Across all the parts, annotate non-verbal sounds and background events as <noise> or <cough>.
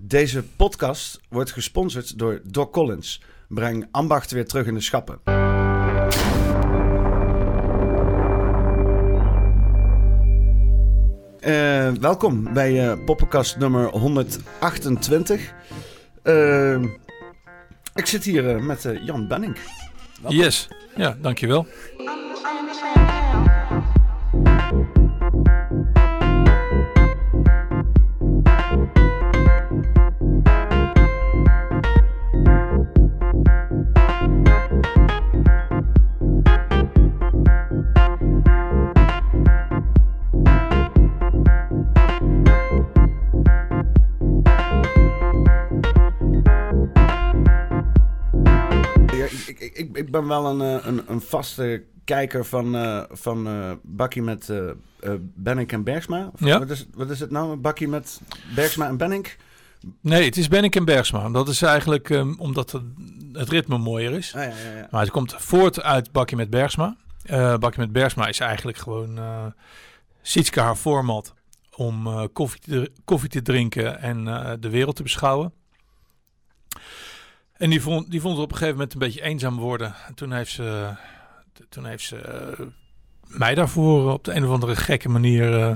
deze podcast wordt gesponsord door Doc Collins. Breng ambacht weer terug in de schappen. Eh, welkom bij uh, Poppenkast nummer 128. Uh, ik zit hier met Jan Benning. Welkom. Yes, ja, dankjewel. Ik ben wel een, eh, een, een vaste kijker van, uh, van uh, Bakkie met uh, Benink en Bergsma. ja? Wat, is, wat is het nou? Bakkie met Bergsma en Benink? Nee, het is Benink en Bergsma. Dat is eigenlijk um, omdat het, het, ritme mooier is. Ah, ja, ja, ja. Maar het komt voort uit Bakkie met Bergsma. Bakkie met Bergsma is eigenlijk gewoon uh, Sietske haar format om koffie, te, koffie te drinken en de wereld te beschouwen. En die vond, die vond het op een gegeven moment een beetje eenzaam worden. En toen heeft ze, toen heeft ze uh, mij daarvoor op de een of andere gekke manier uh,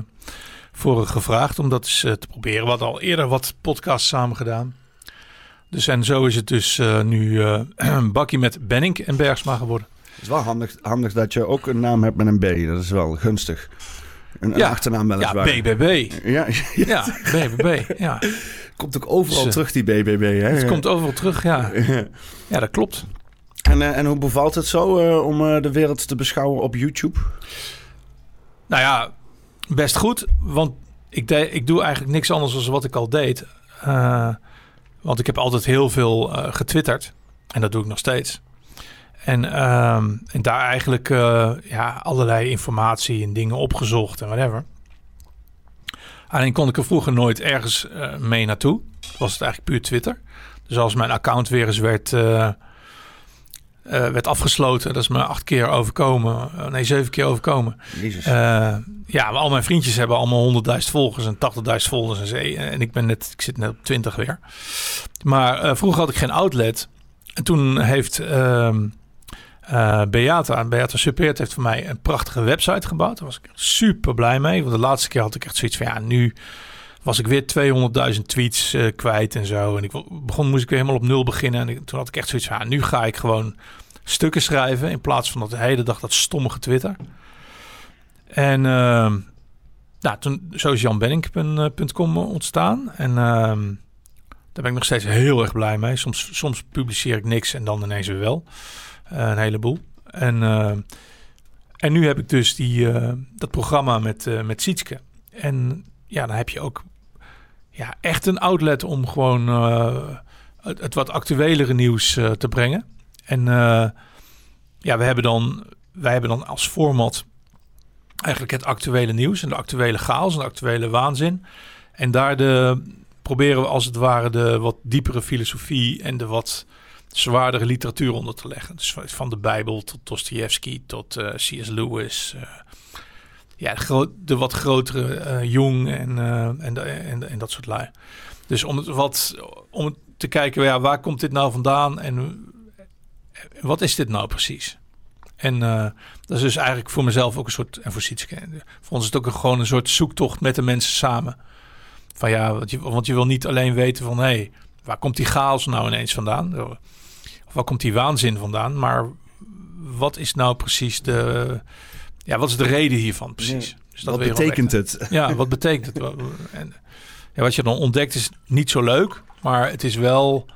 voor gevraagd om dat eens uh, te proberen. We hadden al eerder wat podcasts samen gedaan. Dus en zo is het dus nu <clears throat> een bakkie met Benning en Bergsma geworden. Het is wel handig, handig dat je ook een naam hebt met een B. Dat is wel gunstig. Een, ja, achternaam weliswaar. Ja, BBB. Ja, ja BBB. Ja. <laughs> Komt ook overal dus, terug, die BBB. Hè? Het komt overal terug, ja. <laughs> Ja, dat klopt. En, uh, en hoe bevalt het zo uh, om uh, de wereld te beschouwen op YouTube? Nou ja, best goed. Want ik, de, ik doe eigenlijk niks anders dan wat ik al deed. want ik heb altijd heel veel getwitterd. En dat doe ik nog steeds. En, ehm, en daar eigenlijk ja, allerlei informatie en dingen opgezocht en whatever. Alleen kon ik er vroeger nooit ergens uh, mee naartoe. Was het eigenlijk puur Twitter. Dus als mijn account weer eens werd, uh, uh, werd afgesloten, dat is me acht keer overkomen. nee, zeven keer overkomen. Jezus. ja, maar al mijn vriendjes hebben allemaal 100.000 volgers en 80.000 volgers. En, en ik ben net, ik zit net op 20 weer. Maar vroeger had ik geen outlet. En toen heeft ehm, uh, Beata, Beata Suppeert heeft voor mij een prachtige website gebouwd. Daar was ik super blij mee. Want de laatste keer had ik echt zoiets van ja, nu was ik weer 200.000 tweets uh, kwijt en zo. En ik begon, moest ik weer helemaal op nul beginnen. En toen had ik echt zoiets van ja, nu ga ik gewoon stukken schrijven in plaats van dat de hele dag dat stomme Twitter. En uh, nou, toen zo is janbenning.com ontstaan. En ehm, daar ben ik nog steeds heel erg blij mee. Soms, soms publiceer ik niks en dan ineens weer wel. Eh, een heleboel. En, eh, en nu heb ik dus die, eh, dat programma met, met Sietske. En ja, dan heb je ook ja, echt een outlet om gewoon het, het, wat actuelere nieuws te brengen. En ja, we hebben dan, wij hebben dan als format eigenlijk het actuele nieuws en de actuele chaos en de actuele waanzin. En daar de, proberen we als het ware de wat diepere filosofie en de wat zwaardere literatuur onder te leggen. Dus van de Bijbel tot Dostoevsky tot eh, C.S. Lewis. Uh, ja, de, wat grotere uh, Jung en, en, en, en, dat soort lui. Dus om het wat om te kijken, ja, waar komt dit nou vandaan en wat is dit nou precies? En dat is dus eigenlijk voor mezelf ook een soort, en voor Sietske, voor ons is het ook gewoon een soort zoektocht met de mensen samen. Van ja, want je, want je wil niet alleen weten van hé, hey, waar komt die chaos nou ineens vandaan? Waar komt die waanzin vandaan? Maar wat is nou precies de, ja, wat is de reden hiervan precies? Dus dat wat betekent het? Ja, wat betekent het? <laughs> En, ja, wat je dan ontdekt is niet zo leuk, maar het is wel,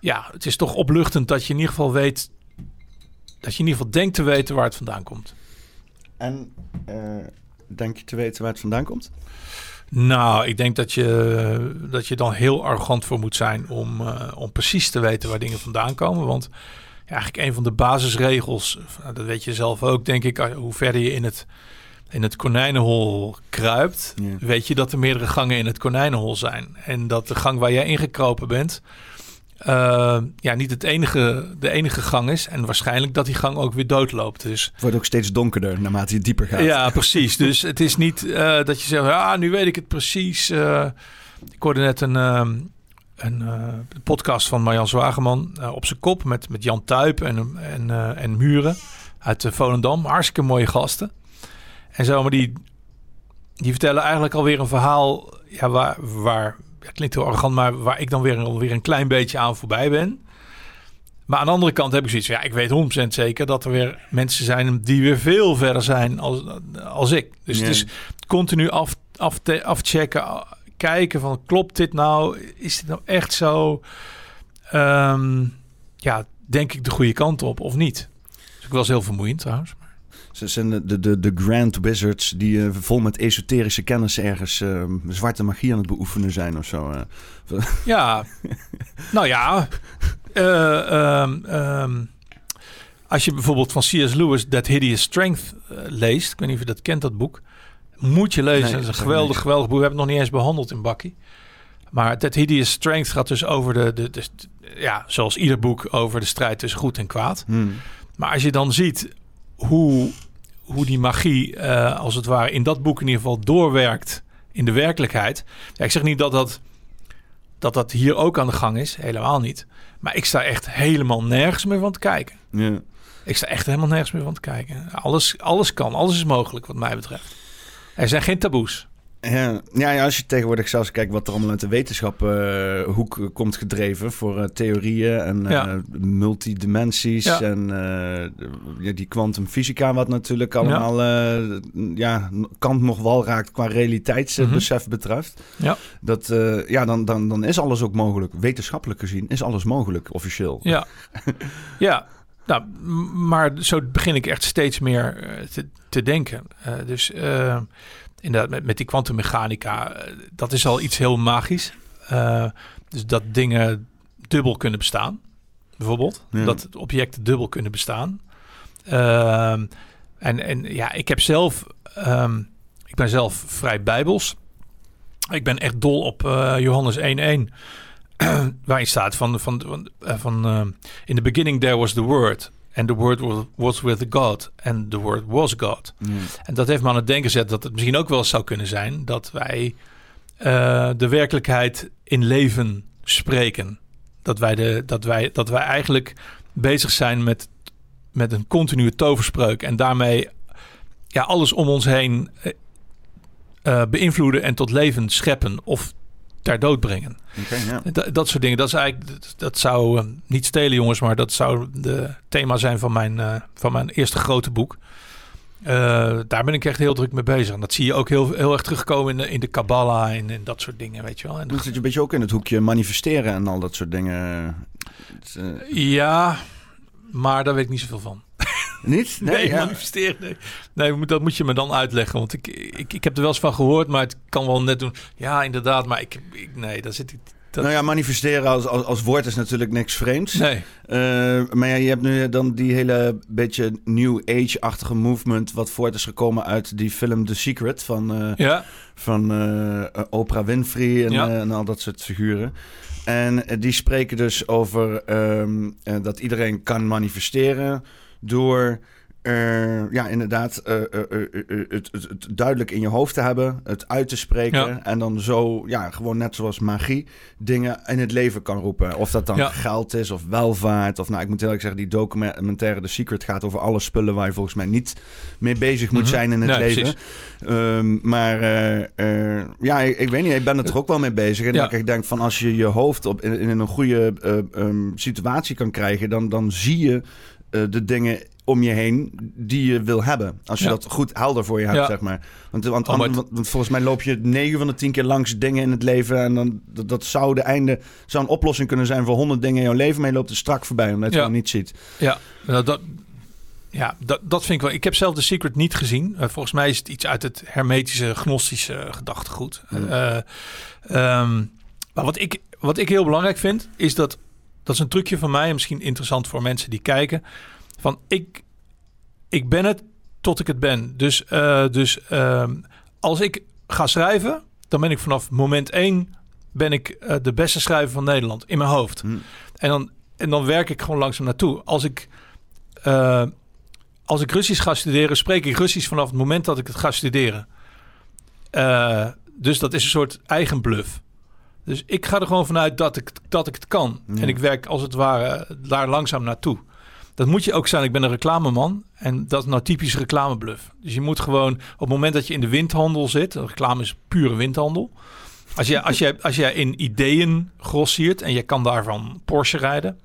ja, het is toch opluchtend dat je in ieder geval weet, dat je in ieder geval denkt te weten waar het vandaan komt. En uh, denk je te weten waar het vandaan komt? Nou, ik denk dat je, dat je dan heel arrogant voor moet zijn om, uh, om precies te weten waar dingen vandaan komen. Want ja, eigenlijk een van de basisregels, nou, dat weet je zelf ook, denk ik, hoe verder je in het, in het konijnenhol kruipt, ja. weet je dat er meerdere gangen in het konijnenhol zijn. En dat de gang waar jij ingekropen bent, uh, ja, niet het enige, de enige gang is. En waarschijnlijk dat die gang ook weer doodloopt. Dus, het wordt ook steeds donkerder naarmate je dieper gaat. Ja, precies. dus het is niet uh, dat je zegt, ah, nu weet ik het precies. Uh, Ik hoorde net een, ehm, een uh, podcast van Marjan Zwageman op zijn kop met, met Jan Tuip en, en, en Muren uit Volendam. Hartstikke mooie gasten. En zo, maar die, die vertellen eigenlijk alweer een verhaal ja, waar, waar ja, klinkt heel arrogant, maar waar ik dan weer, alweer een klein beetje aan voorbij ben. Maar aan de andere kant heb ik zoiets ja, ik weet 100% zeker dat er weer mensen zijn die weer veel verder zijn als, als ik. Dus het is continu af, af, afchecken, kijken van klopt dit nou? Is dit nou echt zo? Ehm, ja, denk ik de goede kant op of niet? Dus ik was heel vermoeiend trouwens. Ze zijn de, de, de, Grand Wizards die eh, vol met esoterische kennis ergens eh, zwarte magie aan het beoefenen zijn of zo. eh. Ja, nou ja. eh, ehm, ehm, als je bijvoorbeeld van C.S. Lewis That Hideous Strength leest, ik weet niet of je dat kent, dat boek, moet je lezen. Nee, dat is een geweldig, geweldig boek. We hebben het nog niet eens behandeld in Bakkie. Maar That Hideous Strength gaat dus over de, de, de, ja, zoals ieder boek, over de strijd tussen goed en kwaad. Hmm. Maar als je dan ziet hoe, hoe die magie, eh, als het ware, in dat boek in ieder geval doorwerkt in de werkelijkheid. Ja, ik zeg niet dat dat, dat dat hier ook aan de gang is, helemaal niet. Maar ik sta echt helemaal nergens meer van te kijken. Ja. Ik sta echt helemaal nergens meer van te kijken. Alles, alles kan, alles is mogelijk wat mij betreft. Er zijn geen taboes. Ja, ja, als je tegenwoordig zelfs kijkt wat er allemaal uit de wetenschap eh, eh, komt gedreven voor eh, theorieën en eh, Ja. multidimensies Ja. en eh, ja, die kwantumfysica wat natuurlijk allemaal eh, ja, kant nog wel raakt qua realiteitsbesef betreft. Mhm. Ja. Dat, eh, ja, dan, dan, dan is alles ook mogelijk. Wetenschappelijk gezien is alles mogelijk, officieel. Ja, <laughs> ja. Nou, maar zo begin ik echt steeds meer eh, te, te denken. Eh, dus eh, inderdaad, met, met die kwantummechanica, eh, dat is al iets heel magisch. Eh, dus dat dingen dubbel kunnen bestaan, bijvoorbeeld. Ja. Dat objecten dubbel kunnen bestaan. Ehm, en, en ja, ik heb zelf, ehm, ik ben zelf vrij bijbels. Ik ben echt dol op eh, Johannes 1.1. <clears throat> waarin staat van, van, van, van in the beginning there was the word and the word was, with God and the word was God. Ja. En dat heeft me aan het denken gezet dat het misschien ook wel eens zou kunnen zijn dat wij eh, de werkelijkheid in leven spreken. Dat wij, de, dat wij, dat wij eigenlijk bezig zijn met, met een continue toverspreuk en daarmee ja, alles om ons heen eh, eh, beïnvloeden en tot leven scheppen of ter dood brengen. Dat, dat soort dingen. Dat is eigenlijk, dat, zou eh, niet stelen, jongens, maar dat zou de thema zijn van mijn, eh, van mijn eerste grote boek. Eh, daar ben ik echt heel druk mee bezig. En dat zie je ook heel, heel erg terugkomen in de, in de Kabbalah en, en dat soort dingen, weet je wel. En Dan zit je een beetje ook in het hoekje manifesteren en al dat soort dingen. Het, ja, maar daar weet ik niet zoveel van. Niet? Nee, ja. manifesteren. Nee, nee dat moet je me dan uitleggen. Want ik, ik, ik heb er wel eens van gehoord, maar het kan wel net doen. Ja, inderdaad, maar ik, ik nee, daar zit ik. Dat, Nou ja, manifesteren als, als, als woord is natuurlijk niks vreemds. nee. Eh, maar ja, je hebt nu dan die hele beetje New Age-achtige movement... wat voort is gekomen uit die film The Secret van, eh, Ja, van eh, Oprah Winfrey en, Ja. en al dat soort figuren. En die spreken dus over ehm, eh, dat iedereen kan manifesteren door... eh, ja, inderdaad, eh, eh, het, duidelijk in je hoofd te hebben, het uit te spreken. Ja. En dan zo, ja, gewoon net zoals magie, dingen in het leven kan roepen. Of dat dan Ja. geld is of welvaart. Of nou, ik moet eerlijk zeggen, die documentaire The Secret gaat over alle spullen waar je volgens mij niet mee bezig moet Mhm. zijn in het Nee, leven. Ehm, maar ja, ik, ik weet niet, ik ben er toch ook wel mee bezig. En Ja. ik denk van als je je hoofd op, in, in een goede eh, ehm, situatie kan krijgen, dan, dan zie je de dingen om je heen die je wil hebben. Als je Ja. dat goed helder voor je hebt, Ja. zeg maar. Want, want, Oh, maar want- want volgens mij loop je 9 van de 10 keer langs dingen in het leven. En dan, dat, dat zou de einde, zou een oplossing kunnen zijn voor 100 dingen in jouw leven. Maar je loopt er strak voorbij omdat je Ja. het niet ziet. Ja, nou, dat, ja dat, dat vind ik wel. Ik heb zelf The Secret niet gezien. Eh, volgens mij is het iets uit het hermetische, gnostische gedachtegoed. Eh, ehm, maar wat ik, wat ik heel belangrijk vind, is dat... Dat is een trucje van mij en misschien interessant voor mensen die kijken. Van ik, ik ben het tot ik het ben. Dus, eh, dus ehm, als ik ga schrijven, dan ben ik vanaf moment één ben ik eh, de beste schrijver van Nederland in mijn hoofd. Hm. En dan, en dan werk ik gewoon langzaam naartoe. Als ik, eh, als ik Russisch ga studeren, spreek ik Russisch vanaf het moment dat ik het ga studeren. Dus dat is een soort eigen bluff. Dus ik ga er gewoon vanuit dat ik, dat ik het kan. Ja. En ik werk als het ware daar langzaam naartoe. Dat moet je ook zijn. Ik ben een reclameman. En dat is nou typisch reclamebluff. Dus je moet gewoon op het moment dat je in de windhandel zit. Reclame is pure windhandel. Als jij, als jij, als jij in ideeën grossiert en je kan daarvan Porsche rijden.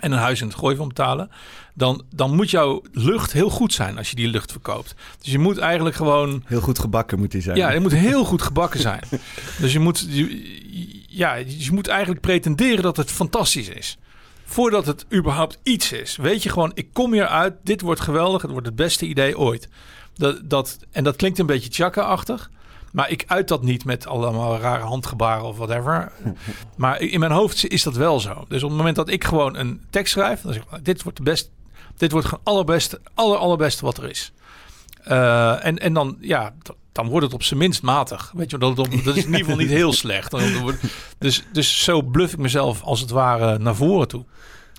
En een huis in het gooi van betalen. Dan, dan moet jouw lucht heel goed zijn als je die lucht verkoopt. Dus je moet eigenlijk gewoon Heel goed gebakken moet hij zijn. ja, het moet heel goed gebakken zijn. <laughs> Dus je moet, je, ja, je moet eigenlijk pretenderen dat het fantastisch is. Voordat het überhaupt iets is. Weet je gewoon, ik kom hier uit, dit wordt geweldig, het wordt het beste idee ooit. Dat, dat, en dat klinkt een beetje Chaka-achtig. Maar ik uit dat niet met allemaal rare handgebaren of whatever. <laughs> Maar in mijn hoofd is dat wel zo. Dus op het moment dat ik gewoon een tekst schrijf, dan zeg ik, dit wordt de best, dit wordt gewoon allerbeste, aller allerbeste wat er is. Eh, en, en dan, ja, dan wordt het op zijn minst matig. Weet je, dat, dat is in ieder geval niet heel <laughs> slecht. Dus, dus zo bluff ik mezelf als het ware naar voren toe.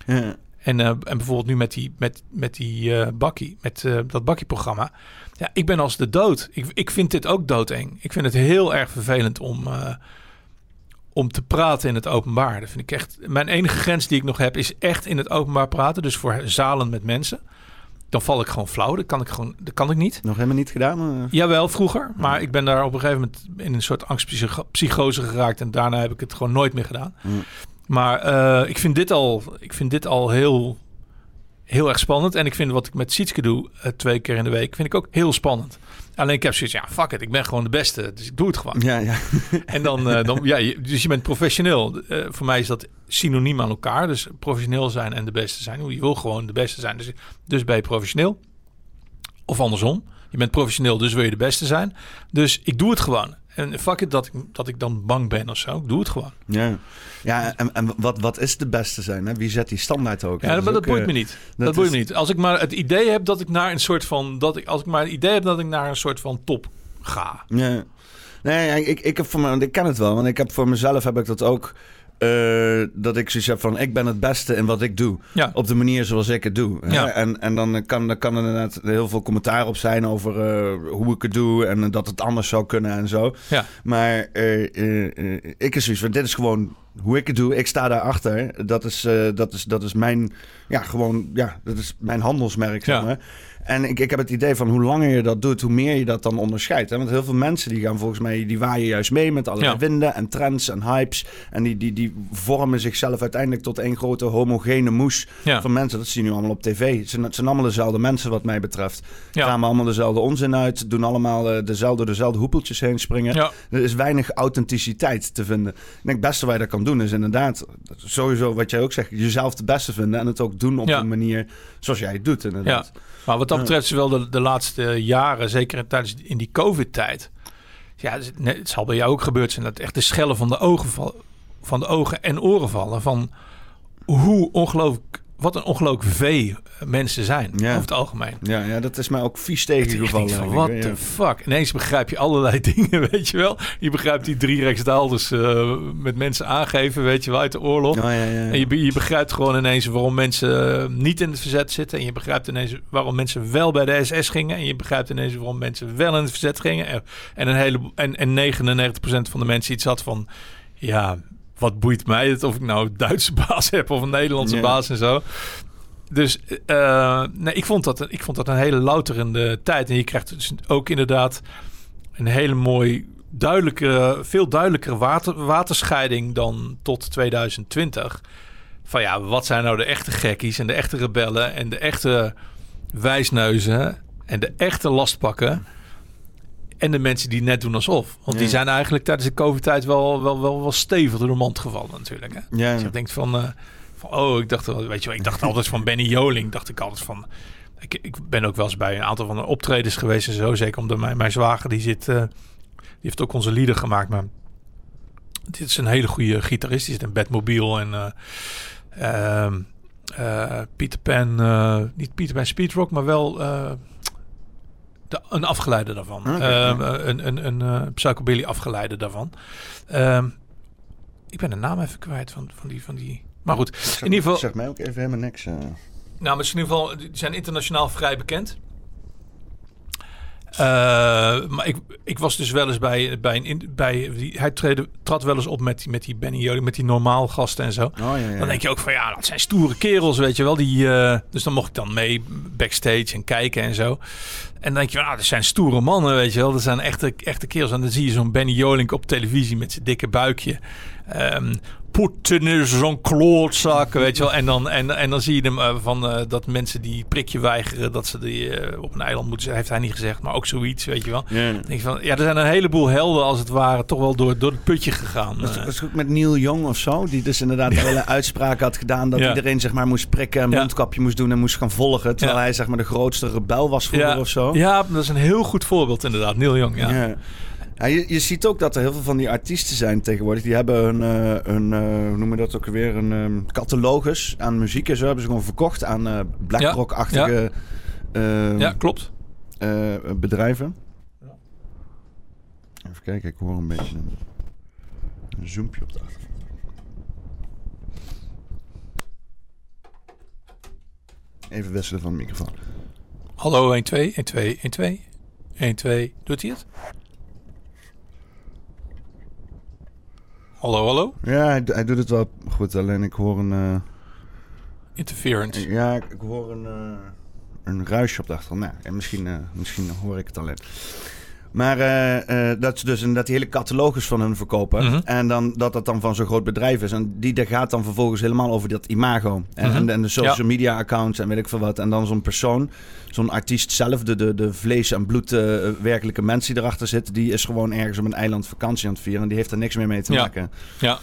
Ja. En, eh, en bijvoorbeeld nu met die, met, met die eh, bakkie, met eh, dat bakkieprogramma. Ja, ik ben als de dood. Ik, ik vind dit ook doodeng. Ik vind het heel erg vervelend om, om te praten in het openbaar. Dat vind ik echt. Mijn enige grens die ik nog heb is echt in het openbaar praten. Dus voor zalen met mensen. Dan val ik gewoon flauw. Dat kan ik gewoon. Dat kan ik niet. Nog helemaal niet gedaan? eh? Jawel, vroeger. Maar ik ben daar op een gegeven moment in een soort angstpsychose geraakt. En daarna heb ik het gewoon nooit meer gedaan. Maar eh, ik, vind dit al, ik vind dit al heel, heel erg spannend. En ik vind wat ik met Sietske doe, eh, twee keer in de week, vind ik ook heel spannend. Alleen ik heb zoiets, ja, fuck it, ik ben gewoon de beste. Dus ik doe het gewoon. Ja, ja. <laughs> En dan, eh, dan ja, je- dus je bent professioneel. Eh, voor mij is dat synoniem aan elkaar. Dus professioneel zijn en de beste zijn. Je wil gewoon de beste zijn. Dus, dus ben je professioneel. Of andersom. Je bent professioneel, dus wil je de beste zijn. Dus ik doe het gewoon. En fuck it dat ik, dat ik dan bang ben of zo. Ik doe het gewoon. ja. Ja en, en wat, wat is de beste zijn? Hè? Wie zet die standaard ook? Ja, Dat maar is dat ook, boeit eh, me niet. Dat, dat boeit is- me niet. Als ik maar het idee heb dat ik naar een soort van... Dat ik, als ik maar het idee heb dat ik naar een soort van top ga. Ja. Nee, ik, ik, heb voor me, ik ken het wel. Want ik heb voor mezelf heb ik dat ook. eh, dat ik zoiets heb van, ik ben het beste in wat ik doe. Ja. Op de manier zoals ik het doe. Ja. En, en dan kan, dan kan er inderdaad heel veel commentaar op zijn over eh, hoe ik het doe. En dat het anders zou kunnen en zo. Ja. Maar eh, eh, eh, ik is zoiets van, dit is gewoon hoe ik het doe. Ik sta daarachter. Dat is, eh, dat is, dat is mijn, ja, gewoon, ja, dat is mijn handelsmerk, zeg maar. En ik, ik heb het idee van hoe langer je dat doet, hoe meer je dat dan onderscheidt. Hè? Want heel veel mensen die gaan volgens mij, die waaien juist mee met allerlei Ja. winden en trends en hypes. En die, die, die vormen zichzelf uiteindelijk tot één grote homogene moes Ja. van mensen. Dat zie je nu allemaal op tv. Het zijn, het zijn allemaal dezelfde mensen wat mij betreft. Ja. Gaan allemaal dezelfde onzin uit. Doen allemaal eh, dezelfde, dezelfde hoepeltjes heen springen. Ja. Er is weinig authenticiteit te vinden. Ik denk het beste wat je dat kan doen is inderdaad... sowieso wat jij ook zegt, jezelf de beste vinden... en het ook doen op Ja. een manier zoals jij het doet inderdaad. Maar wat dat betreft is wel de, de laatste jaren, zeker tijdens in die COVID-tijd. Ja, het, zal bij jou ook gebeurd zijn dat echt de schellen van de ogen, van de ogen en oren vallen. Van hoe ongelooflijk, wat een ongelooflijk vee mensen zijn Ja. over het algemeen. Ja, ja, dat is mij ook vies tegengevallen. ja. the fuck? Ineens begrijp je allerlei <laughs> dingen, weet je wel. Je begrijpt die drie rechtsdaalders eh met mensen aangeven, weet je wel, uit de oorlog. Oh, ja, ja, ja. En je, je begrijpt gewoon ineens waarom mensen eh, niet in het verzet zitten. En je begrijpt ineens waarom mensen wel bij de SS gingen. En je begrijpt ineens waarom mensen wel in het verzet gingen. En, en, een hele, en, en 99% van de mensen iets had van... Ja, wat boeit mij het of ik nou een Duitse <laughs> baas heb of een Nederlandse baas en zo. Dus eh, nee, ik, vond dat, ik vond dat een hele louterende tijd. En je krijgt dus ook inderdaad een hele mooi duidelijke, veel duidelijkere water, waterscheiding dan tot 2020. Van ja, wat zijn nou de echte gekkies en de echte rebellen en de echte wijsneuzen en de echte lastpakken. En de mensen die net doen alsof. Want die Ja. zijn eigenlijk tijdens de COVID-tijd wel, wel, wel, wel stevig door de mand gevallen natuurlijk. Hè? Ja, Dus je denkt van, eh, van, oh, ik dacht, wel, weet je wel, ik dacht altijd van Benny Joling, dacht ik altijd van. Ik, ik ben ook wel eens bij een aantal van de optredens geweest en zo, zeker omdat mijn, mijn zwager die zit, eh, die heeft ook onze lieder gemaakt, maar dit is een hele goede gitarist, die zit in Batmobile en eh, ehm, eh, Peter Pan, eh, niet Peter Pan Speedrock, maar wel eh, de, een afgeleide daarvan, Oké, Ehm, ja. een, een, een eh, psychobilly afgeleide daarvan. Ehm, ik ben de naam even kwijt van, van, die, van die. Maar goed, Zeg- in ieder geval. Zeg mij ook even helemaal niks. eh. Nou, maar in ieder geval, die zijn internationaal vrij bekend. Eh, maar ik, ik was dus wel eens bij, bij, een, in- bij die, hij trad wel eens op met, die- met die Benny Joling, met die normaal gasten en zo. Oh, ja, ja. Dan denk je ook van ja, dat zijn stoere kerels, weet je wel. Die, eh, dus dan mocht ik dan mee backstage en kijken en zo. En dan denk je, van, ah, dat zijn stoere mannen, weet je wel. Dat zijn echte, echte kerels. En dan zie je zo'n Benny Jolink op televisie met zijn dikke buikje. Ehm Poetin is zo'n klootzak, weet je wel. En dan, en, en dan zie je hem eh, van eh, dat mensen die prikje weigeren, dat ze die eh, op een eiland moeten zijn. Heeft hij niet gezegd, maar ook zoiets, weet je wel. Ja. Dan denk je van, ja, er zijn een heleboel helden als het ware toch wel door, door het putje gegaan. Dat was ook met Neil Young of zo, die dus inderdaad hele uitspraken had gedaan dat Ja. iedereen zeg maar moest prikken en mondkapje moest doen en moest gaan volgen, terwijl hij zeg maar de grootste rebel was vroeger of zo. Ja, dat is een heel goed voorbeeld inderdaad. Neil Young, ja. Ja. Ja, je, je ziet ook dat er heel veel van die artiesten zijn tegenwoordig. Die hebben een, eh, een eh, hoe dat ook weer, een ehm, catalogus aan muziek en zo hebben ze gewoon verkocht aan eh BlackRock-achtige ehm, Ja, klopt. eh, bedrijven. Even kijken, ik hoor een beetje een, een zoompje op de achtergrond. Even wisselen van de microfoon. Hallo, 1, 2, 1, 2, 1, 2. 1, 2. Doet hij het? Hallo, hallo. Ja, hij, do- hij doet het wel goed, alleen ik hoor een... eh, Interference. Ja, ik, ik hoor een, eh, een ruisje op de achtergrond. Nou, en misschien, eh, misschien hoor ik het alleen. Maar eh, eh, dat ze dus inderdaad die hele catalogus van hun verkopen. Mhm. En dan, dat dat dan van zo'n groot bedrijf is. En die daar gaat dan vervolgens helemaal over dat imago. En, Mhm. en, en de social media accounts en weet ik veel wat. En dan zo'n persoon, zo'n artiest zelf, de, de, de vlees- en bloed eh, werkelijke mens die erachter zit. Die is gewoon ergens op een eiland vakantie aan het vieren. En die heeft er niks meer mee te Ja. maken. Ja.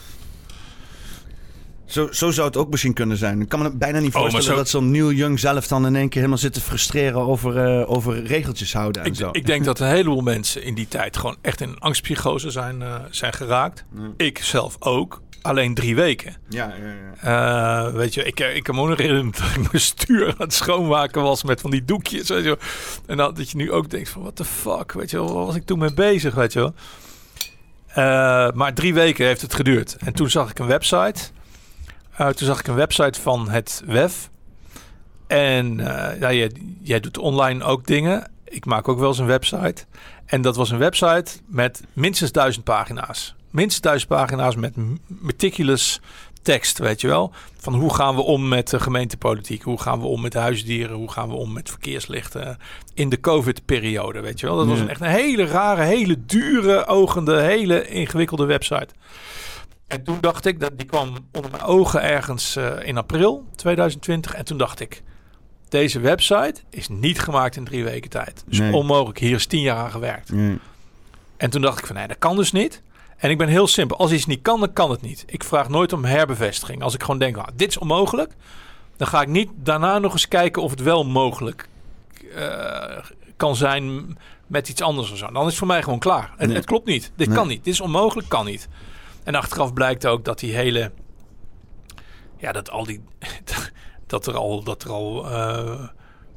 Zo, zo zou het ook misschien kunnen zijn. Ik kan me bijna niet Oh, voorstellen zo- dat zo'n Neil Young zelf dan in één keer helemaal zit te frustreren over, eh, over regeltjes houden en Ik, zo. ik denk dat een heleboel mensen in die tijd gewoon echt in een angstpsychose zijn, eh, zijn geraakt. Ik zelf ook. Alleen drie weken. ja, ja, ja. Eh, weet je, ik, ik kan me ook nog herinneren dat ik mijn stuur aan het schoonmaken was met van die doekjes. Weet je wel. En dan, dat je nu ook denkt van, what the fuck, weet je wel, waar was ik toen mee bezig, weet je wel. Maar drie weken heeft het geduurd. En toen zag ik een website. Eh, toen zag ik een website van het WEF. En eh, ja, jij, jij doet online ook dingen. Ik maak ook wel eens een website. En dat was een website met minstens duizend pagina's. Minstens duizend pagina's met meticulous tekst, weet je wel. Van hoe gaan we om met de gemeentepolitiek? Hoe gaan we om met huisdieren? Hoe gaan we om met verkeerslichten? In de COVID-periode, weet je wel. Dat was een echt een hele rare, hele dure, ogende, hele ingewikkelde website. En toen dacht ik, dat die kwam onder mijn ogen ergens eh, in april 2020. En toen dacht ik, deze website is niet gemaakt in drie weken tijd. Dus Nee. onmogelijk, hier is tien jaar aan gewerkt. En toen dacht ik van nee, dat kan dus niet. En ik ben heel simpel. Als iets niet kan, dan kan het niet. Ik vraag nooit om herbevestiging. Als ik gewoon denk, ah, dit is onmogelijk, dan ga ik niet daarna nog eens kijken of het wel mogelijk eh, kan zijn met iets anders of zo. Dan is het voor mij gewoon klaar. Het, klopt niet. Dit Nee. kan niet. Dit is onmogelijk, kan niet. En achteraf blijkt ook dat die hele, ja, dat al die, <laughs> dat er al, dat er al eh,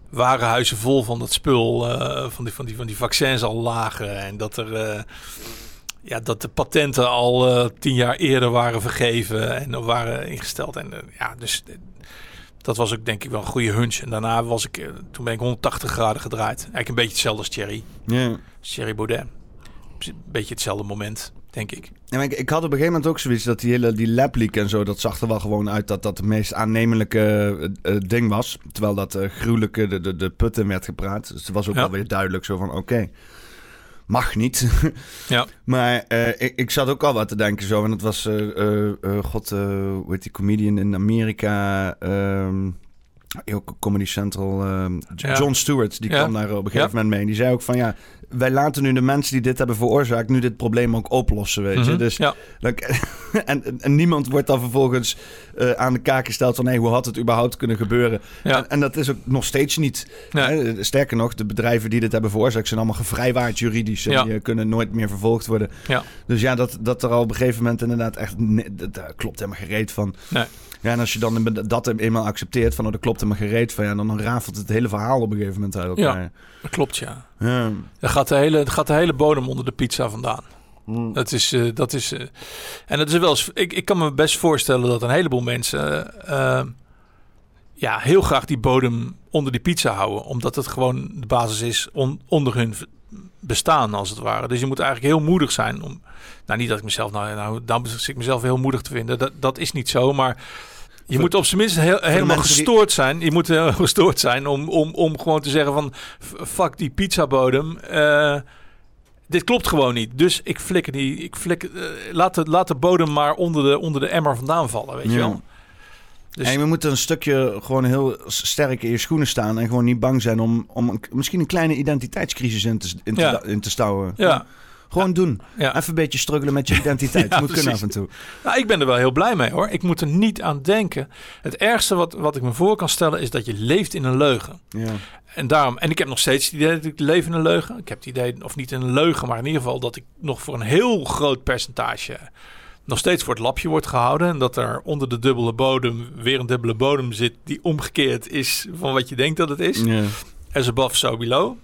warenhuizen vol van dat spul, eh, van, die, van, die, van die vaccins al lagen. En dat er, eh, ja, dat de patenten al tien jaar eerder waren vergeven en waren ingesteld. En ja, dus dat was ook denk ik wel een goede hunch. En daarna was ik, toen ben ik 180 graden gedraaid. Eigenlijk een beetje hetzelfde als Thierry. Ja. Als Thierry Baudet. Een beetje hetzelfde moment, denk ik. Ik, ik had op een gegeven moment ook zoiets dat die hele die lab leak en zo, dat zag er wel gewoon uit dat dat het meest aannemelijke eh, eh, ding was. Terwijl dat eh gruwelijke de, de, de putten werd gepraat. Dus het was ook Ja. wel weer duidelijk zo van oké, mag niet. <laughs> Ja. maar ik, ik zat ook al wat te denken zo. En het was, god, hoe heet die comedian in Amerika? ehm, ook Comedy Central. ehm, Ja. John Stewart, die Ja. kwam daar op een gegeven moment mee. En die zei ook van ja, wij laten nu de mensen die dit hebben veroorzaakt... nu dit probleem ook oplossen, weet je. Mhm. Dus ja. dan, <laughs> en, niemand wordt dan vervolgens eh, aan de kaak gesteld van... hé, hoe had het überhaupt kunnen gebeuren? Ja. En, en dat is ook nog steeds niet. Nee. Hè? Sterker nog, de bedrijven die dit hebben veroorzaakt... zijn allemaal gevrijwaard juridisch. En Ja. die eh, kunnen nooit meer vervolgd worden. Ja. Dus ja, dat, dat er al op een gegeven moment inderdaad echt... ne- dat, daar klopt helemaal gereed van. Nee. Ja, en als je dan dat eenmaal accepteert van... oh, dat klopt helemaal gereed van... ja, dan rafelt het hele verhaal op een gegeven moment uit elkaar. Dat klopt, ja. Ja. Er gaat de hele, er gaat de hele bodem onder de pizza vandaan. Mm. Dat is, eh, dat is, eh, en dat is wel eens, ik, ik kan me best voorstellen dat een heleboel mensen eh, ja, heel graag die bodem onder die pizza houden. Omdat het gewoon de basis is on- onder hun bestaan, als het ware. Dus je moet eigenlijk heel moedig zijn om. Nou, niet dat ik mezelf, nou, nou dan zit ik mezelf heel moedig te vinden. Dat, dat is niet zo, maar. Je Voor- moet op zijn minst heel, helemaal die- gestoord zijn. Je moet heel <laughs> gestoord zijn om, om, om gewoon te zeggen van... Fuck die pizzabodem. eh dit klopt gewoon niet. Dus ik flikker die... Ik flikker, eh, laat, de, laat de bodem maar onder de, onder de emmer vandaan vallen, weet je wel. Dus, En je moet een stukje gewoon heel sterk in je schoenen staan en gewoon niet bang zijn om, om een, misschien een kleine identiteitscrisis in te, in te, Ja. in te stouwen. ja, Gewoon doen. ja. Even een beetje struggelen met je <laughs> identiteit. Ja, moet kunnen af en toe. Nou, ik ben er wel heel blij mee hoor. Ik moet er niet aan denken. Het ergste wat, wat ik me voor kan stellen is dat je leeft in een leugen. Ja. En daarom, en ik heb nog steeds het idee dat ik leef in een leugen. Ik heb het idee, of niet in een leugen, maar in ieder geval dat ik nog voor een heel groot percentage nog steeds voor het lapje wordt gehouden. En dat er onder de dubbele bodem weer een dubbele bodem zit die omgekeerd is van wat je denkt dat het is. Ja. As above, so below.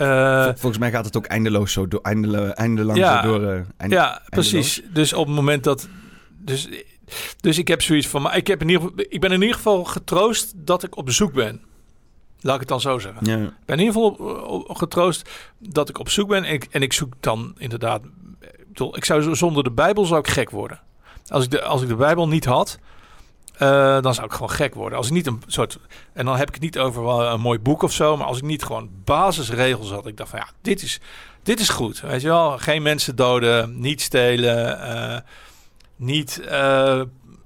Eh, Vol- Volgens mij gaat het ook eindeloos zo door, eindelo, eindelang Ja. zo door. eh, ja, precies. Dus op het moment dat. Dus, dus ik heb zoiets van. Maar ik, heb in ieder geval, ik ben in ieder geval getroost dat ik op bezoek ben. Laat ik het dan zo zeggen. Ja. Ik ben in ieder geval getroost dat ik op zoek ben. En ik, en ik zoek dan inderdaad. Ik, bedoel, ik zou zo- zonder de Bijbel zou ik gek worden. Als ik de, als ik de Bijbel niet had. Eh, dan zou ik gewoon gek worden. Als ik niet een soort. En dan heb ik het niet over een mooi boek of zo. Maar als ik niet gewoon basisregels had. Ik dacht van ja, dit is, dit is goed. Weet je wel? Geen mensen doden. Niet stelen. eh, niet, eh,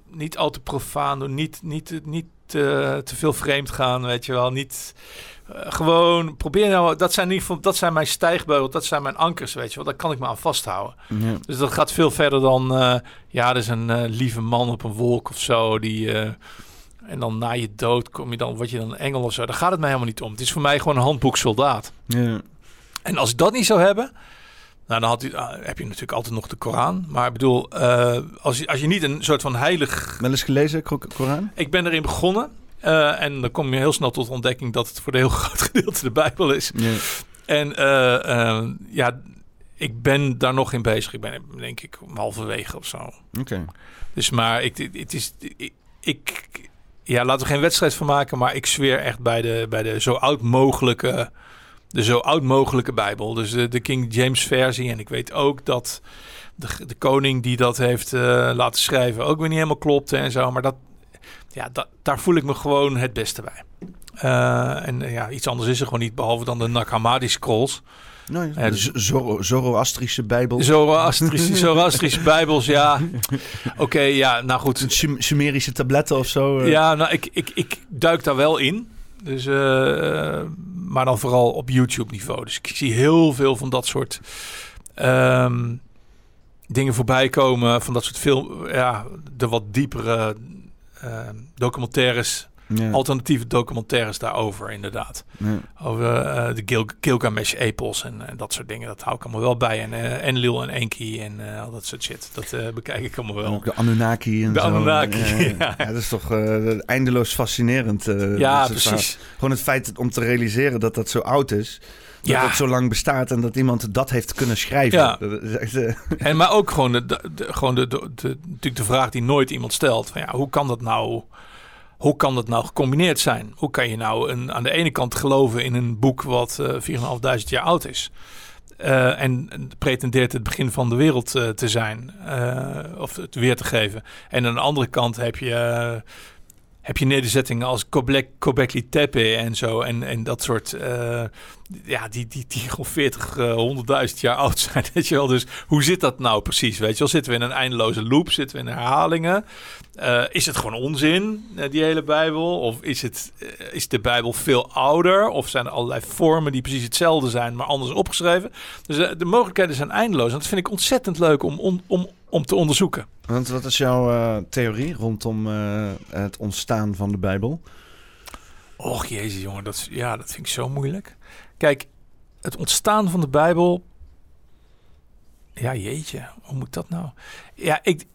niet al te profaan doen. Niet, niet, niet te veel vreemd gaan. Weet je wel? Niet. Eh, gewoon probeer nou, dat zijn in ieder geval, dat zijn mijn stijgbeugels, dat zijn mijn ankers, weet je wel. Daar kan ik me aan vasthouden. Ja. Dus dat gaat veel verder dan, eh, ja, er is een eh, lieve man op een wolk of zo, die, en dan na je dood kom je dan, word je dan een engel of zo. Daar gaat het mij helemaal niet om. Het is voor mij gewoon een handboek soldaat. Ja. En als ik dat niet zou hebben, nou, dan had u, ah, heb je natuurlijk altijd nog de Koran. Maar ik bedoel, als, je, als je niet een soort van heilig... Wel eens gelezen, Ko- Koran? Ik ben erin begonnen. Eh, en dan kom je heel snel tot de ontdekking dat het voor een heel <laughs> groot gedeelte de Bijbel is. En eh, eh, ja, ik ben daar nog in bezig. Ik ben denk ik halverwege of zo. Oké. Dus maar ik, het- is, ik, ik, ja, laten we geen wedstrijd van maken, maar ik zweer echt bij de, bij de zo oud mogelijke, de zo oud mogelijke Bijbel. Dus de, de King James versie. En ik weet ook dat de, de koning die dat heeft laten schrijven ook weer niet helemaal klopte en zo. Maar dat, ja, daar voel ik me gewoon het beste bij. Eh, en ja, iets anders is er gewoon niet, behalve dan de Nag Hammadi scrolls. Nee, Ja, de Zoro- Zoroastrische Bijbel. Zoroastrische, <laughs> Zoroastrische Bijbels, ja. Oké, ja, nou goed. Sum- Sumerische tabletten of zo. eh. Ja, nou, ik, ik, ik duik daar wel in. Dus, eh, maar dan vooral op YouTube-niveau. Dus ik zie heel veel van dat soort ehm, dingen voorbij komen. Van dat soort film, ja, de wat diepere documentaires, Ja. alternatieve documentaires daarover, inderdaad. Ja. Over eh, de Gil Gilgamesh-epos en, en dat soort dingen. Dat hou ik allemaal wel bij. En eh Enlil en Enki en eh, al dat soort shit. Dat bekijk ik allemaal En wel. ook de Anunnaki en De zo. Anunnaki, Ja, <laughs> dat is toch eindeloos fascinerend. Ja, precies. Gewoon het feit om te realiseren dat dat zo oud is. Dat Ja. het zo lang bestaat en dat iemand dat heeft kunnen schrijven. Ja. Dat eh, <laughs> En maar ook gewoon, de, gewoon de, de, de- natuurlijk de vraag die nooit iemand stelt. Van ja, hoe kan dat nou? Hoe kan dat nou gecombineerd zijn? Hoe kan je nou een, aan de ene kant geloven in een boek wat eh 4.500 jaar oud is? eh, en pretendeert het begin van de wereld te zijn. of het weer te geven. En aan de andere kant heb je, heb je nederzettingen als Göbek- Göbekli Tepe en zo. En, en dat soort, eh, ja, die, die, die gewoon 40, eh, 100.000 jaar oud zijn. <laughs> Weet je wel? Dus hoe zit dat nou precies? Weet je wel? Zitten we in een eindeloze loop? Zitten we in herhalingen? Eh, is het gewoon onzin, eh, die hele Bijbel? Of is, het, is de Bijbel veel ouder? Of zijn er allerlei vormen die precies hetzelfde zijn, maar anders opgeschreven? Dus de mogelijkheden zijn eindeloos. En dat vind ik ontzettend leuk om, om, om, om te onderzoeken. want wat is jouw eh, theorie rondom eh, het ontstaan van de Bijbel? Och jezus jongen, dat, is- ja, dat vind ik zo moeilijk. Kijk, het ontstaan van de Bijbel... Ja, jeetje, hoe moet dat nou? Ja, ik...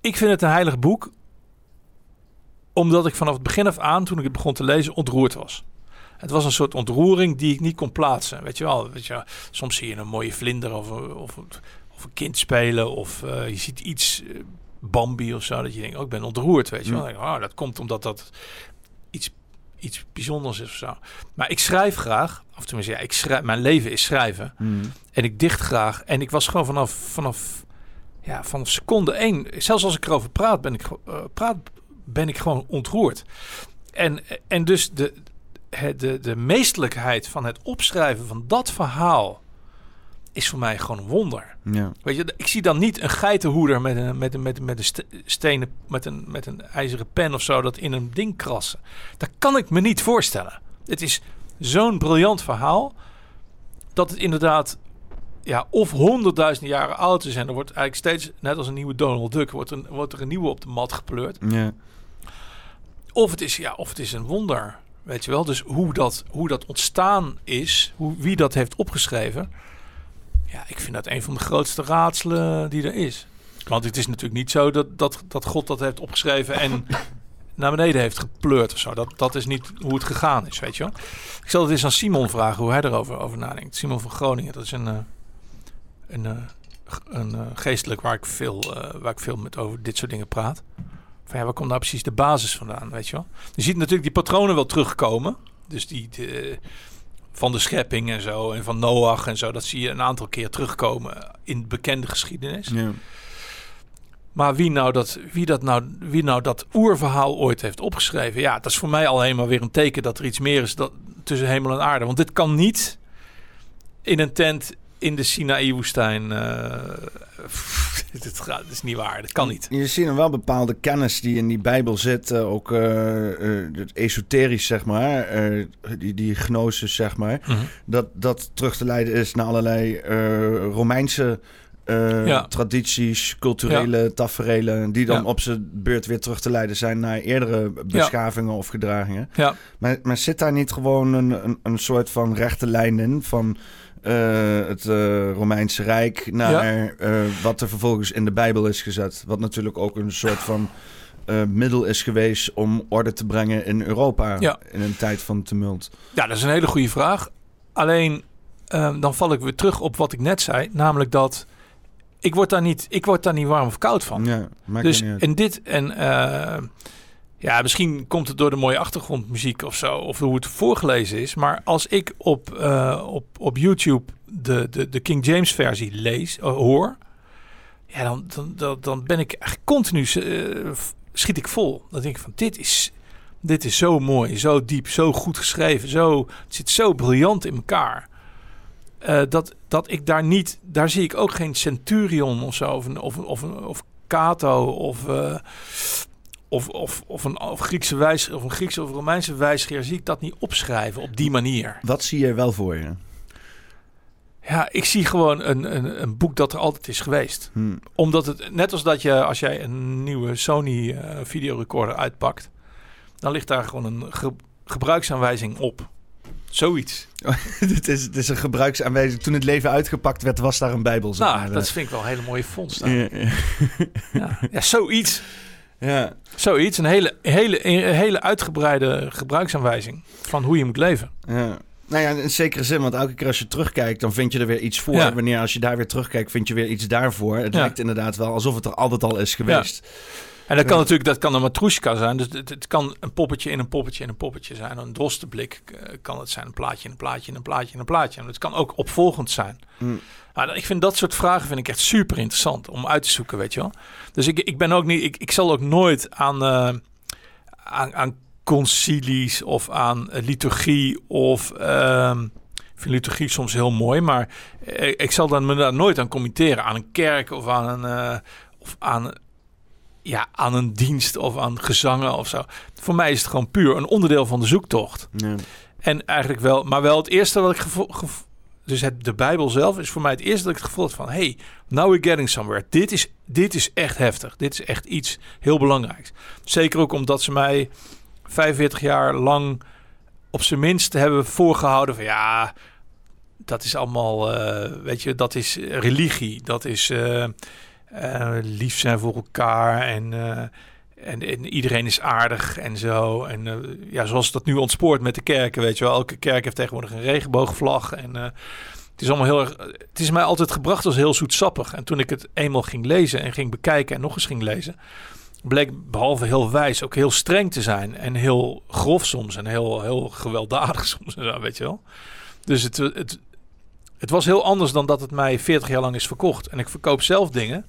Ik vind het een heilig boek... omdat ik vanaf het begin af aan, toen ik het begon te lezen, ontroerd was. Het was een soort ontroering die ik niet kon plaatsen. Weet je wel, weet je, soms zie je een mooie vlinder of, of, of een kind spelen... of eh, je ziet iets, eh, Bambi of zo, dat je denkt, oh, ik ben ontroerd, weet je wel. Mm. Oh, dat komt omdat dat iets, iets bijzonders is of zo. Maar ik schrijf graag, of tenminste, ja, ik schrijf, mijn leven is schrijven. Hmm. En ik dicht graag. En ik was gewoon vanaf, vanaf, ja, vanaf seconde één, zelfs als ik erover praat, ben ik, eh, praat, ben ik gewoon ontroerd. En, en dus de, de, de meestelijkheid van het opschrijven van dat verhaal is voor mij gewoon een wonder. Ja. Weet je, ik zie dan niet een geitenhoeder met een, met een, met een, met een ste- stenen, met een, met een ijzeren pen of zo, dat in een ding krassen. Dat kan ik me niet voorstellen. Het is zo'n briljant verhaal, dat het inderdaad, ja, of honderdduizenden jaren oud is en er wordt eigenlijk steeds, net als een nieuwe Donald Duck, wordt, een, wordt er een nieuwe op de mat gepleurd. Ja. Of het is, ja, of het is een wonder, weet je wel. Dus hoe dat, hoe dat ontstaan is, hoe, wie dat heeft opgeschreven. Ja, ik vind dat een van de grootste raadselen die er is. Want het is natuurlijk niet zo dat, dat, dat God dat heeft opgeschreven en <laughs> naar beneden heeft gepleurd of zo. Dat, dat is niet hoe het gegaan is, weet je wel. Ik zal het eens aan Simon vragen hoe hij erover over nadenkt. Simon van Groningen, dat is een, eh, een, eh, g- een eh, geestelijk waar ik, veel, waar ik veel met over dit soort dingen praat. Van ja, waar komt nou precies de basis vandaan, weet je wel? Je ziet natuurlijk die patronen wel terugkomen. Dus die de, van de schepping en zo en van Noach en zo. Dat zie je een aantal keer terugkomen in bekende geschiedenis. Ja. Maar wie nou dat, wie dat, nou, wie nou dat oerverhaal ooit heeft opgeschreven, ja, dat is voor mij alleen maar weer een teken dat er iets meer is dat, tussen hemel en aarde. Want dit kan niet in een tent in de Sinaï-woestijn. eh <laughs> dit, gaat, dit is niet waar, dat kan niet. Je ziet dan wel bepaalde kennis die in die Bijbel zit. eh, ook eh, eh, het esoterisch, zeg maar. eh, die, die gnosis, zeg maar. Mhm. Dat dat terug te leiden is naar allerlei eh, Romeinse eh, Ja. tradities, culturele taferelen. Die dan Ja. op zijn beurt weer terug te leiden zijn naar eerdere beschavingen of gedragingen. Ja, Maar, maar zit daar niet gewoon een, een, een soort van rechte lijn in van eh, het eh, Romeinse Rijk naar eh, wat er vervolgens in de Bijbel is gezet? Wat natuurlijk ook een soort van middel is geweest om orde te brengen in Europa Ja. in een tijd van tumult. ja, dat is een hele goede vraag. Alleen ehm, dan val ik weer terug op wat ik net zei, namelijk dat ik word daar niet, ik word daar niet warm of koud van. Ja, Dus en dit en ja, misschien komt het door de mooie achtergrondmuziek of zo, of hoe het voorgelezen is. Maar als ik op, eh, op, op YouTube de, de, de King James versie lees, eh, hoor, ja, dan, dan, dan, dan ben ik eigenlijk continu eh, schiet ik vol. Dan denk ik van dit is, dit is zo mooi, zo diep, zo goed geschreven, zo, het zit zo briljant in elkaar. Dat, dat ik daar niet, daar zie ik ook geen Centurion of zo, of een, of, of, of Cato of, of, of, of een of Griekse wijs, of een Griekse of Romeinse wijsgeer, zie ik dat niet opschrijven op die manier. Wat zie je wel voor je? Ja, ik zie gewoon een, een, een boek dat er altijd is geweest. Hm. Omdat het, net als dat je, als jij een nieuwe Sony eh, videorecorder uitpakt, dan ligt daar gewoon een ge- gebruiksaanwijzing op. Zoiets. <laughs> dit, is, dit is een gebruiksaanwijzing. Toen het leven uitgepakt werd, was daar een Bijbel. Zeg Nou, dat vind ik wel een hele mooie ja, ja. Ja, ja zoiets. Ja. Zoiets. Een hele, hele, een hele uitgebreide gebruiksaanwijzing van hoe je moet leven. Ja. Nou ja, in zekere zin, want elke keer als je terugkijkt, dan vind je er weer iets voor. Ja. Wanneer als je daar weer terugkijkt, vind je weer iets daarvoor. Het Ja. lijkt inderdaad wel alsof het er altijd al is geweest. En dat kan Ja. natuurlijk, dat kan een matroeska zijn. Dus het, het kan een poppetje in een poppetje in een poppetje zijn. Een drostenblik eh, kan het zijn. Een plaatje in een plaatje in een plaatje in een plaatje. En het kan ook opvolgend zijn. Mm. Maar ik vind dat soort vragen vind ik echt super interessant om uit te zoeken, weet je wel. Dus ik, ik ben ook niet, ik, ik zal ook nooit aan, eh, aan, aan concilies of aan eh, liturgie of ehm, ik vind liturgie soms heel mooi, maar ik zal dan me daar nooit aan committeren aan een kerk of aan een of aan ja, aan een dienst of aan gezangen of zo. Voor mij is het gewoon puur een onderdeel van de zoektocht. Ja. En eigenlijk wel, maar wel het eerste wat ik gevo- gevo- dus het, de Bijbel zelf is voor mij het eerste dat ik het gevoel had van, hey, now we're getting somewhere. Dit is, dit is echt heftig. Dit is echt iets heel belangrijks. Zeker ook omdat ze mij 45 jaar lang op zijn minst hebben voorgehouden van, ja, dat is allemaal, eh, weet je, dat is religie. Dat is eh, eh, lief zijn voor elkaar en... eh, en, en iedereen is aardig en zo. En eh, ja, zoals dat nu ontspoort met de kerken, weet je wel. Elke kerk heeft tegenwoordig een regenboogvlag. En het is allemaal heel erg... Het is mij altijd gebracht als heel zoetsappig. En toen ik het eenmaal ging lezen en ging bekijken en nog eens ging lezen... bleek behalve heel wijs ook heel streng te zijn. En heel grof soms en heel, heel gewelddadig <laughs> soms. Zo, weet je wel. Dus het, het, het was heel anders dan dat het mij 40 jaar lang is verkocht. En ik verkoop zelf dingen.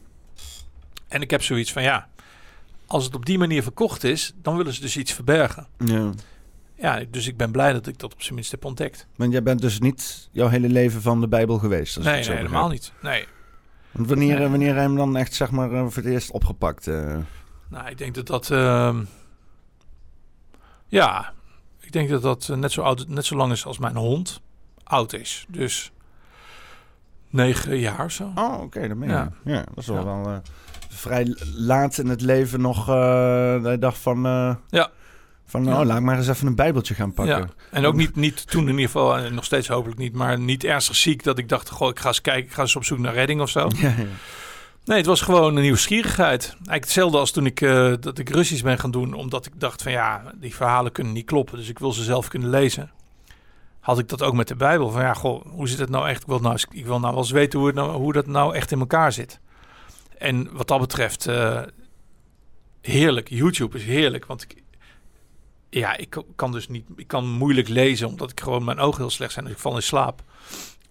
En ik heb zoiets van ja, als het op die manier verkocht is, dan willen ze dus iets verbergen. Ja. Ja, dus ik ben blij dat ik dat op zijn minst heb ontdekt. Want jij bent dus niet jouw hele leven van de Bijbel geweest? als Nee, helemaal niet. Nee. Want wanneer, Nee. wanneer je hem dan echt zeg maar, eh, voor het eerst opgepakt? eh? Nou, ik denk dat dat. ehm, ja, ik denk dat dat eh, net zo, oud, net zo lang is als mijn hond oud is. Dus negen jaar of zo. Oh, oké, dat meen je. Ja. Ja. dat is wel, Ja. wel vrij laat in het leven nog eh dat je dacht van... eh, Ja. Van, Ja. oh, laat ik maar eens even een bijbeltje gaan pakken. Ja. En ook niet, niet toen in ieder geval, en nog steeds hopelijk niet, maar niet ernstig ziek dat ik dacht, goh, ik ga eens kijken, ik ga eens op zoek naar redding of zo. <laughs> Ja, ja. Nee, het was gewoon een nieuwsgierigheid. Eigenlijk hetzelfde als toen ik, eh, dat ik Russisch ben gaan doen, omdat ik dacht van ja, die verhalen kunnen niet kloppen, dus ik wil ze zelf kunnen lezen. Had ik dat ook met de Bijbel van ja, goh, hoe zit het nou echt? Ik wil nou, eens- ik wil nou wel eens weten hoe, het nou, hoe dat nou echt in elkaar zit. En wat dat betreft, eh, heerlijk. YouTube is heerlijk, want ik, ja, ik kan dus niet, ik kan moeilijk lezen, omdat ik gewoon mijn ogen heel slecht zijn, dus ik val in slaap.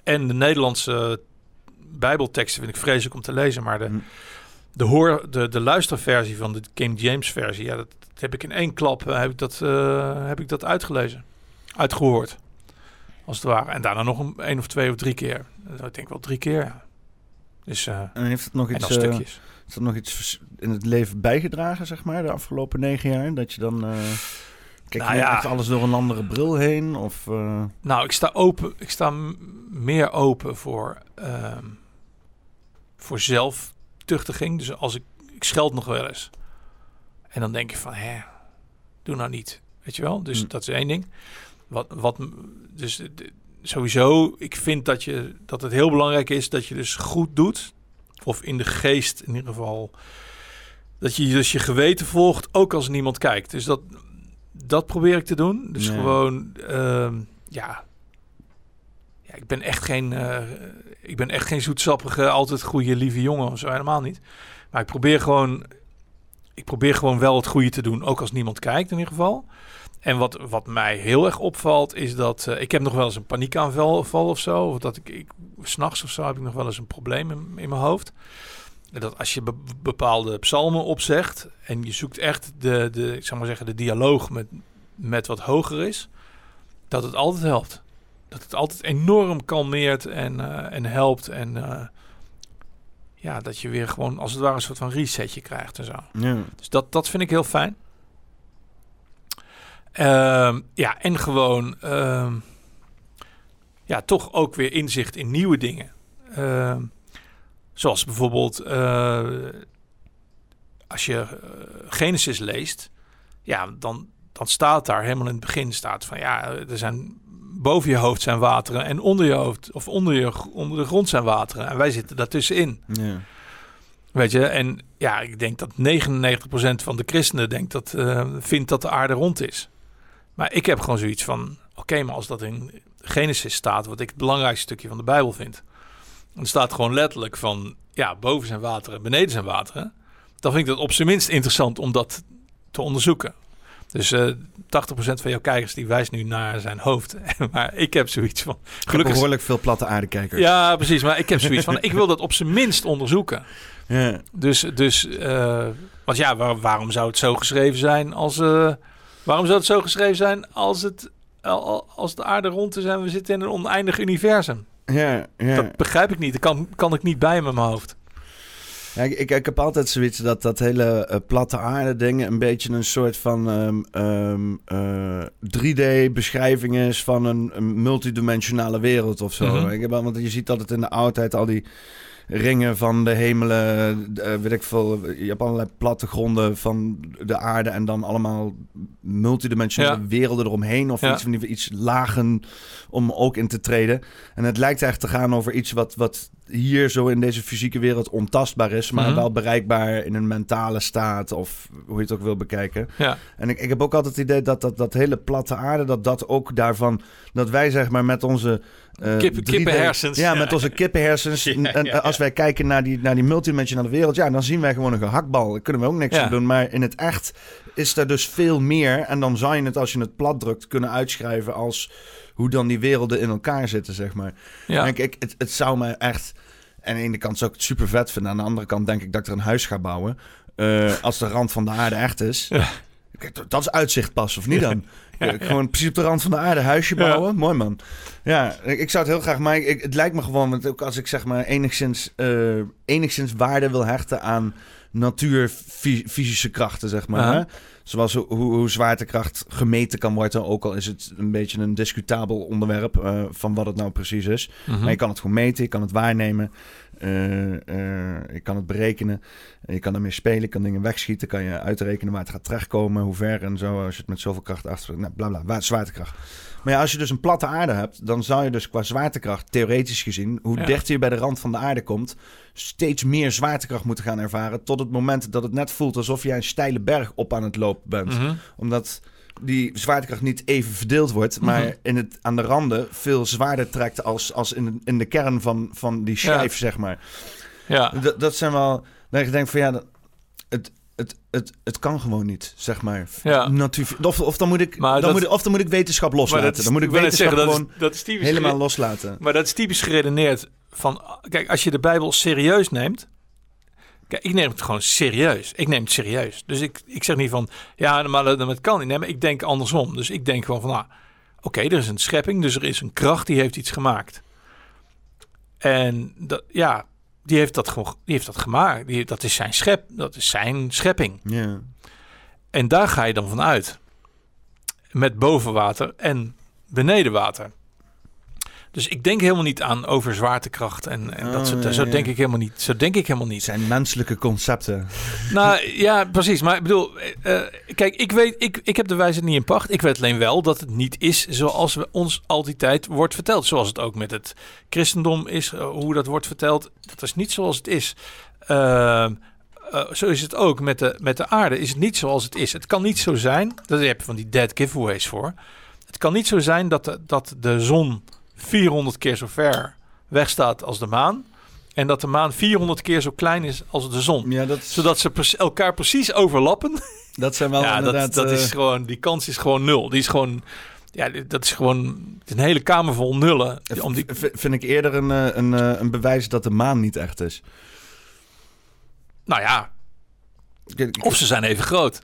En de Nederlandse Bijbelteksten vind ik vreselijk om te lezen, maar de, Hm. de, hoor, de, de luisterversie van de King James versie, ja, dat, dat heb ik in één klap eh, heb ik dat, eh, heb ik dat uitgelezen, uitgehoord, als het ware. En daarna nog een, één of twee of drie keer. Ik denk wel drie keer, ja. Dus, En heeft het nog iets, stukjes. heeft het nog iets in het leven bijgedragen, zeg maar, de afgelopen negen jaar? Dat je dan... eh kijk Nou je ja. alles door een andere bril heen? Of, Nou, ik sta open. Ik sta meer open voor, ehm voor zelftuchtiging. Dus als ik, ik scheld nog wel eens. En dan denk je van, hè, doe nou niet. Weet je wel? Dus Hm. dat is één ding. Wat, wat, dus sowieso, ik vind dat, je, dat het heel belangrijk is dat je dus goed doet. Of in de geest in ieder geval. Dat je dus je geweten volgt, ook als niemand kijkt. Dus dat, dat probeer ik te doen. Dus gewoon, ehm, ja. ja. Ik ben echt geen, eh, ik ben echt geen zoetsappige, altijd goede, lieve jongen of zo, helemaal niet. Maar ik probeer gewoon, ik probeer gewoon wel het goede te doen, ook als niemand kijkt in ieder geval. En wat, wat mij heel erg opvalt, is dat eh, ik heb nog wel eens een paniekaanval val of zo. Of dat ik, ik s'nachts of zo heb ik nog wel eens een probleem in, in mijn hoofd. Dat als je be- bepaalde psalmen opzegt en je zoekt echt de, de, ik zou maar zeggen, de dialoog met, met wat hoger is, dat het altijd helpt. Dat het altijd enorm kalmeert en, eh, en helpt. En eh, ja, dat je weer gewoon als het ware een soort van resetje krijgt en zo. ja. Dus dat, dat vind ik heel fijn. Ehm, ja, en gewoon ehm, ja, toch ook weer inzicht in nieuwe dingen. Ehm, zoals bijvoorbeeld eh, als je eh, Genesis leest, ja, dan, dan staat daar helemaal in het begin staat van ja, er zijn boven je hoofd zijn wateren en onder je hoofd of onder, je, onder de grond zijn wateren. En wij zitten daartussenin. ja. Weet je, en ja, ik denk dat 99% van de christenen denkt dat, eh, vindt dat de aarde rond is. Maar ik heb gewoon zoiets van, oké, maar als dat in Genesis staat, wat ik het belangrijkste stukje van de Bijbel vind, dan staat gewoon letterlijk van, ja, boven zijn wateren, beneden zijn wateren, dan vind ik dat op zijn minst interessant om dat te onderzoeken. Dus eh 80% van jouw kijkers die wijst nu naar zijn hoofd. <laughs> maar ik heb zoiets van. Gelukkig behoorlijk veel platte aardekijkers. Ja, precies. Maar ik heb zoiets van. Ik wil dat op zijn minst onderzoeken. Ja. Dus, dus eh, want ja, waar- waarom zou het zo geschreven zijn als... eh, waarom zou het zo geschreven zijn als, het, al- al- als de aarde rond is en we zitten in een oneindig universum? Ja, ja. Dat begrijp ik niet. Dat kan, kan ik niet bij met mijn hoofd. Ja, ik, ik, ik heb altijd zoiets dat dat hele eh, platte aarde dingen een beetje een soort van ehm, ehm, eh, 3D-beschrijving is van een, een multidimensionale wereld of zo. Mhm. Ik heb, want je ziet dat het in de oudheid al die ringen van de hemelen, eh, weet ik veel. Je hebt allerlei plattegronden van de aarde en dan allemaal multidimensionele Ja. werelden eromheen of Ja. iets, iets lagen om ook in te treden. En het lijkt echt te gaan over iets wat, wat hier zo in deze fysieke wereld ontastbaar is, maar Mhm. wel bereikbaar in een mentale staat of hoe je het ook wil bekijken. Ja. En ik, ik heb ook altijd het idee dat dat, dat hele platte aarde, dat dat ook daarvan, dat wij zeg maar met onze... eh, Kippen- 3D kippenhersens. Ja, met onze kippenhersens. <laughs> Ja, en en ja, als wij kijken naar die, naar die multidimensionale wereld, ja, dan zien wij gewoon een gehaktbal. Daar kunnen we ook niks aan doen. Maar in het echt is er dus veel meer. En dan zou je het, als je het plat drukt, kunnen uitschrijven als hoe dan die werelden in elkaar zitten, zeg maar. Ja. Denk ik, het, het zou me echt... Aan de ene kant zou ik het super vet vinden. Aan de andere kant denk ik dat ik er een huis ga bouwen. eh, als de rand van de aarde echt is. Ja. Kijk, dat- dat is uitzicht pas, of niet dan? Ja. Gewoon precies op de rand van de aarde huisje bouwen. Mooi man. Ja, ik, ik zou het heel graag... Maar ik, het lijkt me gewoon... Want ook als ik zeg maar enigszins, eh, enigszins waarde wil hechten aan natuurfysische krachten, zeg maar. Hè? Zoals hoe, hoe, hoe zwaartekracht gemeten kan worden. Ook al is het een beetje een discutabel onderwerp eh, van wat het nou precies is. Mhm. Maar je kan het gewoon meten, je kan het waarnemen, eh, eh, je kan het berekenen, je kan ermee spelen, je kan dingen wegschieten, kan je uitrekenen waar het gaat terechtkomen, hoe ver en zo, als je het met zoveel kracht achter, nou, bla bla, wa- zwaartekracht. Maar ja, als je dus een platte aarde hebt, dan zou je dus qua zwaartekracht, theoretisch gezien, hoe Ja. dichter je bij de rand van de aarde komt, steeds meer zwaartekracht moeten gaan ervaren, tot het moment dat het net voelt alsof jij een steile berg op aan het lopen bent Mhm. omdat die zwaartekracht niet even verdeeld wordt, maar Mhm. in het, aan de randen veel zwaarder trekt als, als in, de, in de kern van, van die schijf, zeg maar. Ja. Dat, dat zijn wel... Dat je denkt van ja, dat- het, het, het, het kan gewoon niet, zeg maar. Ja. Natuur, of, of, dan moet ik, Maar dan dat- moet, ik- of dan moet ik wetenschap loslaten. is- dan moet ik wetenschap zeggen, gewoon dat is, dat is typisch helemaal loslaten. Maar dat is typisch geredeneerd van... Kijk, als je de Bijbel serieus neemt... Kijk, ik neem het gewoon serieus. Ik neem het serieus. Dus ik, ik zeg niet van... Ja, maar dat, dat kan niet. Nee, maar ik denk andersom. Dus ik denk gewoon van... Nou, oké, er is een schepping. Dus er is een kracht die heeft iets gemaakt. En dat, ja, die heeft dat gewoon die heeft dat gemaakt. Die, dat is zijn schep. Dat is zijn schepping. Ja. En daar ga je dan van uit. Met bovenwater en benedenwater. Dus ik denk helemaal niet aan over zwaartekracht en, en dat Oh, soort. ja, zo ja. denk ik helemaal niet. Zo denk ik helemaal niet. zijn menselijke concepten. Nou ja, precies. Maar ik bedoel, eh, eh, kijk, ik weet, ik, ik heb de wijsheid niet in pacht. Ik weet alleen wel dat het niet is zoals we ons altijd wordt verteld. Zoals het ook met het christendom is, eh, hoe dat wordt verteld. Dat is niet zoals het is. Ehm, eh, zo is het ook met de, met de aarde. Is het niet zoals het is. Het kan niet zo zijn. Daar heb je van die dead giveaways voor. Het kan niet zo zijn dat de, dat de zon 400 keer zo ver wegstaat als de maan. En dat de maan 400 keer zo klein is als de zon Ja, dat, zodat ze pre- elkaar precies overlappen. dat zijn wel ja, inderdaad... dat, dat eh, is gewoon, die kans is gewoon nul. Die is gewoon, ja, dat is gewoon is een hele kamer vol nullen. Om die, vind ik eerder een, eh, een, eh, een bewijs dat de maan niet echt is. nou ja, of ze zijn even groot.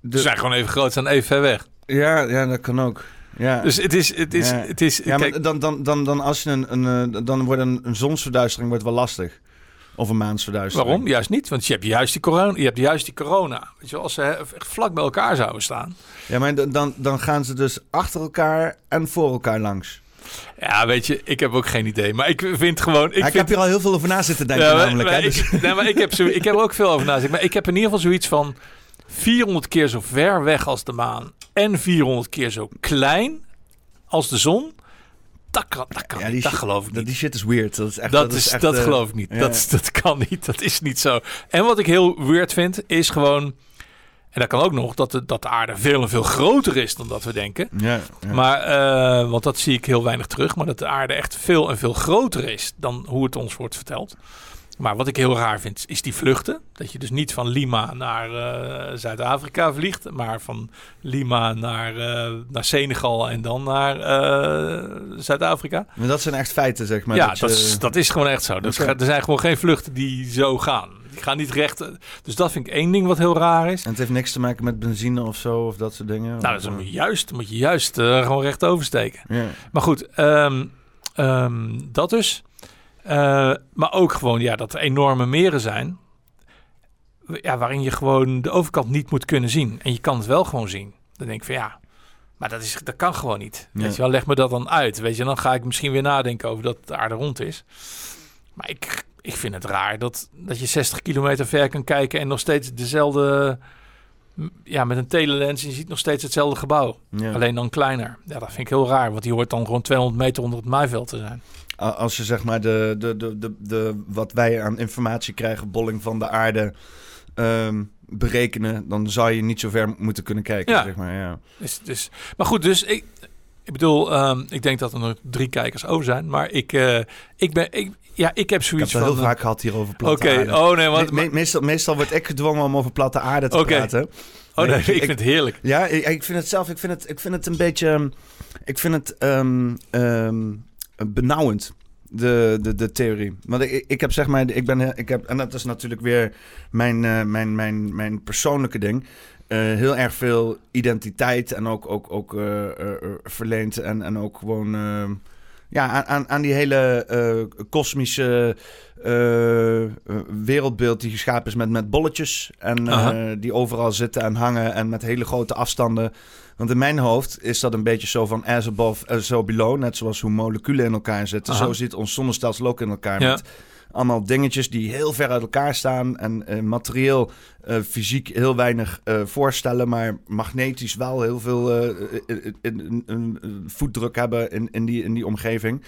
de- Ze zijn gewoon even groot, ze zijn even ver weg. ja, ja, dat kan ook. Ja. Dus het is, het is, Ja. het is. Ja, kijk, maar dan, dan, dan, dan als je een, een, eh, dan wordt een, een zonsverduistering wordt wel lastig. Of een maansverduistering. waarom? Juist niet, want je hebt juist die corona. Je hebt juist die corona. Weet je, als ze echt vlak bij elkaar zouden staan. Ja, maar dan- dan, gaan ze dus achter elkaar en voor elkaar langs. Ja, weet je, ik heb ook geen idee. Maar ik vind gewoon. Ik ik vind, heb hier al heel veel over na zitten denken Ja, maar- namelijk. maar hè, dus- ik, nee, maar ik heb, zo, ik heb er ook veel over nagedacht. Maar ik heb in ieder geval zoiets van 400 keer zo ver weg als de maan en 400 keer zo klein als de zon. Dat kan, dat kan Ja, niet. die Dat shit- geloof ik niet. die shit is weird. Dat is echt... Dat, is, echt, dat eh, geloof ik niet. ja. Dat, dat kan niet. Dat is niet zo. En wat ik heel weird vind, is gewoon... En dat kan ook nog, dat de, dat de aarde veel en veel groter is dan dat we denken. Ja, ja. Maar, eh, want dat zie ik heel weinig terug. Maar dat de aarde echt veel en veel groter is dan hoe het ons wordt verteld. Maar wat ik heel raar vind, is die vluchten. Dat je dus niet van Lima naar eh, Zuid-Afrika vliegt, maar van Lima naar, eh, naar Senegal en dan naar eh, Zuid-Afrika. Maar dat zijn echt feiten, zeg maar. ja, dat dat, je- is, dat is gewoon echt zo. Dus er zijn gewoon geen vluchten die zo gaan. Die gaan niet recht. Dus dat vind ik één ding wat heel raar is. En het heeft niks te maken met benzine of zo, of dat soort dingen. Nou, dat dan eh, juist, moet je juist gewoon recht oversteken. Maar goed, ehm, ehm, dat dus. Eh, maar ook gewoon ja, dat er enorme meren zijn. Ja, waarin je gewoon de overkant niet moet kunnen zien. En je kan het wel gewoon zien. Dan denk ik van ja, maar dat, is, dat kan gewoon niet. Ja. Weet je wel, leg me dat dan uit. Weet je, dan ga ik misschien weer nadenken over dat de aarde rond is. Maar ik, ik vind het raar dat, dat je 60 kilometer ver kan kijken en nog steeds dezelfde ja, met een telelens en je ziet nog steeds hetzelfde gebouw. Ja. Alleen dan kleiner. Ja, dat vind ik heel raar, want die hoort dan gewoon 200 meter onder het maaiveld te zijn. Als je zeg maar de, de, de, de, de, wat wij aan informatie krijgen, bolling van de aarde, ehm, berekenen, dan zou je niet zo ver moeten kunnen kijken. Ja. Zeg maar, ja. Dus, dus, maar goed, dus ik, ik bedoel, ehm, ik denk dat er nog drie kijkers over zijn. Maar ik, eh, ik ben, ik, ja, ik heb Ik heb zoiets heel van... eh, vaak gehad hier over platte Oké, aarde. oh nee, want... Me- me- meestal, meestal word ik gedwongen om over platte aarde te Oké. praten. oh nee, nee, ik, ik- vind het heerlijk. Ja, ik, ik vind het zelf, ik vind het, ik vind het een beetje, ehm, ik vind het ehm, benauwend. De, de, de theorie. Want ik, ik heb zeg maar, ik ben, ik heb, en dat is natuurlijk weer mijn, eh, mijn, mijn, mijn persoonlijke ding. eh, heel erg veel identiteit en ook, ook, ook eh, eh, eh, verleend. En, en ook gewoon ja, aan- aan, die hele eh, kosmische eh, eh, wereldbeeld die geschapen is met, met bolletjes. En eh, die overal zitten en hangen en met hele grote afstanden. Want in mijn hoofd is dat een beetje zo van as above, as so below. Net zoals hoe moleculen in elkaar zitten. Aha. Zo zit ons zonnestelsel ook in elkaar. Ja. Met allemaal dingetjes die heel ver uit elkaar staan. En eh, materieel, eh, fysiek heel weinig eh, voorstellen. Maar magnetisch wel heel veel eh, eh, eh, voetdruk hebben in, in, die, in die omgeving.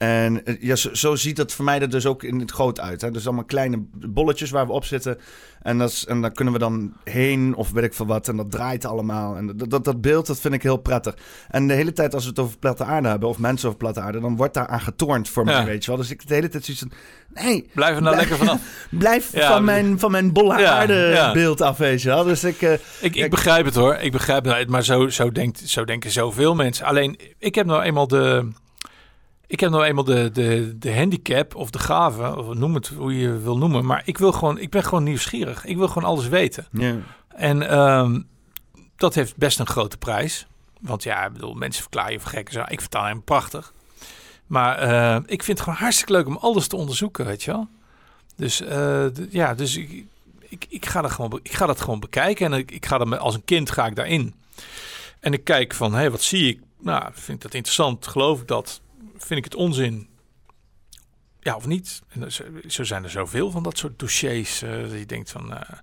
En eh, ja, zo, zo ziet het voor mij er dus ook in het groot uit. Hè? Dus allemaal kleine bolletjes waar we op zitten. En, dat is, en daar kunnen we dan heen of weet ik veel wat. En dat draait allemaal. En dat, dat, dat beeld, dat vind ik heel prettig. En de hele tijd als we het over platte aarde hebben, of mensen over platte aarde, dan wordt daar aan getornd voor mij, Ja. weet je wel. Dus ik de hele tijd zoiets van, nee, Blijf er nou lekker vanaf. <laughs> blijf Ja, van, mijn, van mijn bolle aarde beeld af, weet je wel. Dus ik, eh, Ik, ik begrijp het hoor. Ik begrijp het. Maar zo, zo, denkt, zo denken zoveel mensen. Alleen, ik heb nou eenmaal de... Ik heb nou eenmaal de, de, de handicap of de gave, of noem het hoe je wil noemen. Maar ik, wil gewoon, ik ben gewoon nieuwsgierig. Ik wil gewoon alles weten. En ehm, dat heeft best een grote prijs. Want ja, ik bedoel, mensen verklaren je voor gek. Zo. Ik vertaal hem prachtig. Maar eh, ik vind het gewoon hartstikke leuk om alles te onderzoeken, weet je wel. Dus eh, ja, dus ik, ik, ik, ga dat gewoon, ik ga dat gewoon bekijken. En ik, ik ga met- als een kind ga ik daarin. En ik kijk van, hé, hey, wat zie ik? Nou, vind ik dat interessant? Geloof ik dat? Vind ik het onzin? Ja, of niet? En zo, zijn er zoveel van dat soort dossiers. eh dat je denkt van, eh,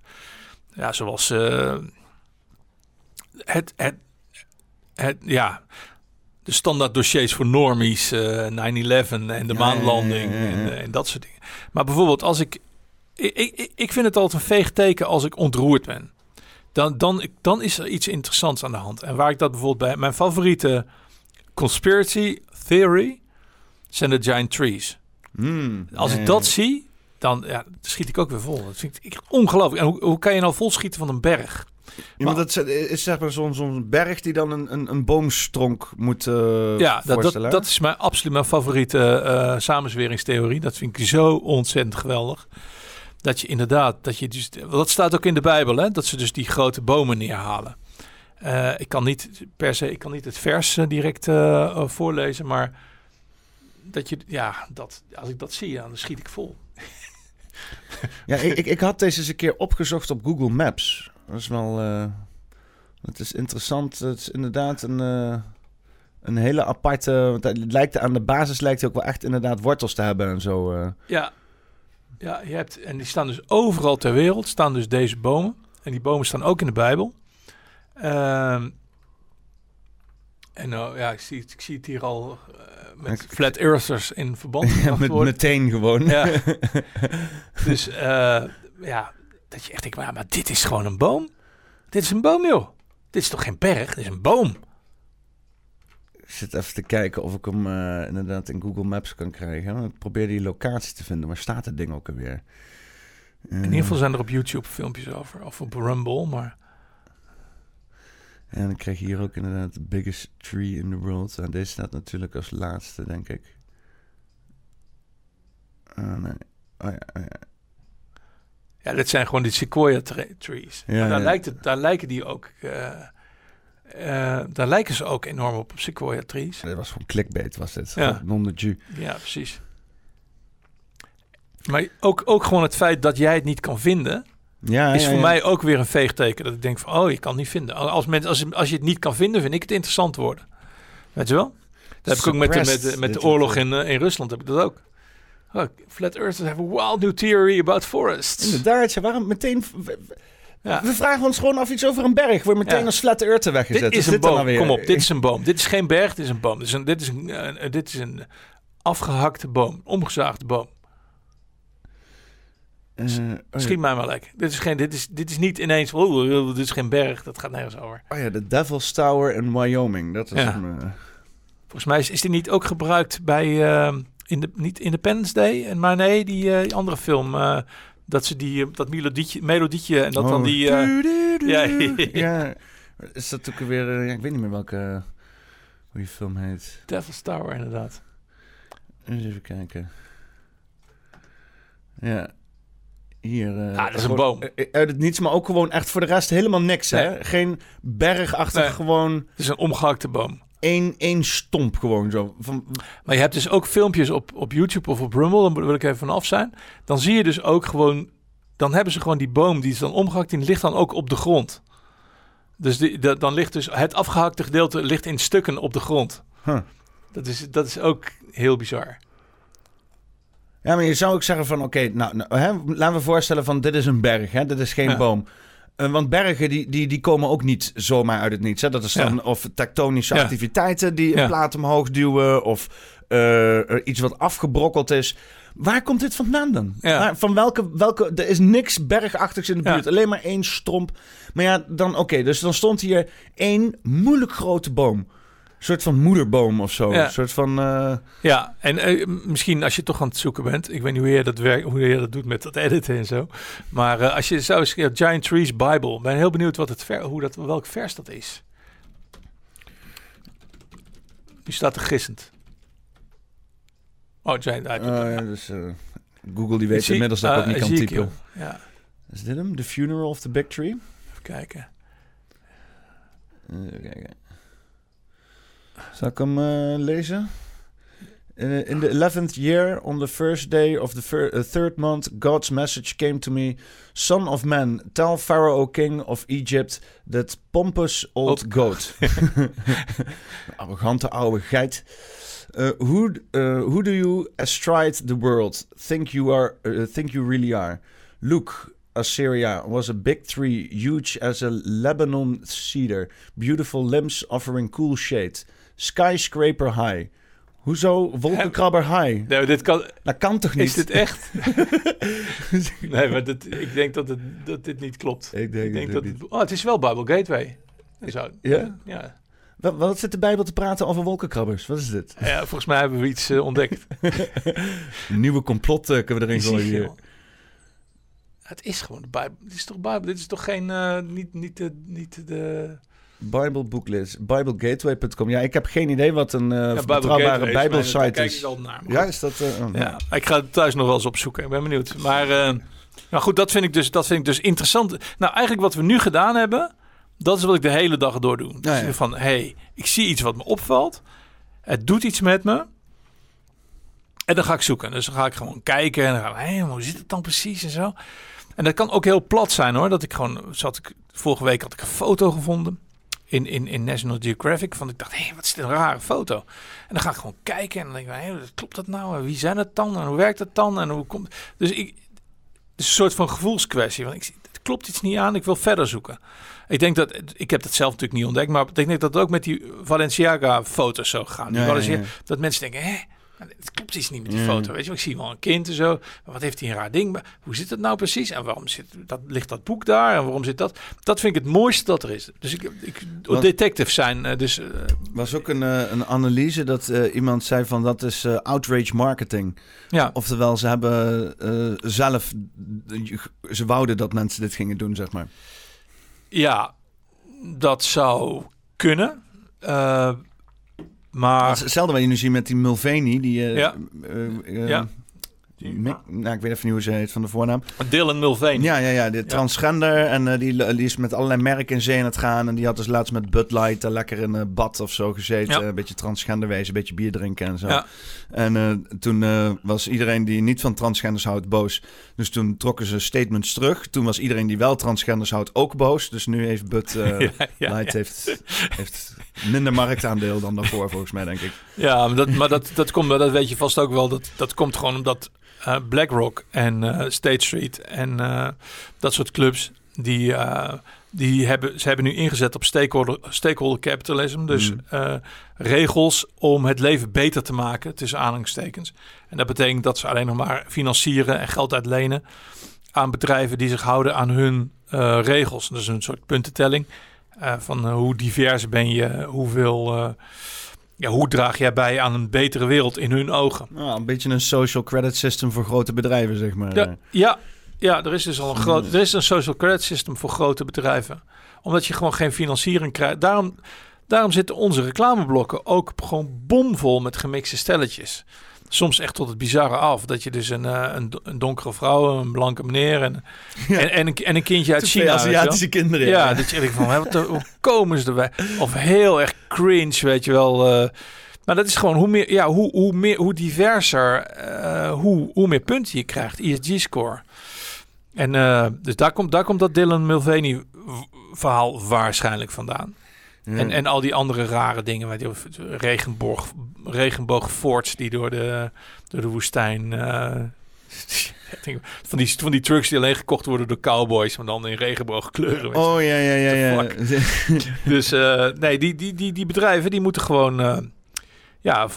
ja, zoals eh, het, het, het, ja, de standaard dossiers voor normies, eh 9-11 en de Ja, maanlanding ja, ja. En, en dat soort dingen. Maar bijvoorbeeld als ik, ik, ik, ik vind het altijd een veeg teken als ik ontroerd ben. Dan, dan, dan is er iets interessants aan de hand. En waar ik dat bijvoorbeeld bij, mijn favoriete conspiracy theory zijn de giant trees. Hmm. Als ik dat zie, dan ja, schiet ik ook weer vol. Dat vind ik ongelooflijk. En hoe, hoe kan je nou vol schieten van een berg? Ja, maar dat is, zeg maar zo'n berg die dan een, een, een boomstronk moet eh ja, dat, dat, is mijn, absoluut mijn favoriete eh samenzweringstheorie. Dat vind ik zo ontzettend geweldig. Dat je inderdaad, dat je dus, dat staat ook in de Bijbel, hè, dat ze dus die grote bomen neerhalen. Eh, ik kan niet per se, ik kan niet het vers direct voorlezen, maar dat je, ja, dat, als ik dat zie, dan schiet ik vol. Ja, ik, ik, ik had deze eens een keer opgezocht op Google Maps. Dat is wel... eh, het is interessant. Het is inderdaad een, eh, een hele aparte... Want het lijkt, aan de basis lijkt hij ook wel echt inderdaad wortels te hebben en zo. eh. Ja, ja je hebt, en die staan dus overal ter wereld, staan dus deze bomen. En die bomen staan ook in de Bijbel. Ehm, en nou ja, ik zie, het- ik zie het hier al met Ik- flat earthers in verband <laughs> Ja, met, worden. meteen gewoon. Ja. <laughs> dus eh, ja, dat je echt denkt, maar, maar dit is gewoon een boom. Dit is een boom, joh. Dit is toch geen berg, dit is een boom. Ik zit even te kijken of ik hem eh, inderdaad in Google Maps kan krijgen. Ik probeer die locatie te vinden. Waar staat het ding ook alweer? In ieder geval zijn er op YouTube filmpjes over, of op Rumble, maar... En dan krijg je hier ook inderdaad the biggest tree in the world. En deze staat natuurlijk als laatste, denk ik. Ah, nee. Oh ja, oh ja. Ja, dit zijn gewoon die sequoia tre- trees. Ja, maar daar, ja. lijkt het, daar lijken die ook. eh, eh, daar lijken ze ook enorm op, op sequoia trees. Dit was gewoon clickbait, was dit. Ja. Ja. Non de Ju. Ja, precies. Maar ook, ook gewoon het feit dat jij het niet kan vinden, Ja, is ja, voor mij ook weer een veegteken. Dat ik denk van, oh, je kan het niet vinden. Als, mensen, als, als je het niet kan vinden, vind ik het interessant worden. Weet je wel? Dat heb ik ook met de, met, de- met de oorlog in, eh, in Rusland, heb ik dat ook. Oh, flat earthers have a wild new theory about forests. Inderdaad, waarom meteen... Ja. We vragen ons gewoon af iets over een berg. Wordt meteen Ja. als flat earther weggezet. Dit is een boom. nou weer? Kom op, dit is een boom. Dit is geen berg, dit is een boom. Dit is een, dit is een, dit is een afgehakte boom. Omgezaagde boom. Eh, oh, ja. Mij maar lekker. Dit is, geen, dit is, dit is niet ineens, oh, dit is geen berg. Dat gaat nergens over. Oh ja, de Devil's Tower in Wyoming. Dat is Ja. hem. eh. Volgens mij is, is die niet ook gebruikt bij, eh, in de, niet Independence Day, en maar nee, die, eh, die andere film. dat ze die, dat melodietje, melodietje en dat dan Oh. die... Du-du-du. ja, <laughs> ja. Is dat ook weer... ik weet niet meer welke... hoe die film heet. Devil's Tower inderdaad. Eens even kijken. Ja. Hier. eh, Ah, dat is een boom. eh, Uit het niets, maar ook gewoon echt voor de rest helemaal niks, hè? Geen bergachtig, Nee. gewoon Het is een omgehakte boom. één, één stomp gewoon zo. Van, Maar je hebt dus ook filmpjes op, op YouTube of op Rumble, daar wil ik even van af zijn. Dan zie je dus ook gewoon, dan hebben ze gewoon die boom, die is dan omgehakt, die ligt dan ook op de grond. Dus die, dat- dan ligt dus het afgehakte gedeelte ligt in stukken op de grond. Huh. Dat, is, dat is ook heel bizar. Ja, maar je zou ook zeggen van, oké, nou, nou, hè, laten we voorstellen van, dit is een berg, hè, dit is geen Ja. boom. Eh, want bergen, die, die, die komen ook niet zomaar uit het niets. Hè? Dat is dan Ja. of tektonische Ja. activiteiten die een plaat omhoog duwen, of eh, iets wat afgebrokkeld is. Waar komt dit vandaan dan? Waar- van welke, welke, er is niks bergachtigs in de buurt, alleen maar één stromp. Maar ja, dan oké, dus dan stond hier één moeilijk grote boom. Een soort van moederboom of zo. Ja. Een soort van... eh, Ja, en eh, misschien als je toch aan het zoeken bent. Ik weet niet hoe je dat, werkt, hoe je dat doet met dat editen en zo. Maar eh, als je zou eens ja, Giant Trees Bible. Ben heel benieuwd wat het ver, hoe dat, welk vers dat is. Nu staat er gissend. Oh, Giant oh, Trees. ja, dus, Google die weet inmiddels dat ik ook niet kan typen. Ja, Is dit hem? The Funeral of the Big Tree? even kijken. Even kijken. Zal ik hem eh, lezen? In, in the eleventh year, on the first day of the fir- uh, third month, God's message came to me: Son of man, tell Pharaoh, king of Egypt, that pompous old Old goat, <laughs> arrogante oude geit, uh, who uh, who do you astride the world? Think you are? Uh, think you really are? Look, Assyria was a big tree, huge as a Lebanon cedar, beautiful limbs offering cool shade, skyscraper high. Hoezo wolkenkrabber high? <laughs> Nee, dit kan, Dat kan toch niet? is dit echt? <laughs> nee, maar dit, ik denk dat, het, dat dit niet klopt. Ik denk, Ik denk het dat het, oh, het is wel Bible Gateway. Zo, Ja? ja. Wat, wat zit de Bijbel te praten over wolkenkrabbers? Wat is dit? Ja, volgens mij hebben we iets eh, ontdekt. <laughs> Een nieuwe complot eh, kunnen we erin gooien. Het is gewoon de Bijbel. Dit is toch Bijbel? Dit is toch geen, eh, niet, niet, de, niet de... Bible booklist, biblegateway.com. Ja, ik heb geen idee wat een eh Ja, betrouwbare bijbelsite kijk is. ik al naar. Ja, is dat... eh, oh, Ja, ik ga het thuis nog wel eens opzoeken. Ik ben benieuwd. Maar eh, nou goed, dat vind, ik dus, dat vind ik dus interessant. Nou, eigenlijk wat we nu gedaan hebben, dat is wat ik de hele dag door doe. Dus Ja, ja. van, hey, ik zie iets wat me opvalt. Het doet iets met me. En dan ga ik zoeken. Dus dan ga ik gewoon kijken. En dan ga ik, hé, hoe zit het dan precies en zo. En dat kan ook heel plat zijn hoor. Dat ik gewoon, zat ik, vorige week had ik een foto gevonden. In, in, in National Geographic. Van ik dacht, hé, wat is dit een rare foto. En dan ga ik gewoon kijken. En dan denk ik, hé, klopt dat nou? En wie zijn het dan? En hoe werkt het dan? En hoe komt... Dus ik... Het is een soort van gevoelskwestie. Want ik zie, het klopt iets niet aan. Ik wil verder zoeken. Ik denk dat... Ik heb dat zelf natuurlijk niet ontdekt. Maar ik denk dat het ook met die Valenciaga-foto's zo gaat. Ja, ja, ja. Dat mensen denken, hè? Maar Het klopt iets niet met die foto. Weet je, ik zie wel een kind en zo. Maar wat heeft hij een raar ding? Hoe zit het nou precies? En waarom zit dat, ligt dat boek daar? En waarom zit dat? Dat vind ik het mooiste dat er is. Dus ik, ik Want- detective zijn. eh, Dus eh, was ook een, eh, een analyse dat iemand zei van dat is outrage marketing. ja, Oftewel, ze hebben zelf... Ze wouden dat mensen dit gingen doen, zeg maar. ja, dat zou kunnen. Maar Dat Hetzelfde wat je nu ziet met die Mulvaney. Die, eh, Ja. eh, eh, Ja. nou, ik weet even niet hoe ze heet van de voornaam. Dylan Mulvaney. Ja, ja, ja. De transgender. En die, die is met allerlei merken in zee aan het gaan. En die had dus laatst met Bud Light eh, lekker in een bad of zo gezeten. Ja. Een beetje transgender wezen, een beetje bier drinken en zo. Ja. En toen was iedereen die niet van transgenders houdt boos. Dus toen trokken ze statements terug. Toen was iedereen die wel transgenders houdt ook boos. Dus nu heeft Bud <laughs> Light Heeft, heeft minder marktaandeel dan daarvoor, volgens mij, denk ik. Ja, maar dat, maar dat, dat komt, dat weet je vast ook wel. Dat, dat komt gewoon omdat eh, BlackRock en eh, State Street en eh, dat soort clubs, die, die hebben, ze hebben nu ingezet op stakeholder, stakeholder capitalism. Dus Mm. regels om het leven beter te maken, tussen aanhalingstekens. En dat betekent dat ze alleen nog maar financieren en geld uitlenen aan bedrijven die zich houden aan hun regels. Dus een soort puntentelling van hoe divers ben je, hoeveel, uh, ja, hoe draag jij bij aan een betere wereld in hun ogen. Nou, een beetje een social credit system voor grote bedrijven, zeg maar. Ja, ja, ja er is dus al een groot, er is een social credit system voor grote bedrijven, omdat je gewoon geen financiering krijgt. Daarom, daarom zitten onze reclameblokken ook gewoon bomvol met gemixte stelletjes soms echt tot het bizarre af. Dat je dus een, uh, een, een, donkere vrouw, een blanke meneer en, ja. en, en, een, en een kindje uit China. Aziatische kinderen. Ja, ja, dat je denkt van, wat, hoe komen ze erbij? Of heel erg cringe, weet je wel. Uh, maar dat is gewoon hoe meer, ja, hoe, hoe, meer, hoe diverser, uh, hoe, hoe meer punten je krijgt. ESG-score. En dus daar komt, daar komt dat Dylan Mulvaney verhaal waarschijnlijk vandaan. Ja. En, en al die andere rare dingen, weet je, regenboog, regenboogforts die door de, door de woestijn. <laughs> Uh, van, die, van die trucks die alleen gekocht worden door cowboys, maar dan in regenboogkleuren. Oh ja, ja, ja. ja. <laughs> dus uh, nee, die, die, die, die bedrijven die moeten gewoon. Uh, ja,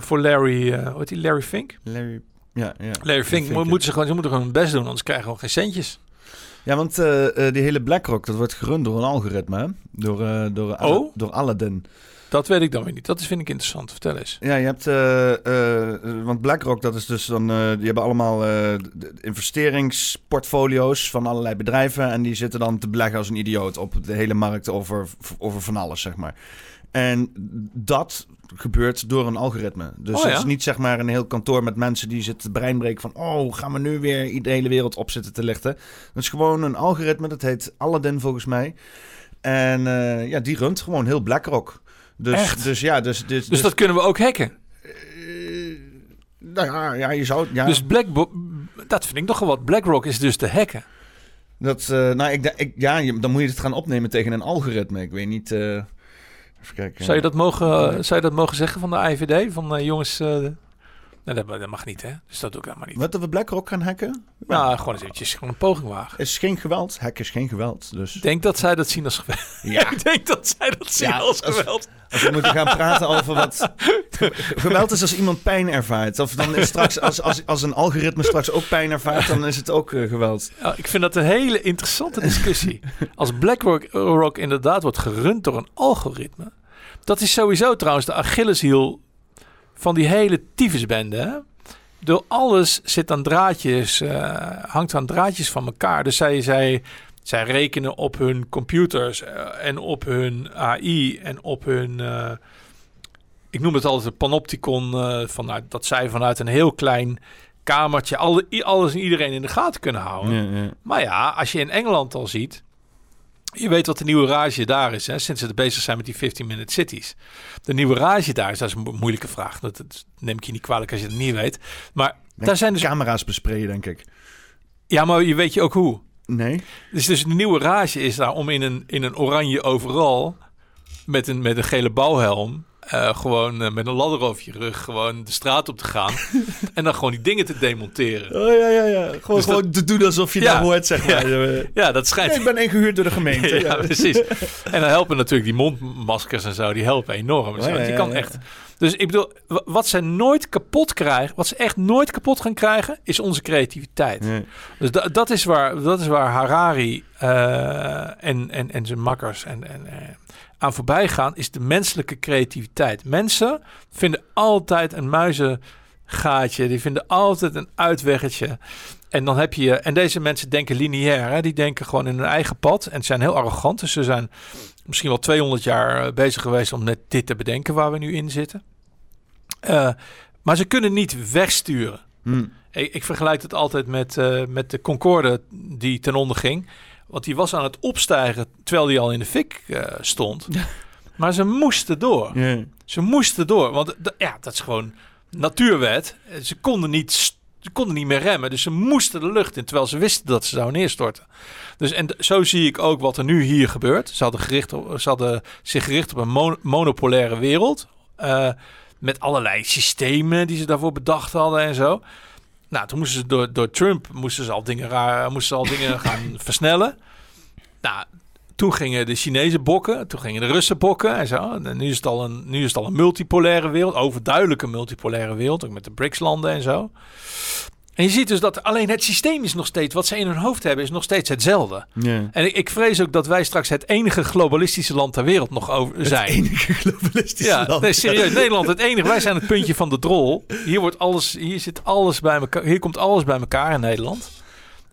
voor Larry, hoe heet die? Larry Fink? Larry, ja, ja. Larry Fink, Fink moeten ze, gewoon, ze moeten gewoon hun best doen, anders krijgen we gewoon geen centjes. Ja, want uh, uh, die hele BlackRock, dat wordt gerund door een algoritme, hè? Door, uh, door, oh? door Aladdin. Dat weet ik dan weer niet. Dat vind ik interessant. Vertel eens. Ja, je hebt... Uh, want BlackRock, dat is dus dan... die hebben allemaal investeringsportfolio's van allerlei bedrijven. En die zitten dan te beleggen als een idioot op de hele markt over, over van alles, zeg maar. En dat gebeurt door een algoritme. Dus oh, het is niet zeg maar een heel kantoor met mensen die zitten te brein breken van... oh, gaan we nu weer de hele wereld op zitten te lichten. Dat is gewoon een algoritme, dat heet Aladdin volgens mij. En uh, ja, die runt gewoon heel BlackRock. Dus, Echt? dus ja, dus... Dus, dus dat kunnen we ook hacken? Uh, nou ja, ja, je zou... Ja. Dus Black dat vind ik nogal wat. BlackRock is dus te hacken. Dat, uh, nou, ik, ik, ja, dan moet je het gaan opnemen tegen een algoritme. Ik weet niet... Even kijken. Zou je dat mogen, zou je dat mogen zeggen van de IVD? Van jongens... Dat, dat, mag niet, hè? Dus dat doe ik helemaal niet. Wat, dat we BlackRock gaan hacken? Nou, gewoon eens eventjes gewoon een poging wagen. Is geen geweld. Hacken is geen geweld. Dus. Ik denk dat zij dat zien als geweld. Ja. <laughs> ik denk dat zij dat zien Ja, als als- geweld. Als we moeten gaan praten over wat... <laughs> Geweld is als iemand pijn ervaart. Of dan is straks, als, als, als een algoritme straks ook pijn ervaart, dan is het ook eh, geweld. Ja, ik vind dat een hele interessante discussie. Als BlackRock Rock inderdaad wordt gerund door een algoritme. Dat is sowieso trouwens de Achilleshiel van die hele tyfusbende. Hè? Door alles zit aan draadjes, eh, hangt aan draadjes van elkaar. Dus zij, zij, zij rekenen op hun computers eh, en op hun AI en op hun... eh, ik noem het altijd een panopticon. vanuit, dat zij vanuit een heel klein kamertje alle, alles en iedereen in de gaten kunnen houden. Maar ja, als je in Engeland al ziet. Je weet wat de nieuwe rage daar is, hè, sinds ze bezig zijn met die 15-minute cities. De nieuwe rage daar is, dat is een mo- moeilijke vraag. Dat, dat neem ik je niet kwalijk als je het niet weet. Maar daar zijn dus... Camera's besprayen, denk ik. Ja, maar je weet je ook hoe. Nee? Dus, dus de nieuwe rage is daar om in een, in een oranje overal... met een, met een gele bouwhelm... eh, gewoon eh, met een ladder over je rug... gewoon de straat op te gaan... <laughs> en dan gewoon die dingen te demonteren. Oh ja, ja, ja. Gewoon, Dus dat- gewoon te doen alsof je Ja. dat hoort, zeg maar. Ja. Ja, dat schijnt... ik ben ingehuurd door de gemeente. <laughs> ja, precies. En dan helpen natuurlijk die mondmaskers en zo, die helpen enorm. je ja, kan echt. Dus ik bedoel, wa- wat ze nooit kapot krijgen, wat ze echt nooit kapot gaan krijgen, is onze creativiteit. Nee. Dus da- dat, is waar, dat is waar Harari eh, en, en, en zijn makkers en, en, aan voorbij gaan, is de menselijke creativiteit. Mensen vinden altijd een muizengaatje, die vinden altijd een uitweggetje. En dan heb je, en deze mensen denken lineair, hè? die denken gewoon in hun eigen pad en zijn heel arrogant. Dus ze zijn misschien wel 200 jaar eh, bezig geweest om net dit te bedenken waar we nu in zitten. Eh, maar ze kunnen niet wegsturen. Hm. Ik, ik vergelijk het altijd met, eh, met de Concorde die ten onder ging. Want die was aan het opstijgen terwijl die al in de fik eh, stond. <laughs> Maar ze moesten door. Ze moesten door. Want ja, dat is gewoon natuurwet. Ze konden niet, ze konden niet meer remmen. Dus ze moesten de lucht in. Terwijl ze wisten dat ze zouden neerstorten. Dus en zo zie ik ook wat er nu hier gebeurt. Ze hadden, gericht op, ze hadden zich gericht op een mon- monopolaire wereld. eh, met allerlei systemen die ze daarvoor bedacht hadden en zo. Nou, toen moesten ze door, door Trump moesten ze al dingen, raar, moesten ze al dingen <laughs> gaan versnellen. Nou, toen gingen de Chinezen bokken, toen gingen de Russen bokken en zo. En nu is het al een, nu is het al een multipolaire wereld, overduidelijke multipolaire wereld, ook met de BRICS-landen en zo. En je ziet dus dat alleen het systeem is nog steeds, wat ze in hun hoofd hebben, is nog steeds hetzelfde. En ik, ik vrees ook dat wij straks het enige globalistische land ter wereld nog over zijn. Het enige globalistische Ja, land. nee, serieus. Nederland, het enige. Wij zijn het puntje van de drol. Hier wordt alles, hier zit alles bij elkaar. Hier komt alles bij elkaar in Nederland.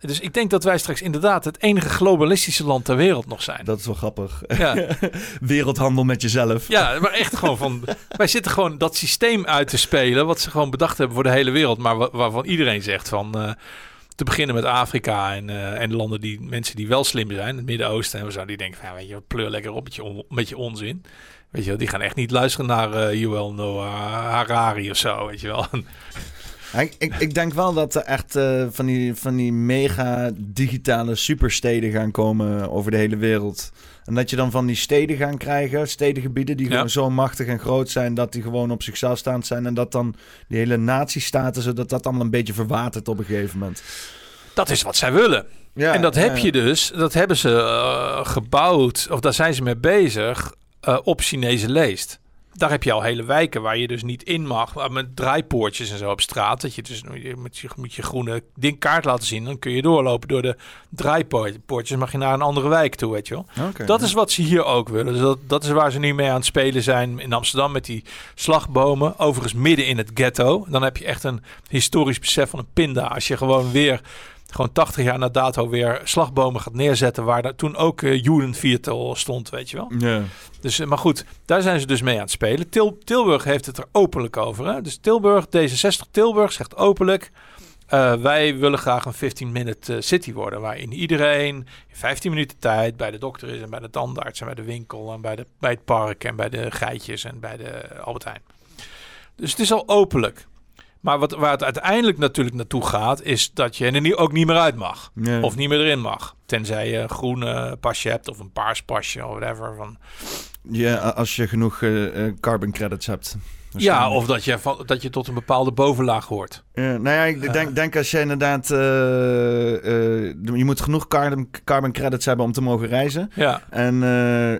Dus ik denk dat wij straks inderdaad het enige globalistische land ter wereld nog zijn. Dat is wel grappig. Ja, <laughs> Wereldhandel met jezelf. ja maar echt gewoon van. <laughs> Wij zitten gewoon dat systeem uit te spelen. wat ze gewoon bedacht hebben voor de hele wereld. Maar wa- waarvan iedereen zegt van. eh, te beginnen met Afrika en, eh, en de landen die mensen die wel slim zijn, het Midden-Oosten en zo, die denken van ja, weet je, pleur lekker op met je, on- met je onzin. Weet je wel, die gaan echt niet luisteren naar eh Yuval Noah Harari of zo, weet je wel. Ik, ik, ik denk wel dat er echt eh, van, die, van die mega digitale supersteden gaan komen over de hele wereld. En dat je dan van die steden gaan krijgen, stedengebieden die Ja. gewoon zo machtig en groot zijn dat die gewoon op zichzelf staand zijn. En dat dan die hele nazistaten, zodat dat allemaal een beetje verwatert op een gegeven moment. Dat is wat zij willen. Ja, en dat heb ja. je dus, dat hebben ze eh, gebouwd, of daar zijn ze mee bezig, eh, op Chinese leest. Daar heb je al hele wijken waar je dus niet in mag, maar met draaipoortjes en zo op straat. Dat je dus je moet je, moet je groene ding kaart laten zien. Dan kun je doorlopen door de draaipoortjes, mag je naar een andere wijk toe, weet je wel. Dat is wat ze hier ook willen. Dus dat, dat is waar ze nu mee aan het spelen zijn in Amsterdam met die slagbomen. Overigens midden in het ghetto. Dan heb je echt een historisch besef van een pinda. Als je gewoon weer, gewoon 80 jaar na dato weer slagbomen gaat neerzetten. Waar daar toen ook uh, Judenviertel stond, weet je wel. Ja. Dus, eh, maar goed, daar zijn ze dus mee aan het spelen. Til, Tilburg heeft het er openlijk over. Hè? Dus Tilburg, D66 Tilburg zegt openlijk... Uh, wij willen graag een 15-minute uh, city worden, waarin iedereen in 15 minuten tijd bij de dokter is en bij de tandarts en bij de winkel en bij, de, bij het park en bij de geitjes en bij de Albert Heijn. Dus het is al openlijk. Maar wat, waar het uiteindelijk natuurlijk naartoe gaat, is dat je er niet, ook niet meer uit mag. Of niet meer erin mag. Tenzij je een groene pasje hebt of een paars pasje of whatever. Van... ja, als je genoeg uh, carbon credits hebt. Ja, of dat je, van, dat je tot een bepaalde bovenlaag hoort. Ja, nou ja, ik denk, denk als je inderdaad... Uh, uh, je moet genoeg carbon, carbon credits hebben om te mogen reizen. Ja. En,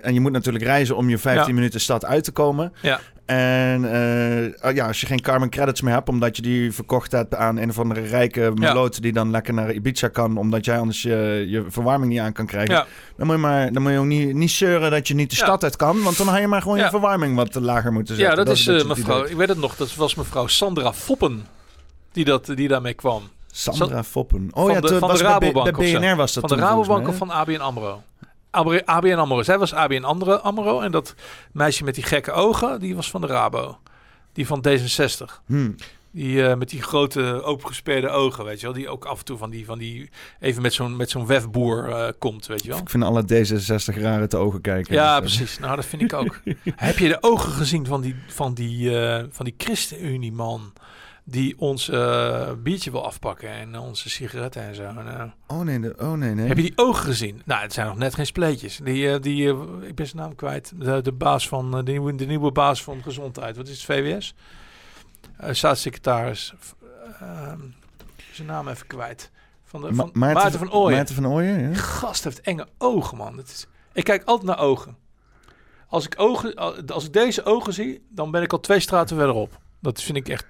en je moet natuurlijk reizen om je 15 ja. minuten stad uit te komen. Ja. En uh, ja, als je geen carbon credits meer hebt, omdat je die verkocht hebt aan een of andere rijke meloot die dan lekker naar Ibiza kan, omdat jij anders je, je verwarming niet aan kan krijgen. Ja. Dan moet je maar dan moet je ook niet, niet zeuren dat je niet de stad uit kan, want dan had je maar gewoon je verwarming wat lager moeten zetten. Ja, dat, dat is, uh, mevrouw, ik weet het nog, dat was mevrouw Sandra Foppen die, dat, die daarmee kwam. Sandra Foppen. Oh van ja, de, van de Rabobank bij, bij BNR was dat Van de Rabobank of van ABN AMRO? ABN AMRO. Zij was ABN AMRO, AMRO en dat meisje met die gekke ogen, die was van de Rabo. Die van D66. Hmm. Die uh, met die grote opengesperde ogen, weet je wel. Die ook af en toe van die, van die even met zo'n met zo'n wefboer uh, komt, weet je wel. Ik vind alle D66 rare te ogen kijken. Ja, dus, precies. Nou, dat vind ik ook. <laughs> Heb je de ogen gezien van die, van die, uh, van die ChristenUnie man? Die ons uh, biertje wil afpakken en onze sigaretten en zo. Nou, oh nee, de, oh nee, nee. Heb je die ogen gezien? Nou, het zijn nog net geen spleetjes. Die, uh, die uh, ik ben zijn naam kwijt. De, de baas van de, nieuwe, de nieuwe baas van gezondheid. Wat is het VWS? staatssecretaris. zijn naam even kwijt. Van de, van Ma Maarten, Maarten van Ooyen. Maarten van Ooyen, ja. Gast heeft enge ogen, man. Het is, ik kijk altijd naar ogen. Als ik, ogen. als ik deze ogen zie, dan ben ik al twee straten verderop. Dat vind ik echt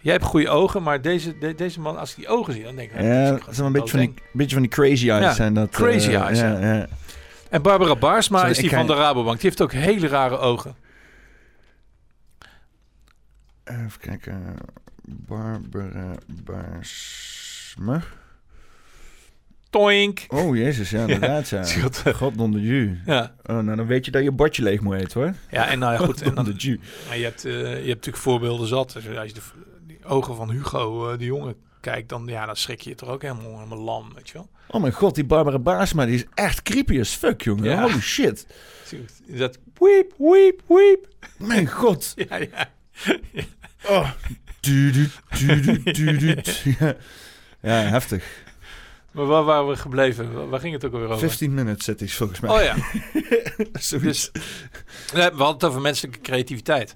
Jij hebt goede ogen, maar deze, de, deze man, als ik die ogen zie, dan denk ik... Ja, dat is een beetje van, die, beetje van die crazy eyes. Ja, zijn dat, crazy uh, eyes, ja, ja. En Barbara Baarsma Sorry, is die van de Rabobank. Die heeft ook hele rare ogen. Even kijken. Barbara Baarsma. Toink. Oh, jezus, ja, <laughs> inderdaad, ja. God onder ju. Ja. Oh, nou, dan weet je dat je bordje leeg moet eten, hoor. ja, en nou ja, goed. <laughs> En dan, ju. maar je, hebt, eh, je hebt natuurlijk voorbeelden zat. Dus als je de, ogen van Hugo, eh, de jongen, kijkt, dan, ja, dan schrik je toch ook helemaal, helemaal lam, weet je wel. Oh mijn god, die Barbara Baarsma, die is echt creepy as fuck, jongen. Ja. Holy shit. Is dat weep, weep, weep. Mijn god. <laughs> Ja, ja. Oh. Du, du. Ja. ja, heftig. Maar waar waren we gebleven? Waar, ging het ook alweer over? 15 minutes zit is volgens mij. Oh ja. <laughs> Dus we hadden het over menselijke creativiteit.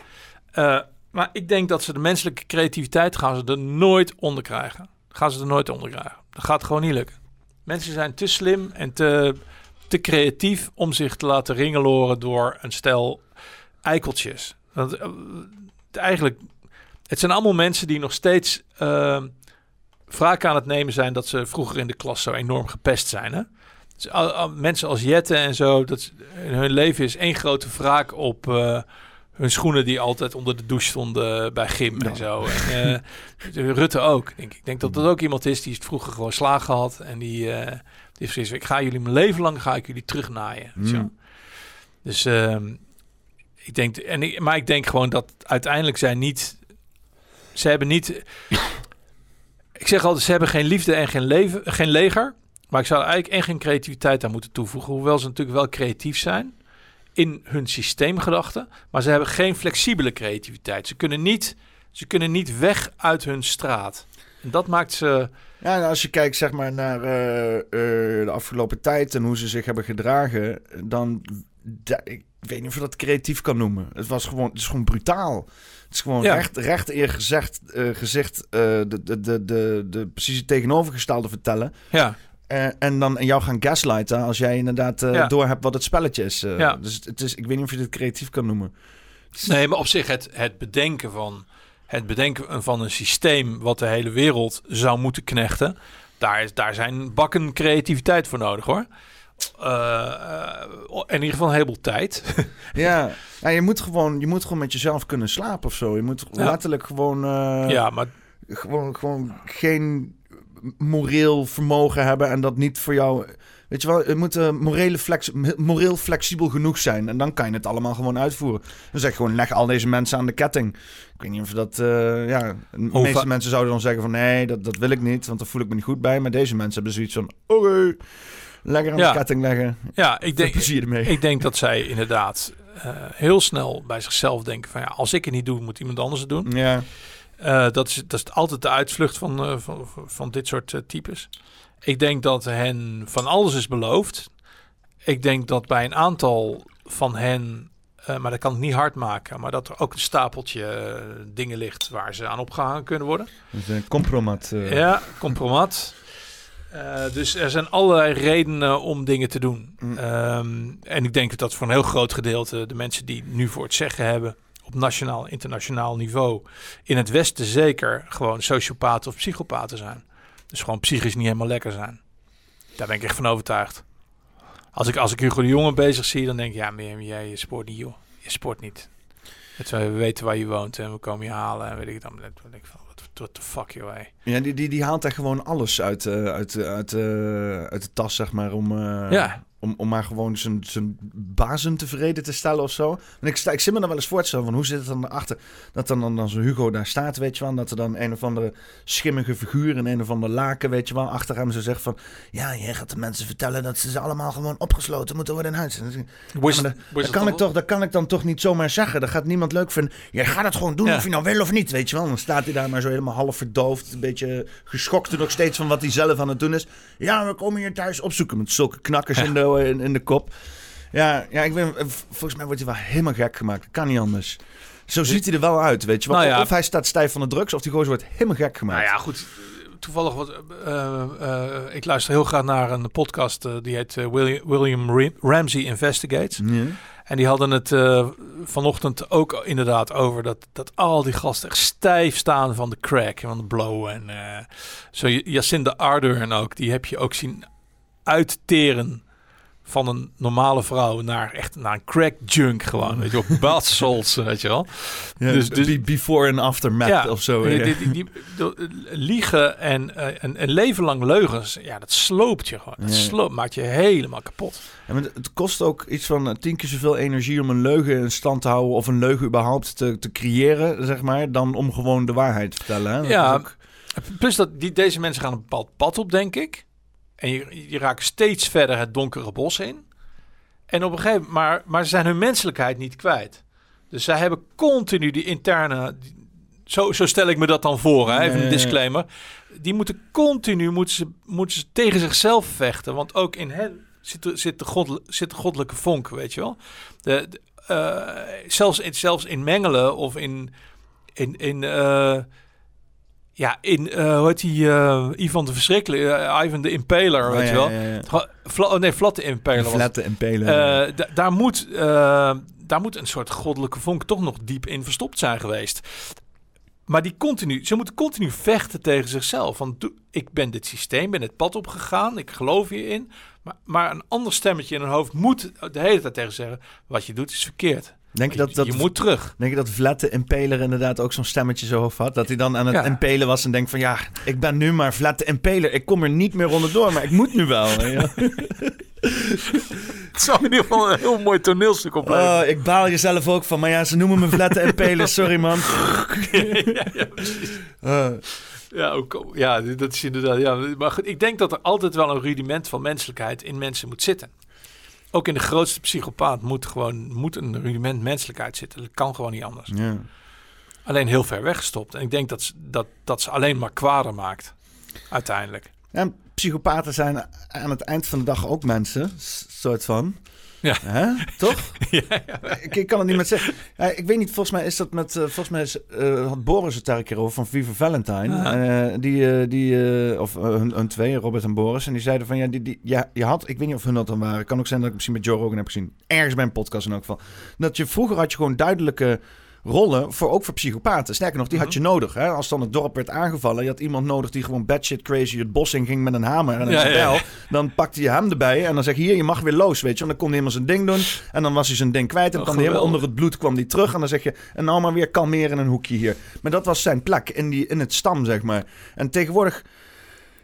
Eh, maar ik denk dat ze de menselijke creativiteit gaan ze er nooit onder krijgen. Gaan ze er nooit onder krijgen. Dat gaat gewoon niet lukken. Mensen zijn te slim en te, te creatief om zich te laten ringeloren door een stel eikeltjes. Want eh, eigenlijk, het zijn allemaal mensen die nog steeds uh, aan het nemen zijn dat ze vroeger in de klas zo enorm gepest zijn. Hè? Dus, mensen als Jette en zo, dat, hun leven is één grote wraak op uh, hun schoenen die altijd onder de douche stonden bij Gim en zo. En, <laughs> uh, Rutte ook, denk ik. Ik denk dat dat ook iemand is die het vroeger gewoon slagen had en die, uh, die is ik ga jullie mijn leven lang ga ik jullie terugnaaien. Mm. Zo. Dus ehm, ik denk, en ik, maar ik denk gewoon dat uiteindelijk zij niet, ze hebben niet, <laughs> ik zeg altijd, ze hebben geen liefde en geen leven, geen leger. Maar ik zou eigenlijk en geen creativiteit aan moeten toevoegen. Hoewel ze natuurlijk wel creatief zijn in hun systeemgedachten. Maar ze hebben geen flexibele creativiteit. Ze kunnen niet, ze kunnen niet weg uit hun straat. En dat maakt ze. Ja, nou, als je kijkt zeg maar, naar uh, uh, de afgelopen tijd en hoe ze zich hebben gedragen, dan. ik weet niet of je dat creatief kan noemen. Het was gewoon, het is gewoon brutaal. Het is gewoon ja. recht, recht eer gezegd, uh, gezegd de, de, de, de, de precies het tegenovergestelde vertellen. Ja. Uh, en dan en jou gaan gaslighten als jij inderdaad uh, ja. door hebt wat het spelletje is. Uh, ja. Dus het is, ik weet niet of je dit creatief kan noemen. <laughs> Nee, maar op zich het, het bedenken van het bedenken van een systeem wat de hele wereld zou moeten knechten, daar, is, daar zijn bakken creativiteit voor nodig hoor. in ieder geval een heleboel tijd. <laughs> ja, nou, je, moet gewoon, je moet gewoon met jezelf kunnen slapen of zo. Je moet ja. letterlijk gewoon. ja, maar. Gewoon, gewoon geen moreel vermogen hebben en dat niet voor jou. Weet je wel, het moet uh, morele flex, moreel flexibel genoeg zijn. En dan kan je het allemaal gewoon uitvoeren. Dan zeg je gewoon, leg al deze mensen aan de ketting. Ik weet niet of dat... Uh, ja, de meeste mensen zouden dan zeggen van... Nee, dat, dat wil ik niet, want daar voel ik me niet goed bij. Maar deze mensen hebben zoiets van... Oké, okay, lekker aan ja. de ketting leggen. Ja, ik denk, plezier ermee. ik denk dat zij inderdaad uh, heel snel bij zichzelf denken van... Ja, als ik het niet doe, moet iemand anders het doen. Ja. Uh, dat, is, dat is altijd de uitvlucht van, uh, van, van dit soort uh, types. Ik denk dat hen van alles is beloofd. Ik denk dat bij een aantal van hen, maar dat kan ik niet hard maken, maar dat er ook een stapeltje dingen ligt waar ze aan opgehangen kunnen worden. Dus een compromat. Ja, compromat. dus er zijn allerlei redenen om dingen te doen. Mm. Um, en ik denk dat voor een heel groot gedeelte de mensen die nu voor het zeggen hebben, op nationaal, internationaal niveau, in het Westen zeker, gewoon sociopaten of psychopaten zijn. Dus gewoon psychisch niet helemaal lekker zijn. Daar ben ik echt van overtuigd. Als ik, als ik Hugo de Jonge bezig zie, dan denk ik, ja, meer jij je sport niet, joh. Je sport niet. Het, we weten waar je woont en we komen je halen en weet ik dan. denk ik van, what the fuck, joh, hey. Ja, die, die, die haalt daar gewoon alles uit, uh, uit, uit, uh, uit de tas, zeg maar, om... Uh, ja. Om, om maar gewoon zijn, zijn bazen tevreden te stellen of zo. En ik, sta, ik zit me dan wel eens voor te stellen van hoe zit het dan erachter. Dat dan, dan, dan zo'n Hugo daar staat, weet je wel. Dat er dan een of andere schimmige figuur in een of andere laken, weet je wel, achter hem zo zegt van... Ja, jij gaat de mensen vertellen dat ze ze allemaal gewoon opgesloten moeten worden in huis. Ja, dat, kan ik toch, dat kan ik dan toch niet zomaar zeggen. Dat gaat niemand leuk vinden. Jij gaat het gewoon doen ja. of je nou wil of niet, weet je wel. Dan staat hij daar maar zo helemaal half verdoofd. Een beetje geschokt nog steeds van wat hij zelf aan het doen is. Ja, we komen hier thuis opzoeken met zulke knakkers in de in, in, de kop. Ja, ja ik ben, volgens mij wordt hij wel helemaal gek gemaakt. Dat kan niet anders. Zo ziet hij er wel uit, weet je wel. Nou ja. Of hij staat stijf van de drugs, of die gozer wordt helemaal gek gemaakt. Nou ja, goed. Toevallig, wat, uh, uh, ik luister heel graag naar een podcast, uh, die heet William, William Ramsey Investigates. Ja. En die hadden het vanochtend ook inderdaad over dat, dat al die gasten echt stijf staan van de crack en van de blow. En zo Jacinda Ardern ook, die heb je ook zien uitteren van een normale vrouw naar echt naar een crack junk gewoon, weet je wel, <laughs> bath salts, weet je wel. Ja, dus, dus before en after meth ja, of zo. Die, die, die, die, liegen en een uh, leven lang leugens, ja, dat sloopt je gewoon. Dat ja. sloopt, maakt je helemaal kapot. Maar het kost ook iets van tien keer zoveel energie om een leugen in stand te houden of een leugen überhaupt te, te creëren, zeg maar, dan om gewoon de waarheid te vertellen. Hè? Ja, ook... plus dat die, deze mensen gaan een bepaald pad op, denk ik. En je, je raakt steeds verder het donkere bos in. En op een gegeven moment, maar, maar ze zijn hun menselijkheid niet kwijt. Dus zij hebben continu die interne. Zo, zo stel ik me dat dan voor, hè? even een disclaimer. Die moeten continu moeten ze, moeten ze tegen zichzelf vechten. Want ook in hen zit, zit, de, god, zit de goddelijke vonk, weet je wel. De, de uh, zelfs, in, zelfs in mengelen of in. in, in uh, Ja, in, eh hoe heet die, eh, Ivan de Verschrikkelijke, eh, Ivan de Impaler, weet Oh, je ja, wel. ja, ja. Gewoon- Vla- oh, nee, Vlatte Impaler. Eh, da- daar, moet, daar moet een soort goddelijke vonk toch nog diep in verstopt zijn geweest. Maar die continu, ze moeten continu vechten tegen zichzelf. Van, ik ben dit systeem, ben het pad opgegaan, ik geloof hierin. Maar, maar een ander stemmetje in hun hoofd moet de hele tijd tegen zeggen... wat je doet is verkeerd. Denk je dat, dat, je moet terug. denk je dat Vlatte Impeler inderdaad ook zo'n stemmetje zo hoofd had? Dat hij dan aan het Ja. impelen was en denkt van... Ja, ik ben nu maar Vlatte Impeler. Ik kom er niet meer onderdoor, maar ik moet nu wel. Ja. <laughs> Het zou in ieder geval een heel mooi toneelstuk opleveren. Oh, ik baal jezelf ook van. Maar ja, ze noemen me Vlatte Impeler. Sorry, man. <laughs> Eh, Ja, ook, ja, dat is inderdaad. Ja. Maar goed, ik denk dat er altijd wel een rudiment van menselijkheid in mensen moet zitten. Ook in de grootste psychopaat moet gewoon moet een rudiment menselijkheid zitten. Dat kan gewoon niet anders. ja. Alleen heel ver weggestopt. En ik denk dat ze, dat, dat ze alleen maar kwader maakt. Uiteindelijk. En psychopaten zijn aan het eind van de dag ook mensen. soort van. Ja. Hè? Toch? <laughs> ja, ja. ik, ik kan het niet met zeggen. Ik weet niet, volgens mij is dat met... eh, volgens mij is, eh, had Boris het daar een keer over van Viva Valentine. Ja. Eh, die, die of hun, hun twee, Robert en Boris. En die zeiden van, ja, die, die, ja, je had... Ik weet niet of hun dat dan waren. kan ook zijn dat ik misschien met Joe Rogan heb gezien. Ergens bij een podcast in elk geval. Dat je vroeger had je gewoon duidelijke rollen, voor, ook voor psychopaten. Sterker nog, die had je nodig. Hè? Als dan het dorp werd aangevallen, je had iemand nodig die gewoon batshit crazy het bos in ging met een hamer en een Ja, ja, ja. bijl. Dan pakte je hem erbij en dan zeg je hier, je mag weer los, weet je. En dan kon hij helemaal zijn ding doen en dan was hij zijn ding kwijt. En dan kwam hij helemaal onder het bloed kwam die terug en dan zeg je, en nou maar weer kalmeren in een hoekje hier. Maar dat was zijn plek in, die, in het stam, zeg maar. En tegenwoordig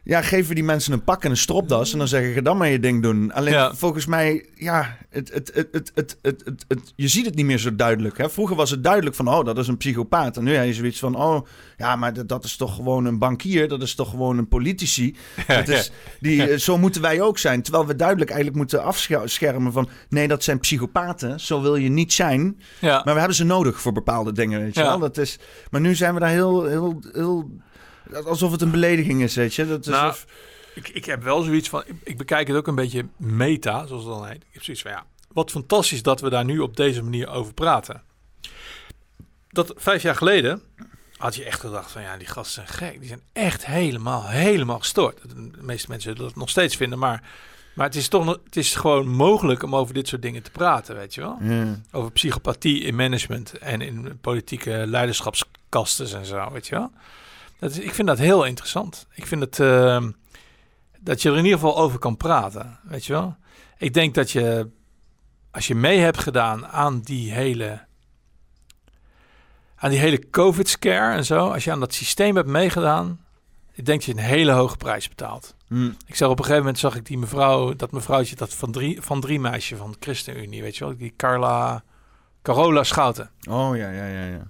ja, geven die mensen een pak en een stropdas en dan zeggen ze dan maar je ding doen. Alleen volgens mij, ja, het, het, het, het, het, het, je ziet het niet meer zo duidelijk. Hè? Vroeger was het duidelijk van, oh, dat is een psychopaat. En nu heb je zoiets van, oh, ja, maar dat, dat is toch gewoon een bankier, dat is toch gewoon een politici. <laughs> Dat is, die, eh, zo moeten wij ook zijn. Terwijl we duidelijk eigenlijk moeten afschermen van, nee, dat zijn psychopaten, zo wil je niet zijn. Maar we hebben ze nodig voor bepaalde dingen, weet je wel. Dat is, maar nu zijn we daar heel, heel, heel Alsof het een belediging is, weet je. Dat is Nou, of- Ik, ik heb wel zoiets van, ik, ik bekijk het ook een beetje meta, zoals het dan heet. Ik heb zoiets van, ja, wat fantastisch dat we daar nu op deze manier over praten. Dat vijf jaar geleden had je echt gedacht van, ja, die gasten zijn gek. Die zijn echt helemaal, helemaal gestoord. De meeste mensen zullen dat nog steeds vinden, maar, maar het is toch het is gewoon mogelijk om over dit soort dingen te praten, weet je wel? Over psychopathie in management en in politieke leiderschapskasten en zo, weet je wel. Dat is, ik vind dat heel interessant. Ik vind het ehm, dat je er in ieder geval over kan praten, weet je wel. Ik denk dat je, als je mee hebt gedaan aan die hele, aan die hele COVID-scare en zo, als je aan dat systeem hebt meegedaan, ik denk dat je een hele hoge prijs betaalt. Hm. Ik zag op een gegeven moment zag ik die mevrouw, dat mevrouwtje, dat van drie, van drie meisje van de ChristenUnie, weet je wel, die Carla, Carola Schouten. Oh, ja, ja, ja, ja.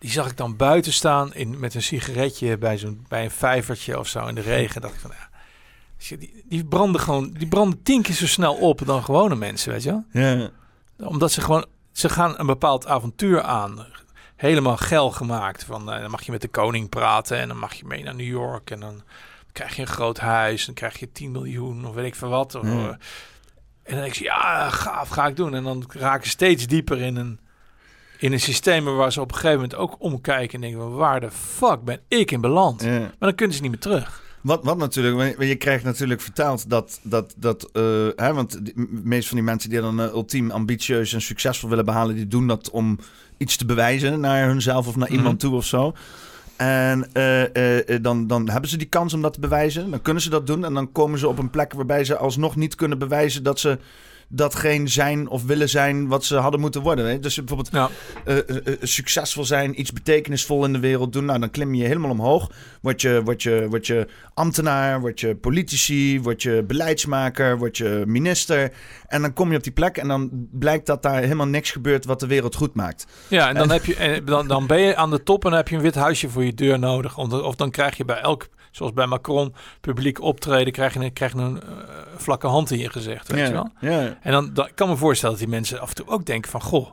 Die zag ik dan buiten staan in, met een sigaretje bij, zo'n, bij een vijvertje of zo in de regen. Dacht ik van, ja, die, die branden gewoon, die branden tien keer zo snel op dan gewone mensen, weet je wel. Ja, Omdat ze gewoon, ze gaan een bepaald avontuur aan. Helemaal geil gemaakt. Van, eh, dan mag je met de koning praten en dan mag je mee naar New York. En dan krijg je een groot huis. Dan krijg je 10 miljoen of weet ik veel wat. Of, Ja. En dan denk ik, ja, gaaf, ga ik doen. En dan raken ze steeds dieper in een, in een systeem waar ze op een gegeven moment ook omkijken. En denken, van, waar de fuck ben ik in beland? ja. Maar dan kunnen ze niet meer terug. Wat, wat natuurlijk, je- krijgt natuurlijk vertaald dat, dat, dat eh, hè, want de meeste van die mensen die dan eh, ultiem ambitieus en succesvol willen behalen, die doen dat om iets te bewijzen naar hunzelf of naar Mhm. iemand toe of zo. En eh, dan, dan hebben ze die kans om dat te bewijzen. Dan kunnen ze dat doen. En dan komen ze op een plek waarbij ze alsnog niet kunnen bewijzen dat ze datgene zijn of willen zijn wat ze hadden moeten worden. Hè? Dus bijvoorbeeld Ja, eh, eh, eh, succesvol zijn, iets betekenisvol in de wereld doen. Nou, dan klim je helemaal omhoog. Word je, word je, word je ambtenaar, word je politici, word je beleidsmaker, word je minister. En dan kom je op die plek en dan blijkt dat daar helemaal niks gebeurt wat de wereld goed maakt. ja en dan, heb je, en dan, dan ben je aan de top en dan heb je een wit huisje voor je deur nodig. Of dan krijg je bij elk, zoals bij Macron, publiek optreden, krijg je een, krijg je een eh, vlakke hand in je gezicht, weet je wel. ja. En dan, dan ik kan me voorstellen dat die mensen af en toe ook denken van... Goh,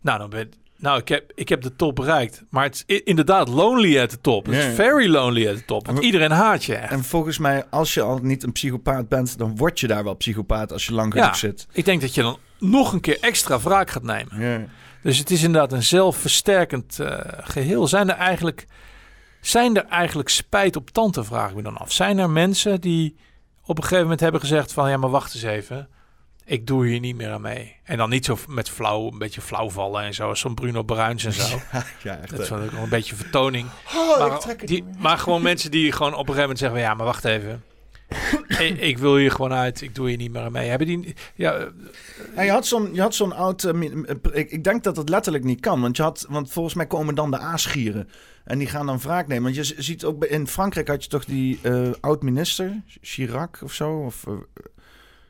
nou, dan ben, nou ik, heb, ik heb de top bereikt. Maar het is inderdaad lonely at the top. Het is very lonely at the top. Want En- iedereen haat je echt. En volgens mij, als je al niet een psychopaat bent, dan word je daar wel psychopaat als je lang genoeg Ja. zit. Ik denk dat je dan nog een keer extra wraak gaat nemen. Dus het is inderdaad een zelfversterkend eh, geheel. Zijn er eigenlijk... Zijn er eigenlijk spijt op tante, vraag ik me dan af. Zijn er mensen die op een gegeven moment hebben gezegd van... ja, maar wacht eens even, ik doe hier niet meer aan mee. En dan niet zo met flauw, een beetje flauw vallen en zo. Zo'n Bruno Bruins en zo. <laughs> ja, echt. Dat is wel een beetje vertoning. Oh, maar, die, maar gewoon mensen die gewoon op een gegeven moment zeggen... ja, maar wacht even. <coughs> ik, ik wil hier gewoon uit. Ik doe hier niet meer mee. Hebben die... Ja, eh, je had zo'n, je zo'n oud... eh, eh, ik, ik denk dat het letterlijk niet kan. Want, je had, want volgens mij komen dan de aasgieren. En die gaan dan wraak nemen. Want je ziet ook... In Frankrijk had je toch die oud-minister? Chirac of zo? Of,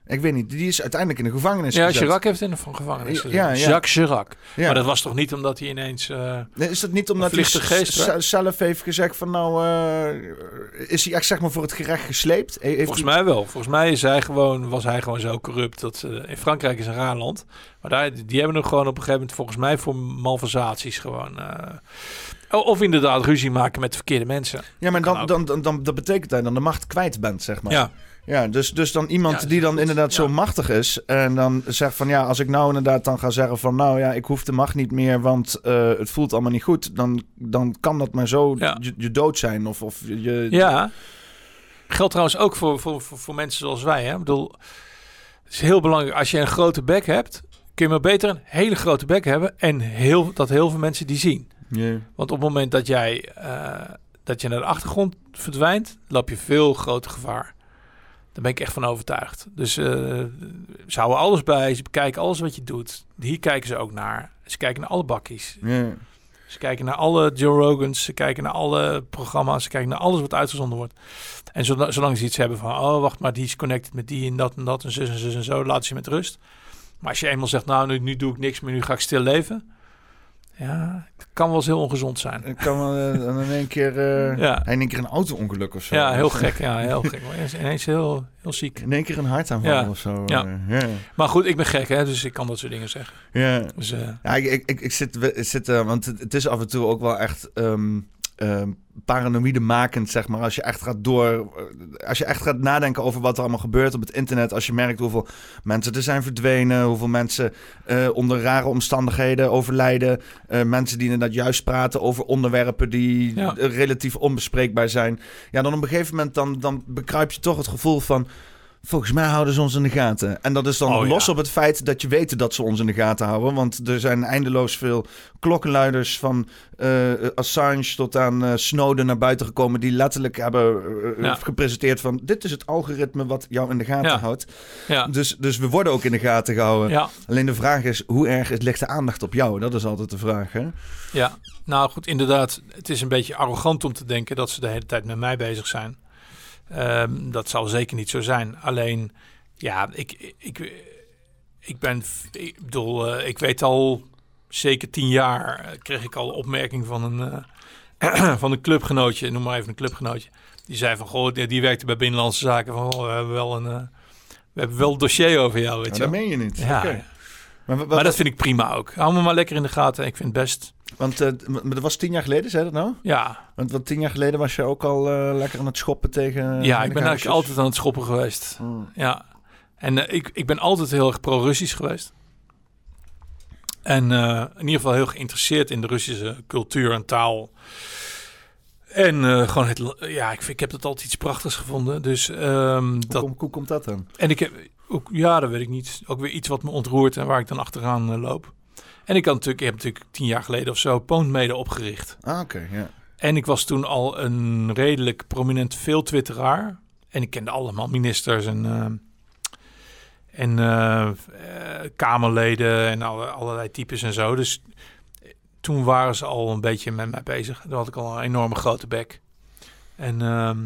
ik weet niet. Die is uiteindelijk in de gevangenis ja, gezet. Chirac heeft in de gevangenis Ja. Jacques Chirac. Ja. Maar dat was toch niet omdat hij ineens... eh, Nee, Is dat niet omdat hij geest, zelf heeft gezegd van nou... eh, is hij echt zeg maar voor het gerecht gesleept? Heeft Volgens mij wel. Volgens mij is hij gewoon, was hij gewoon zo corrupt. Dat, eh, in Frankrijk is een raar land. Maar daar, die hebben hem gewoon op een gegeven moment volgens mij voor malversaties gewoon... eh, of inderdaad ruzie maken met verkeerde mensen. Ja, maar dan, dan, dan, dan, dat betekent dat je dan de macht kwijt bent, zeg maar. Ja, Ja, dus, dus dan iemand Ja, die dan goed. inderdaad zo machtig is. En dan zegt van ja, als ik nou inderdaad dan ga zeggen van nou ja, ik hoef de macht niet meer, want eh, het voelt allemaal niet goed. Dan, dan kan dat maar zo Ja. je, je dood zijn. Of, of je, ja. Geldt trouwens ook voor, voor, voor, voor mensen zoals wij. Hè? Ik bedoel, het is heel belangrijk. Als je een grote bek hebt, kun je maar beter een hele grote bek hebben. En heel, dat heel veel mensen die zien. Want op het moment dat jij eh, dat je naar de achtergrond verdwijnt, loop je veel groter gevaar. Daar ben ik echt van overtuigd. Dus eh, ze houden alles bij, ze bekijken alles wat je doet. Hier kijken ze ook naar. Ze kijken naar alle bakkies. Ja. Ze kijken naar alle Joe Rogans, ze kijken naar alle programma's, ze kijken naar alles wat uitgezonden wordt. En zolang, zolang ze iets hebben van, oh wacht maar, die is connected met die en dat en dat en zus en zus en zo, laat ze met rust. Maar als je eenmaal zegt, nou nu, nu doe ik niks meer, nu ga ik stil leven. Ja, het kan wel eens heel ongezond zijn. Ik kan wel eh, dan in één keer, eh, Ja. in één keer een auto-ongeluk of zo. Ja, heel <laughs> gek. Ja, heel gek. Maar ineens heel, heel ziek. In één keer een hartaanval Ja. of zo. Ja. eh, ja. Maar goed, ik ben gek, hè, dus ik kan dat soort dingen zeggen. ja. Dus, Ja, ik, ik, ik, zit, ik zit want het, het is af en toe ook wel echt ehm ehm, paranoïde makend, zeg maar. Als je echt gaat door, eh, als je echt gaat nadenken over wat er allemaal gebeurt op het internet. Als je merkt hoeveel mensen er zijn verdwenen, hoeveel mensen eh, onder rare omstandigheden overlijden. eh, mensen die inderdaad juist praten over onderwerpen die Ja. relatief onbespreekbaar zijn. Ja, dan op een gegeven moment dan, dan bekruip je toch het gevoel van... Volgens mij houden ze ons in de gaten. En dat is dan Oh, los ja. op het feit dat je weet dat ze ons in de gaten houden. Want er zijn eindeloos veel klokkenluiders van eh, Assange tot aan eh, Snowden naar buiten gekomen. Die letterlijk hebben eh, Ja. gepresenteerd van dit is het algoritme wat jou in de gaten Ja. houdt. Dus, dus we worden ook in de gaten gehouden. Alleen de vraag is, hoe erg is, ligt de aandacht op jou? Dat is altijd de vraag, hè? ja. Nou goed, inderdaad. Het is een beetje arrogant om te denken dat ze de hele tijd met mij bezig zijn. Ehm, dat zal zeker niet zo zijn. Alleen, ja, ik, ik, ik ben, ik bedoel, eh, ik weet al zeker tien jaar eh, kreeg ik al opmerking van een, eh, <clears throat> van een clubgenootje, noem maar even een clubgenootje. Die zei van, goh, die, die werkte bij Binnenlandse Zaken. Van, goh, we hebben wel een, we hebben wel een dossier over jou, weet Maar je dat meen je niet. Ja. Maar, wat- maar dat vind ik prima ook. Hou me maar lekker in de gaten. Ik vind het best, Want maar dat was tien jaar geleden, zei dat nou? ja, Want, want tien jaar geleden was je ook al eh, lekker aan het schoppen tegen... ja, ik ben eigenlijk altijd aan het schoppen geweest. Hmm. Ja, en eh, ik, ik ben altijd heel erg pro-Russisch geweest. En in ieder geval heel geïnteresseerd in de Russische cultuur en taal. En gewoon het, ja, ik, vind, ik heb dat altijd iets prachtigs gevonden. Dus ehm, Hoe, dat, kom- hoe komt dat dan? en ik heb ook, ja, dat weet ik niet. Ook weer iets wat me ontroert en waar ik dan achteraan loop. En ik, had natuurlijk, ik heb natuurlijk tien jaar geleden of zo Poondmede opgericht. Ah, oké, ja. En ik was toen al een redelijk prominent veeltwitteraar. En ik kende allemaal ministers en, eh, en eh, eh, Kamerleden en alle, allerlei types en zo. Dus toen waren ze al een beetje met mij bezig. Toen had ik al een enorme grote bek. En ehm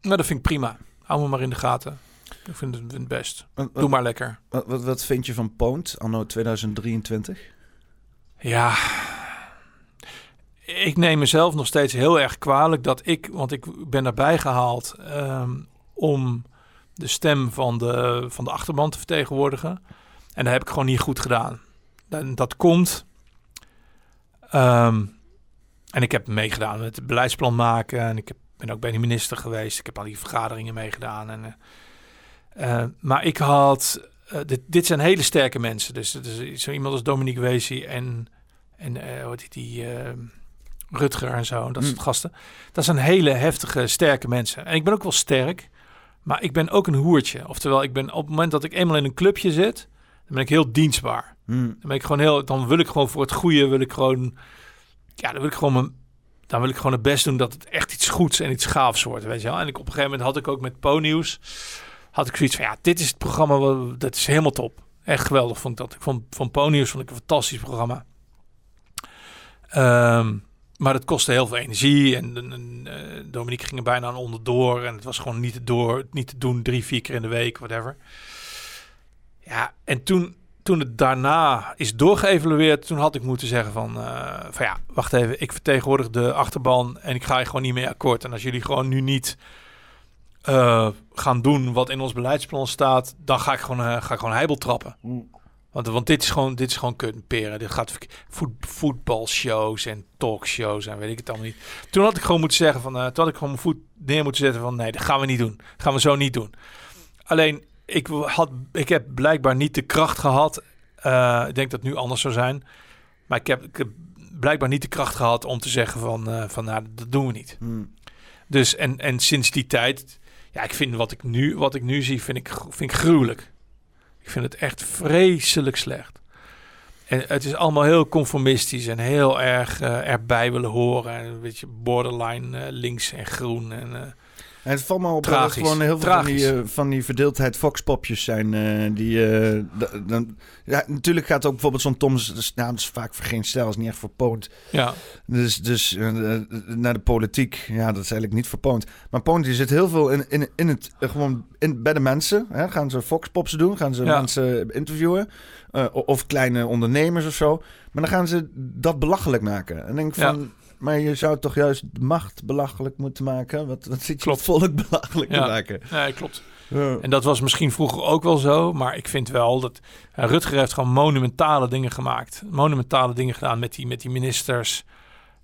nou, dat vind ik prima. Hou me maar in de gaten. Ik vind het, vind het best. Wat, Doe maar lekker. wat, wat, wat vind je van Poont anno 2023? Ja. Ik neem mezelf nog steeds heel erg kwalijk dat ik, want ik ben erbij gehaald ehm, om de stem van de, van de achterban te vertegenwoordigen. En dat heb ik gewoon niet goed gedaan. En dat komt. ehm, en ik heb meegedaan met het beleidsplan maken. En ik heb, ben ook bij de minister geweest. Ik heb al die vergaderingen meegedaan. En, eh, eh, maar ik had eh, dit, dit zijn hele sterke mensen. Dus zo iemand als Dominique Weesie en, en hoe heet die, die, eh, Rutger en zo, dat Mm. soort gasten. Dat zijn hele heftige, sterke mensen. En ik ben ook wel sterk, maar ik ben ook een hoertje. Oftewel, ik ben op het moment dat ik eenmaal in een clubje zit, dan ben ik heel dienstbaar. Hm. Dan ben ik gewoon heel, dan wil ik gewoon voor het goede, wil ik gewoon, ja, dan wil ik gewoon mijn, dan wil ik gewoon het best doen dat het echt iets goeds en iets gaafs wordt, weet je wel. En ik op een gegeven moment had ik ook met Po-nieuws, had ik zoiets van, ja, dit is het programma, dat is helemaal top. Echt geweldig vond ik dat. Ik vond van Po-nieuws vond ik een fantastisch programma. Ehm, maar het kostte heel veel energie en, eh, Dominique ging er bijna onderdoor en het was gewoon niet te, door, niet te doen drie, vier keer in de week, whatever. Ja, en toen, toen het daarna is doorgeëvalueerd, toen had ik moeten zeggen van, eh, van ja, wacht even, ik vertegenwoordig de achterban en ik ga hier gewoon niet mee akkoord. En als jullie gewoon nu niet eh, gaan doen wat in ons beleidsplan staat, dan ga ik gewoon, eh, ga ik gewoon heibel trappen. Want, want dit is gewoon, dit is gewoon kutperen. Dit gaat voet, voetbalshows en talkshows en weet ik het allemaal niet. Toen had ik gewoon moeten zeggen van, eh, toen had ik gewoon mijn voet neer moeten zetten van, nee, dat gaan we niet doen. gaan we zo niet doen. Alleen, ik had, ik heb blijkbaar niet de kracht gehad. eh, ik denk dat het nu anders zou zijn. Maar ik heb, ik heb blijkbaar niet de kracht gehad om te zeggen van, van nou, dat doen we niet. Hm. Dus en, en sinds die tijd, ja, ik vind wat ik nu, wat ik nu zie, vind ik, vind ik gruwelijk. Ik vind het echt vreselijk slecht. En het is allemaal heel conformistisch en heel erg eh, erbij willen horen. En een beetje borderline eh, links en groen. En, eh, En het valt me op dat Tragisch. gewoon heel veel van die, eh, van die verdeeldheid Fox-popjes zijn. eh, die, eh, da- dan, ja, natuurlijk gaat ook bijvoorbeeld zo'n Tom... Nou, dat is vaak voor geen stijl, is niet echt verpoond. ja, Dus, dus naar de politiek, ja, dat is eigenlijk niet verpoond. Maar Poont, zit heel veel in, in, in het, gewoon in, bij de mensen. Hè? Gaan ze Fox-pops doen, gaan ze Ja. mensen interviewen. of kleine ondernemers of zo. Maar dan gaan ze dat belachelijk maken. En denk ik Ja. Maar je zou toch juist macht belachelijk moeten maken? Wat, wat zit je Klopt. het volk belachelijk Ja. te maken? nee, klopt. Ja. En dat was misschien vroeger ook wel zo. Maar ik vind wel dat Rutger heeft gewoon monumentale dingen gemaakt. Monumentale dingen gedaan met die, met die ministers.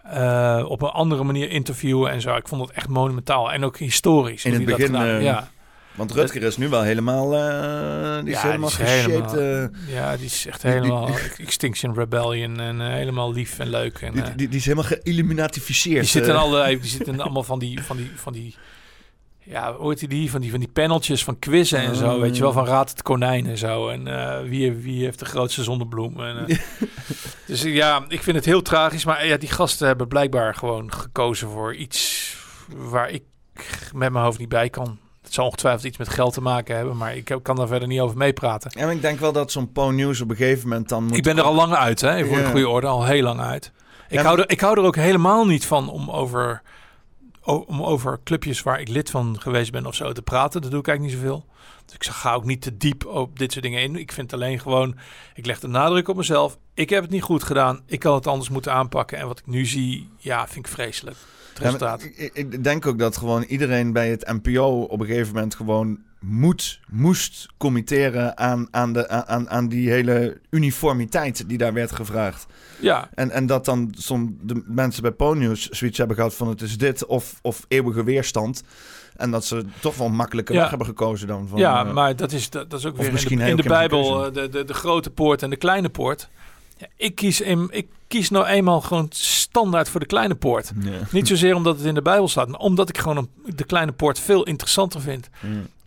eh, op een andere manier interviewen en zo. Ik vond het echt monumentaal. En ook historisch. In het dat begin, eh, ja. Want Rutger is nu wel helemaal... eh, die is Ja, helemaal geshaped. Ja, die is echt Die- die- helemaal <laughs> Extinction Rebellion en eh, helemaal lief en leuk. En, die, eh, die, die is helemaal geïlluminatificeerd. die zitten allerlei, die zitten allemaal van die, van die, van die, ja, hoe heet die, van die, van die paneltjes van quizzen en zo, weet je wel, van Raad het Konijn en zo. En wie, wie heeft de grootste zonnebloem? En, <laughs> dus ja, ik vind het heel tragisch, maar ja, die gasten hebben blijkbaar gewoon gekozen voor iets waar ik met mijn hoofd niet bij kan. Het zal ongetwijfeld iets met geld te maken hebben, maar ik heb- kan daar verder niet over meepraten. Ja, maar ik denk wel dat zo'n Po News op een gegeven moment dan moet... Ik ben er al lang uit, hè? Voor Ja. de goede orde, al heel lang uit. Ik, Ja, hou er, ik hou er ook helemaal niet van om over, om over clubjes waar ik lid van geweest ben of zo te praten. Dat doe ik eigenlijk niet zoveel. Dus ik ga ook niet te diep op dit soort dingen in. Ik vind alleen gewoon, ik leg de nadruk op mezelf. Ik heb het niet goed gedaan. Ik had het anders moeten aanpakken. En wat ik nu zie, ja, vind ik vreselijk. Ja, ik, denk ook dat gewoon iedereen bij het NPO op een gegeven moment gewoon moet, moest committeren aan, aan, de, aan, aan die hele uniformiteit die daar werd gevraagd. Ja, En, en dat dan som, de mensen bij Ponyus zoiets hebben gehad van het is dit of, of eeuwige weerstand. En dat ze toch wel makkelijker Ja. weg hebben gekozen dan van... ja, eh, maar dat is, dat, dat is ook weer in de, in de Bijbel eh, de, de, de grote poort en de kleine poort. Ik, kies in, ik kies nou eenmaal gewoon standaard voor de kleine poort. Niet zozeer omdat het in de Bijbel staat, maar omdat ik gewoon een, de kleine poort veel interessanter vind.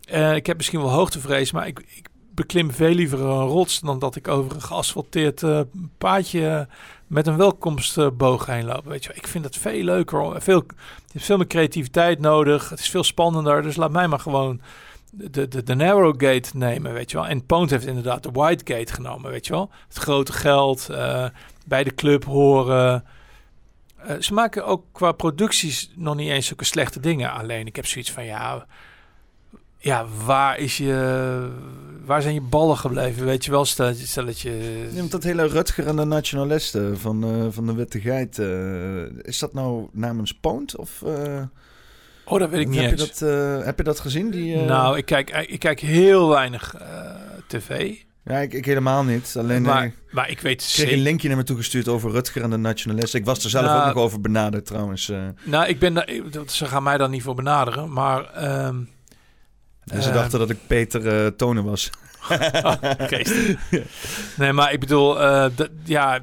Eh, ik heb misschien wel hoogtevrees, maar ik, ik beklim veel liever een rots dan dat ik over een geasfalteerd eh, paadje eh, met een welkomstboog heen loop. Weet je, wel. ik vind het veel leuker. Veel, je hebt veel meer creativiteit nodig. Het is veel spannender. Dus laat mij maar gewoon de, de, de narrow gate nemen, weet je wel. En Poont heeft inderdaad de wide gate genomen, weet je wel. Het grote geld, eh, bij de club horen. Eh, ze maken ook qua producties nog niet eens zulke slechte dingen. Alleen ik heb zoiets van ja, ja, waar is je, waar zijn je ballen gebleven? Weet je wel, stel, stel dat je. Ja, want dat hele Rutger en de nationalisten van, eh, van de eh, is dat nou namens Poont? Of Oh, dat weet ik niet heb, je dat, eh, heb je dat gezien? Die, eh, Nou, ik kijk, ik kijk heel weinig eh, tv. ja, ik, ik helemaal niet. Alleen maar, eh, maar ik weet ik kreeg zeker. een linkje naar me toegestuurd over Rutger en de nationalisten. Ik was er zelf Nou, ook nog over benaderd trouwens. eh. Nou, ik ben daar, ze gaan mij daar niet voor benaderen, maar. ehm, en ze eh, dachten dat ik Peter eh Tonen was. <laughs> geestig. Nee, maar ik bedoel, eh, ja,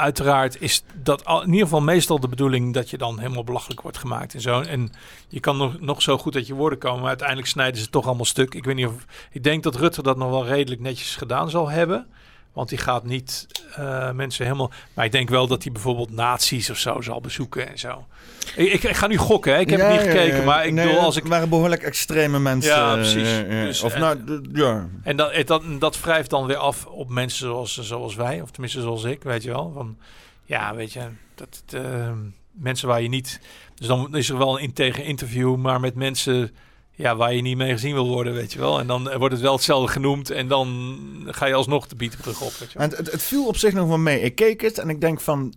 uiteraard is dat al, in ieder geval meestal de bedoeling dat je dan helemaal belachelijk wordt gemaakt en zo. En je kan nog, nog zo goed uit je woorden komen, maar uiteindelijk snijden ze het toch allemaal stuk. Ik weet niet of. Ik denk dat Rutte dat nog wel redelijk netjes gedaan zal hebben. Want die gaat niet eh, mensen helemaal. Maar ik denk wel dat hij bijvoorbeeld nazi's of zo zal bezoeken en zo. Ik, ik, ik ga nu gokken, hè? ik heb Ja, niet gekeken. ja. Maar ik Nee, bedoel, als ik. Het waren behoorlijk extreme mensen. Ja, eh, precies. eh, Dus, of eh, nou, ja. En dat, dat, dat wrijft dan weer af op mensen zoals, zoals wij, of tenminste zoals ik, weet je wel. Van, ja, weet je, dat, mensen waar je niet... Dus dan is er wel een integer interview, maar met mensen ja, waar je niet mee gezien wil worden, weet je wel. En dan wordt het wel hetzelfde genoemd en dan ga je alsnog de bietenbrug op, weet je wel. En het, het, viel op zich nog wel mee. Ik keek het en ik denk van...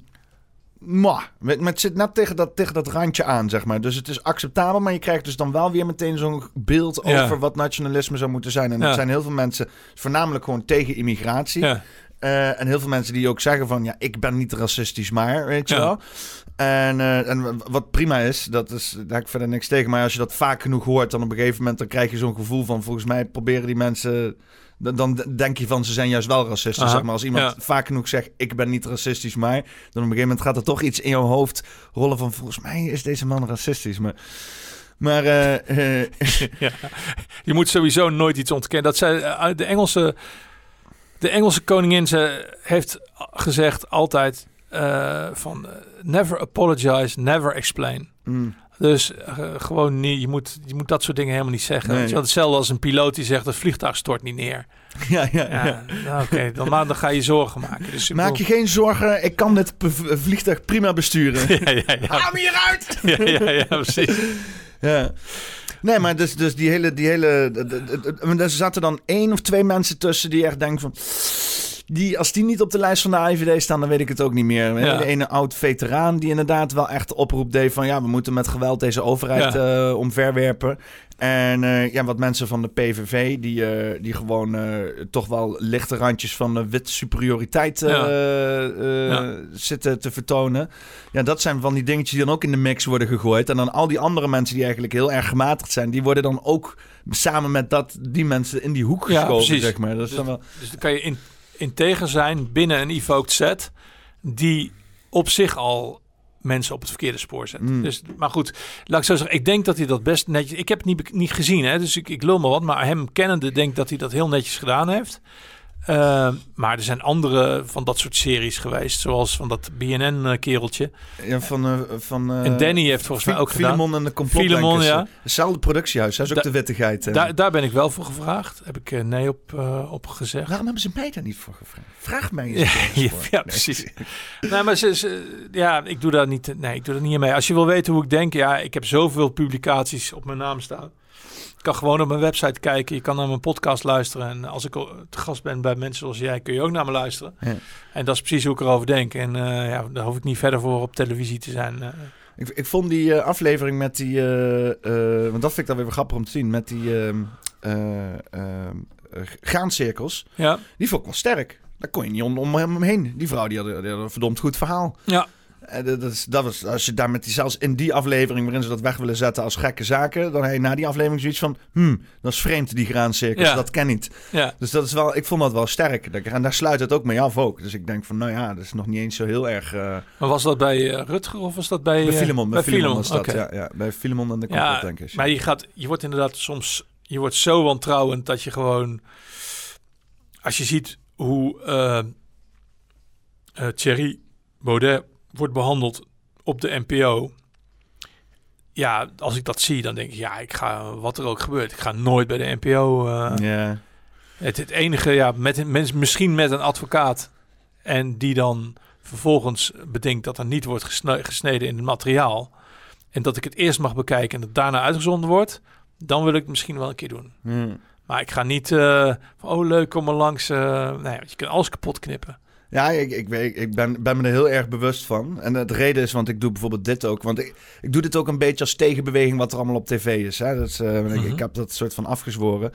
Met, het zit net tegen dat, tegen dat randje aan, zeg maar. Dus het is acceptabel, maar je krijgt dus dan wel weer meteen zo'n beeld Ja. over wat nationalisme zou moeten zijn. En Ja. er zijn heel veel mensen, voornamelijk gewoon tegen immigratie. Ja, Eh, en heel veel mensen die ook zeggen van, ja, ik ben niet racistisch, maar, weet je Ja. wel. En, eh, en wat prima is, dat is, daar heb ik verder niks tegen. Maar als je dat vaak genoeg hoort, dan op een gegeven moment dan krijg je zo'n gevoel van, volgens mij proberen die mensen... Dan, dan denk je van, ze zijn juist wel racistisch. Zeg maar als iemand ja. vaak genoeg zegt, ik ben niet racistisch, maar... Dan op een gegeven moment gaat er toch iets in jouw hoofd rollen van, volgens mij is deze man racistisch. Maar, maar eh, <laughs> ja. Je moet sowieso nooit iets ontkennen. Dat zij uit de Engelse, de Engelse koningin ze heeft gezegd altijd eh, van eh, never apologize, never explain. mm, Dus eh, gewoon niet, je moet, je moet dat soort dingen helemaal niet zeggen. Nee. Hetzelfde als een piloot die zegt het vliegtuig stort niet neer. <laughs> ja, ja, Ja, ja. nou, oké, <laughs> dan, ga je zorgen maken. Dus Maak je geen zorgen, ik kan dit vliegtuig prima besturen. <laughs> ja, ja, ja. Haal me hieruit! ja, ja, ja, precies. Ja. Nee, maar dus, dus die hele... Die hele er zaten dan één of twee mensen tussen die echt denken van... Die, als die niet op de lijst van de IVD staan, dan weet ik het ook niet meer. Ja. De ene oud veteraan die inderdaad wel echt de oproep deed van... ja, we moeten met geweld deze overheid eh, omverwerpen. En eh, ja, wat mensen van de PVV, die, eh, die gewoon toch wel lichte randjes van de wit superioriteit Ja. Ja. zitten te vertonen. Ja, dat zijn van die dingetjes die dan ook in de mix worden gegooid. En dan al die andere mensen die eigenlijk heel erg gematigd zijn, die worden dan ook samen met dat, die mensen in die hoek Ja, geschoven, zeg maar. Dat is dan wel... Dus dan kan je in, integer zijn binnen een evoked set die op zich al mensen op het verkeerde spoor zet. Mm. Dus, maar goed, laat ik zo zeggen, ik denk dat hij dat best netjes... Ik heb het niet, niet gezien, hè, dus ik, ik lul maar wat. Maar hem kennende denk dat hij dat heel netjes gedaan heeft. Eh, maar er zijn andere van dat soort series geweest, zoals van dat BNN-kereltje. Ja, van... eh, van eh, en Danny heeft volgens mij ook gedaan. Filemon en de. Filemon, ja. Hetzelfde productiehuis, hij is ook de wittigheid. eh. Daar, daar ben ik wel voor gevraagd. Heb ik eh, nee op, eh, op gezegd. Waarom hebben ze mij daar niet voor gevraagd? Vraag mij eens. Ja, <laughs> precies. Nee, maar ze, ze- ja, ik doe daar niet, nee, ik doe daar niet mee. Als je wil weten hoe ik denk, ja, ik heb zoveel publicaties op mijn naam staan. Kan gewoon op mijn website kijken. Je kan naar mijn podcast luisteren. En als ik te gast ben bij mensen zoals jij, kun je ook naar me luisteren. Ja. En dat is precies hoe ik erover denk. En eh, ja, daar hoef ik niet verder voor op televisie te zijn. eh. Ik, ik vond die eh, aflevering met die... want dat vind ik dan weer grappig om te zien. Met die ehm eh, ehm, eh, graancirkels. ja, Die vond ik wel sterk. Daar kon je niet om, om hem heen. Die vrouw die had, die had een verdomd goed verhaal. ja, dat, dat is, dat was, als je daar met die, zelfs in die aflevering waarin ze dat weg willen zetten als gekke zaken, dan heb je na die aflevering zoiets van, hmm, dat is vreemd die graancirkels, Ja. dat ken niet. ja. Dus dat is wel, ik vond dat wel sterk. En daar sluit het ook mee af ook. Dus ik denk van, nou ja, dat is nog niet eens zo heel erg... eh Maar was dat bij eh, Rutger of was dat bij... bij eh, Filemon, bij Filemon was dat, ja, ja. Bij Filemon en de Ja, complotdenkers. Maar je, gaat, je wordt inderdaad soms... Je wordt zo wantrouwend dat je gewoon... Als je ziet hoe eh eh, Thierry Baudet wordt behandeld op de NPO... Ja, als ik dat zie, dan denk ik... Ja, ik ga, wat er ook gebeurt, ik ga nooit bij de NPO... eh, ja. het, het enige, ja, met, een- mens- misschien met een advocaat... en die dan vervolgens bedenkt dat er niet wordt gesne- gesneden in het materiaal... en dat ik het eerst mag bekijken en het daarna uitgezonden wordt... dan wil ik het misschien wel een keer doen. Hmm. Maar ik ga niet eh, van, oh leuk, kom maar langs. eh, nee, je kan alles kapot knippen. Ja, ik, ik, weet, ik ben, ben me er heel erg bewust van. En de reden is, want ik doe bijvoorbeeld dit ook. Want ik, ik doe dit ook een beetje als tegenbeweging wat er allemaal op tv is. Hè? Dat is eh, ik, Mhm. ik heb dat soort van afgezworen.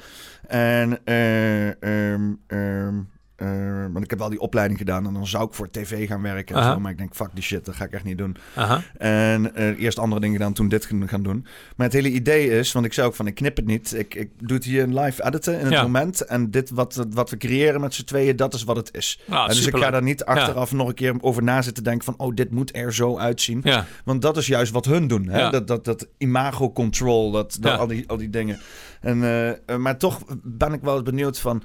En eh, ehm, ehm, eh, want ik heb wel die opleiding gedaan en dan zou ik voor tv gaan werken. En zo, maar ik denk, fuck die shit, dat ga ik echt niet doen. Aha. En eh, eerst andere dingen gedaan, toen dit gaan doen. Maar het hele idee is, want ik zei ook van, ik knip het niet. Ik, ik doe het hier live editen in het Ja. moment. En dit wat, wat we creëren met z'n tweeën, dat is wat het is. Nou, En dus ik ga daar niet achteraf nog een keer over na zitten denken van... oh, dit moet er zo uitzien. Ja, Want dat is juist wat hun doen. Hè? Dat, dat, dat imago control, dat, al, die, al die dingen. En, eh, maar toch ben ik wel eens benieuwd van...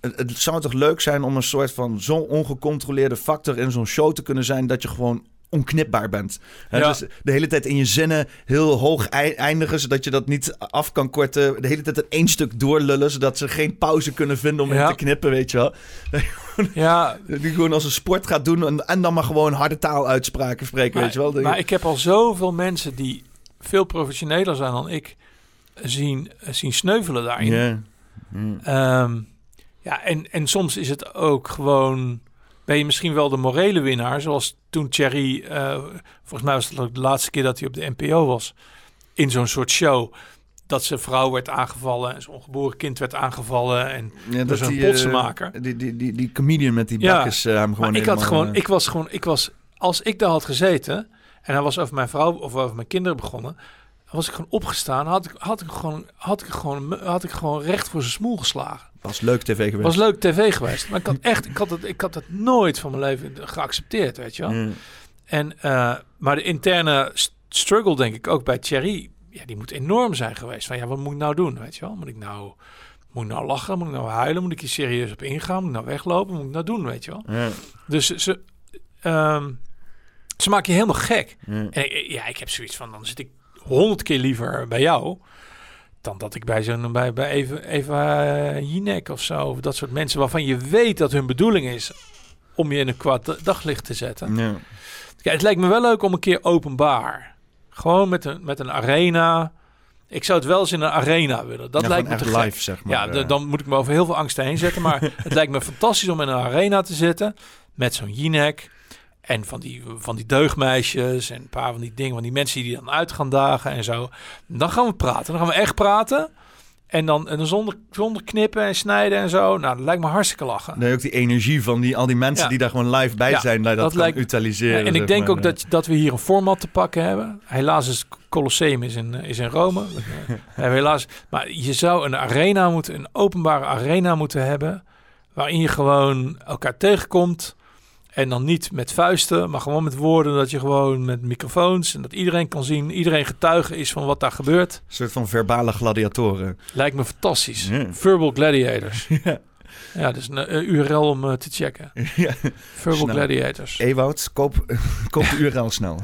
Het, het zou toch leuk zijn om een soort van zo'n ongecontroleerde factor in zo'n show te kunnen zijn... dat je gewoon onknipbaar bent. Ja. Dus de hele tijd in je zinnen heel hoog ei- eindigen... zodat je dat niet af kan korten. De hele tijd in één stuk doorlullen... zodat ze geen pauze kunnen vinden om Ja. in te knippen, weet je wel. <laughs> ja Die gewoon als een sport gaat doen... en, en dan maar gewoon harde taaluitspraken spreken, maar, weet je wel. maar ik heb al zoveel mensen die veel professioneler zijn dan ik zien, zien sneuvelen daarin. Ehm, ja, en, en soms is het ook gewoon... Ben je misschien wel de morele winnaar, zoals toen Thierry... eh, volgens mij was het ook de laatste keer dat hij op de NPO was. In zo'n soort show. Dat zijn vrouw werd aangevallen en zijn ongeboren kind werd aangevallen. En, Ja, Dat die, eh, potsenmaker. die, die, die, die comedian met die Ja, bakjes eh, hem gewoon maar ik had gewoon... Ik was gewoon... Ik was, als ik daar had gezeten en hij was over mijn vrouw of over mijn kinderen begonnen... was ik gewoon opgestaan, had ik, had ik, gewoon, had ik, gewoon, had ik gewoon recht voor zijn smoel geslagen. Was leuk tv geweest. was leuk tv geweest. Maar ik had echt, ik had het, ik had het nooit van mijn leven geaccepteerd, weet je wel. Ja. En, eh, maar de interne st- struggle, denk ik, ook bij Thierry, ja, die moet enorm zijn geweest. Van ja, wat moet ik nou doen, weet je wel? Moet ik nou, moet ik nou lachen? Moet ik nou huilen? Moet ik hier serieus op ingaan? Moet ik nou weglopen? Moet ik nou doen, weet je wel? Dus ze, ehm, ze maken je helemaal gek. En ja, ik heb zoiets van, dan zit ik honderd keer liever bij jou... dan dat ik bij zo'n bij, bij Eva, Eva Jinek of zo... of dat soort mensen waarvan je weet dat hun bedoeling is... om je in een kwaad daglicht te zetten. Ja. Kijk, het lijkt me wel leuk om een keer openbaar... gewoon met een, met een arena... Ik zou het wel eens in een arena willen. Dat Ja, lijkt me te echt gek. live, zeg maar. Ja, eh. dan moet ik me over heel veel angsten heen zetten. Maar <laughs> het lijkt me fantastisch om in een arena te zitten. Met zo'n Jinek. En van die, van die deugdmeisjes. En een paar van die dingen. Van die mensen die dan uit gaan dagen en zo. Dan gaan we praten. Dan gaan we echt praten. En dan, en dan zonder, zonder knippen en snijden en zo. Nou, dat lijkt me hartstikke lachen. Nee, ook die energie van die, al die mensen Ja. die daar gewoon live bij Ja, zijn, dat, dat lijkt- utiliseren. en ik denk maar. ook dat, dat we hier een format te pakken hebben. Helaas is het Colosseum is in, is in Rome. <laughs> Helaas. Maar je zou een arena moeten, een openbare arena moeten hebben. Waarin je gewoon elkaar tegenkomt. En dan niet met vuisten, maar gewoon met woorden. Dat je gewoon met microfoons en dat iedereen kan zien. Iedereen getuige is van wat daar gebeurt. Een soort van verbale gladiatoren. Lijkt me fantastisch. Verbal Gladiators. <laughs> Ja. Ja, dus een eh, URL om eh, te checken. <laughs> Ja. Verbal Snel. Gladiators. Ewout, koop, <laughs> koop de URL snel.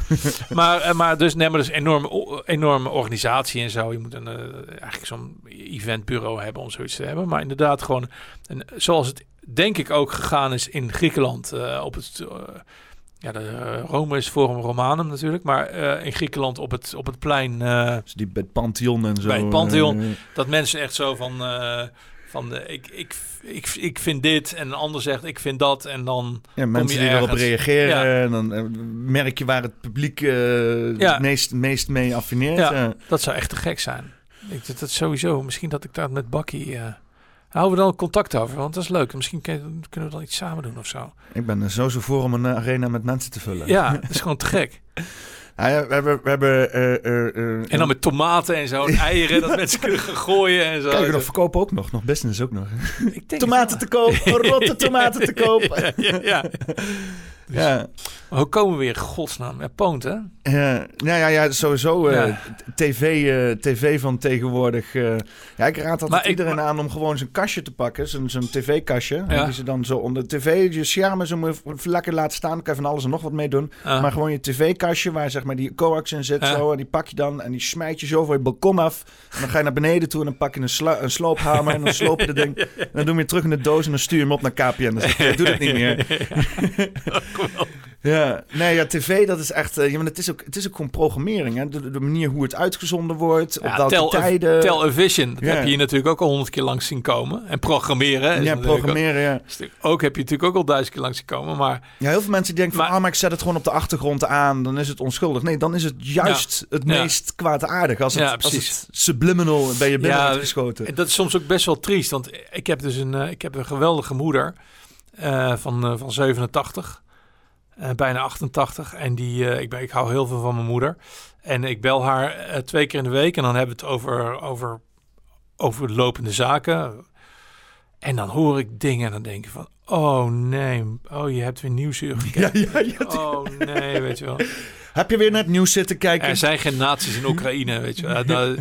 Maar, eh, maar dus, nee, maar dus enorme, enorme organisatie en zo. Je moet een, eigenlijk zo'n eventbureau hebben om zoiets te hebben. Maar inderdaad gewoon, een, zoals het denk ik ook gegaan is in Griekenland. eh, op het, eh, ja, de, eh, Rome is Forum Romanum natuurlijk. Maar in Griekenland op het, op het plein... Dus die bij het Pantheon en zo. Bij het Pantheon. dat mensen echt zo van... van eh, ik, ik, ik, ik vind dit en een ander zegt ik vind dat. En dan ja, mensen die erop reageren. Ja. En dan merk je waar het publiek Ja. het meest, meest mee affineert. Ja. Dat zou echt te gek zijn. Ik, dat, dat sowieso. Misschien dat ik daar met Bakkie... houden we dan contact over, want dat is leuk. Misschien kun- kunnen we dan iets samen doen of zo. ik ben er zo zo voor om een eh, arena met mensen te vullen. Ja, <laughs> dat is gewoon te gek. Ah, ja, we hebben... We hebben eh, eh, En dan met tomaten en zo, en <laughs> eieren, dat mensen kunnen gooien en zo. Kijk, we nog verkopen ook nog. Nog business ook nog. Ik denk Tomaten te koop. Rotte tomaten te <laughs> koop. ja, ja. Ja. Maar hoe komen we weer godsnaam? Ja, Poont, hè? Ja, nou ja, ja, sowieso. eh, Ja. TV, eh, TV van tegenwoordig. eh, ja, ik raad altijd ik- iedereen maar- aan om gewoon zijn kastje te pakken. Zo'n zo'n tv-kastje. Ja. Die ze dan zo onder de tv, je schermen zo lekker laten staan. Dan kan je van alles en nog wat mee doen. Maar gewoon je tv-kastje waar zeg maar die coax in zit. Ja. Zo, en die pak je dan en die smijt je zo voor je balkon af. En dan ga je naar beneden toe en dan pak je een, een sloophamer. En dan <laughs> sloop je dat ding. En dan doe je terug in de doos en dan stuur je hem op naar KPN. Je, doe dat niet meer. <laughs> Ja, nee, ja, tv, dat is echt... eh, ja, maar het, is ook, het is ook gewoon programmering, hè. De, de manier hoe het uitgezonden wordt, op Ja, welke tel, tijden. Television, dat Ja. heb je hier natuurlijk ook al honderd keer langs zien komen. En programmeren. ja, programmeren, ja. Ook, natuurlijk- ook heb je natuurlijk ook al duizend keer langs zien komen. Maar Ja, heel veel mensen die denken van... Ah, maar ik zet het gewoon op de achtergrond aan, dan is het onschuldig. Nee, dan is het juist het Ja. meest kwaadaardig. Als het, Ja, als precies. het subliminal bij je binnen Ja, wordt geschoten. En dat is soms ook best wel triest. Want ik heb dus een, eh, ik heb een geweldige moeder. eh, van, van 87. Eh, bijna 88. En die, eh, ik, ben, ik hou heel veel van mijn moeder. En ik bel haar eh, twee keer in de week. En dan hebben we het over, over, over lopende zaken. En dan hoor ik dingen en dan denk ik van... Oh nee, oh je hebt weer nieuwsuur <laughs> gekeken. Ja, ja, ja. Oh nee, weet je wel. Heb je weer naar het nieuws zitten kijken? Er zijn geen nazi's in Oekraïne, weet je. Dat,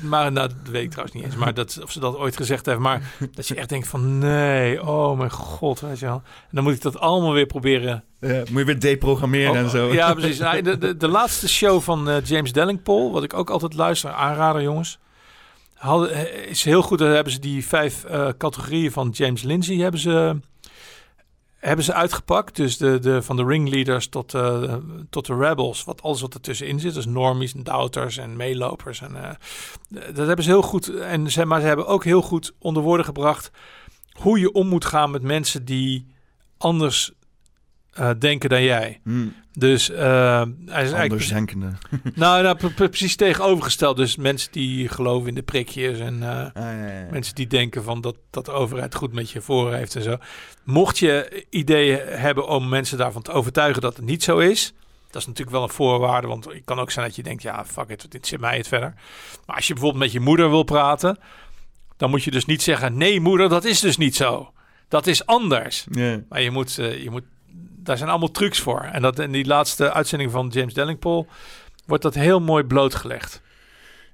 maar dat weet ik trouwens niet eens. Maar dat, of ze dat ooit gezegd hebben. Maar dat je echt denkt van nee, oh mijn god, weet je wel. En dan moet ik dat allemaal weer proberen. Ja, moet je weer deprogrammeren en zo. Oh, Ja, precies. Nou, de, de, de laatste show van eh, James Dellingpole, wat ik ook altijd luister, aanrader jongens. Hadden, eh, is heel goed, daar hebben ze die vijf eh, categorieën van James Lindsay hebben ze, hebben ze uitgepakt. Dus de, de, van de ringleaders tot, eh, tot de rebels, wat, alles wat ertussenin zit. Dus normies en en meelopers. En, eh, dat hebben ze heel goed, en ze, maar ze hebben ook heel goed onder woorden gebracht hoe je om moet gaan met mensen die anders eh, denken dan jij. Hm, Dus eh, hij is eigenlijk andersdenkende. <laughs> nou, nou pre- pre- precies tegenovergesteld. Dus mensen die geloven in de prikjes en eh, Ah, ja, ja. mensen die denken van dat, dat de overheid goed met je voor heeft en zo. Mocht je ideeën hebben om mensen daarvan te overtuigen dat het niet zo is, dat is natuurlijk wel een voorwaarde. Want het kan ook zijn dat je denkt, ja, fuck it, dit zit mij het verder. Maar als je bijvoorbeeld met je moeder wil praten, dan moet je dus niet zeggen, nee moeder, dat is dus niet zo. Dat is anders. Maar je moet, je moet, daar zijn allemaal trucs voor. En dat in die laatste uitzending van James Dellingpole wordt dat heel mooi blootgelegd.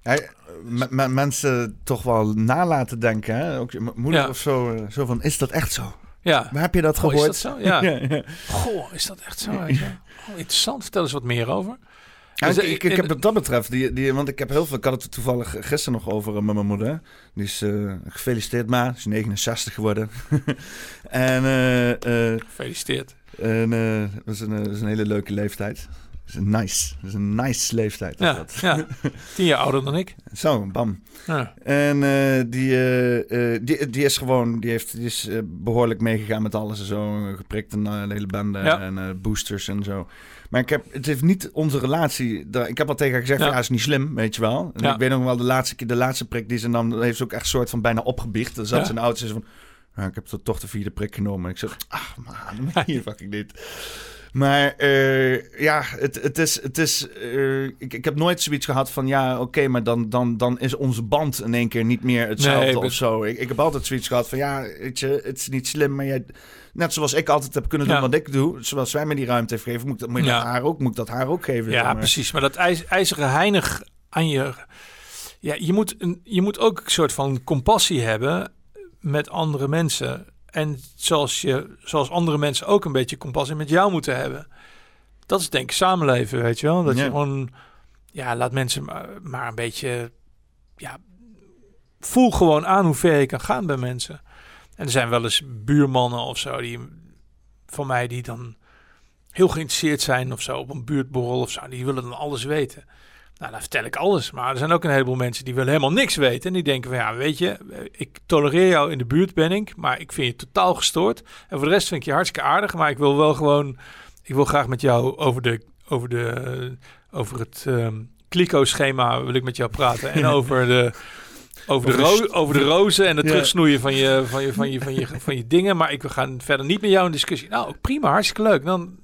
Ja, mensen toch wel nalaten denken. Hè? Ook moeder Ja. of zo, eh, zo van, is dat echt zo? Ja. Waar heb je dat Goh, is gehoord? dat zo? Ja. <laughs> ja, ja. Goh, is dat echt zo? Oh, interessant. Vertel eens wat meer over. Dus, ik, eh, ik, ik heb wat dat betreft, die, die, want ik heb heel veel, ik had het toevallig gisteren nog over eh, met mijn moeder. Die is uh, gefeliciteerd maar, ze is 69 geworden. <laughs> en uh, uh, Gefeliciteerd. En, uh, dat, is een, dat is een hele leuke leeftijd. Dat is een nice, dat is een nice leeftijd. Ja, dat. ja, tien jaar ouder dan ik. <laughs> Zo, bam. Ja. En uh, die, uh, die, die is gewoon, die, heeft, die is behoorlijk meegegaan met alles en zo. Geprikt en een hele bende Ja. en boosters en zo. Maar ik heb, het heeft niet onze relatie. Ik heb al tegen haar gezegd: Ja. is niet slim, weet je wel. En Ja. ik weet nog wel de laatste keer, de laatste prik die ze nam, heeft ze ook echt soort van bijna opgebiecht. Dan zat Ja. ze in de auto en van: "Ja, Ik heb toch- toch de vierde prik genomen. En ik zeg: Ach, man, <laughs> hier fucking niet. Maar eh, ja, het, het is. Het is eh, ik, ik heb nooit zoiets gehad van ja, oké, maar dan, dan, dan is onze band in één keer niet meer hetzelfde Nee, of zo. Ik, ik heb altijd zoiets gehad van ja, weet je, het is niet slim, maar jij. Net zoals ik altijd heb kunnen doen Ja. wat ik doe, zoals zij me die ruimte heeft gegeven, moet, ik dat- moet, je Ja. dat haar ook, moet ik dat haar ook geven. Ja, maar. precies. Maar dat ijs, ijzeren heinig aan je... Ja, je moet, een, je moet ook een soort van compassie hebben met andere mensen. En zoals, je, zoals andere mensen ook een beetje compassie met jou moeten hebben. Dat is denk ik samenleven, weet je wel. Dat Ja. je gewoon... Ja, laat mensen maar, maar een beetje... Ja, voel gewoon aan hoe ver je kan gaan bij mensen. En er zijn wel eens buurmannen of zo die van mij die dan heel geïnteresseerd zijn of zo op een buurtborrel of zo. Die willen dan alles weten. Nou, dan vertel ik alles. Maar er zijn ook een heleboel mensen die willen helemaal niks weten. En die denken van ja, weet je, ik tolereer jou in de buurt ben ik, maar ik vind je totaal gestoord. En voor de rest vind ik je hartstikke aardig, maar ik wil wel gewoon, ik wil graag met jou over de, over de, over het ehm kliko-schema wil ik met jou praten. En <laughs> over de, over de, ro- over de rozen en het Ja. terugsnoeien van je, van, je, van, je, van, je, <laughs> van je dingen. Maar ik wil gaan verder niet met jou in discussie. Nou, prima, hartstikke leuk. Dan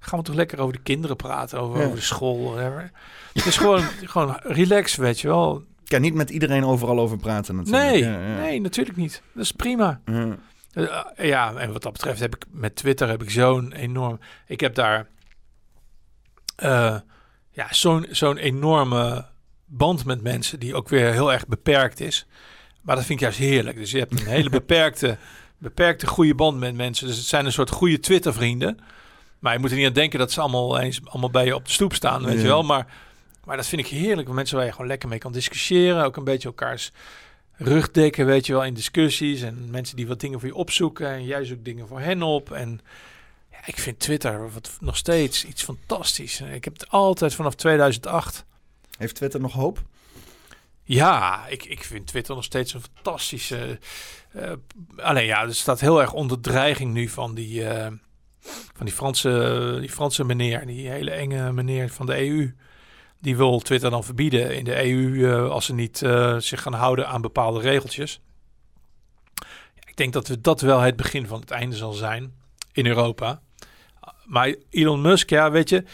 gaan we toch lekker over de kinderen praten, over, Ja. over de school, whatever. Het is gewoon, <laughs> gewoon relax, weet je wel. Ik kan niet met iedereen overal over praten natuurlijk. Nee, Ja, ja. nee, natuurlijk niet. Dat is prima. Ja. Eh, ja, en wat dat betreft heb ik met Twitter heb ik zo'n enorm. Ik heb daar eh, ja, zo'n zo'n enorme band met mensen die ook weer heel erg beperkt is. Maar dat vind ik juist heerlijk. Dus je hebt een hele <laughs> beperkte, beperkte goede band met mensen. Dus het zijn een soort goede Twitter vrienden. Maar je moet er niet aan denken dat ze allemaal eens allemaal bij je op de stoep staan, weet Ja. je wel. Maar, maar dat vind ik heerlijk. Mensen waar je gewoon lekker mee kan discussiëren. Ook een beetje elkaars rugdekken, weet je wel, in discussies. En mensen die wat dingen voor je opzoeken. En jij zoekt dingen voor hen op. En ja, ik vind Twitter wat, nog steeds iets fantastisch. Ik heb het altijd vanaf 2008. Heeft Twitter nog hoop? Ja, ik, ik vind Twitter nog steeds een fantastische. eh alleen ja, er staat heel erg onder dreiging nu van die, eh, van die, Franse, die Franse meneer, die hele enge meneer van de EU. Die wil Twitter dan verbieden in de EU eh, als ze niet eh, zich gaan houden aan bepaalde regeltjes. Ik denk dat we dat wel het begin van het einde zal zijn in Europa. Maar Elon Musk, ja, weet je,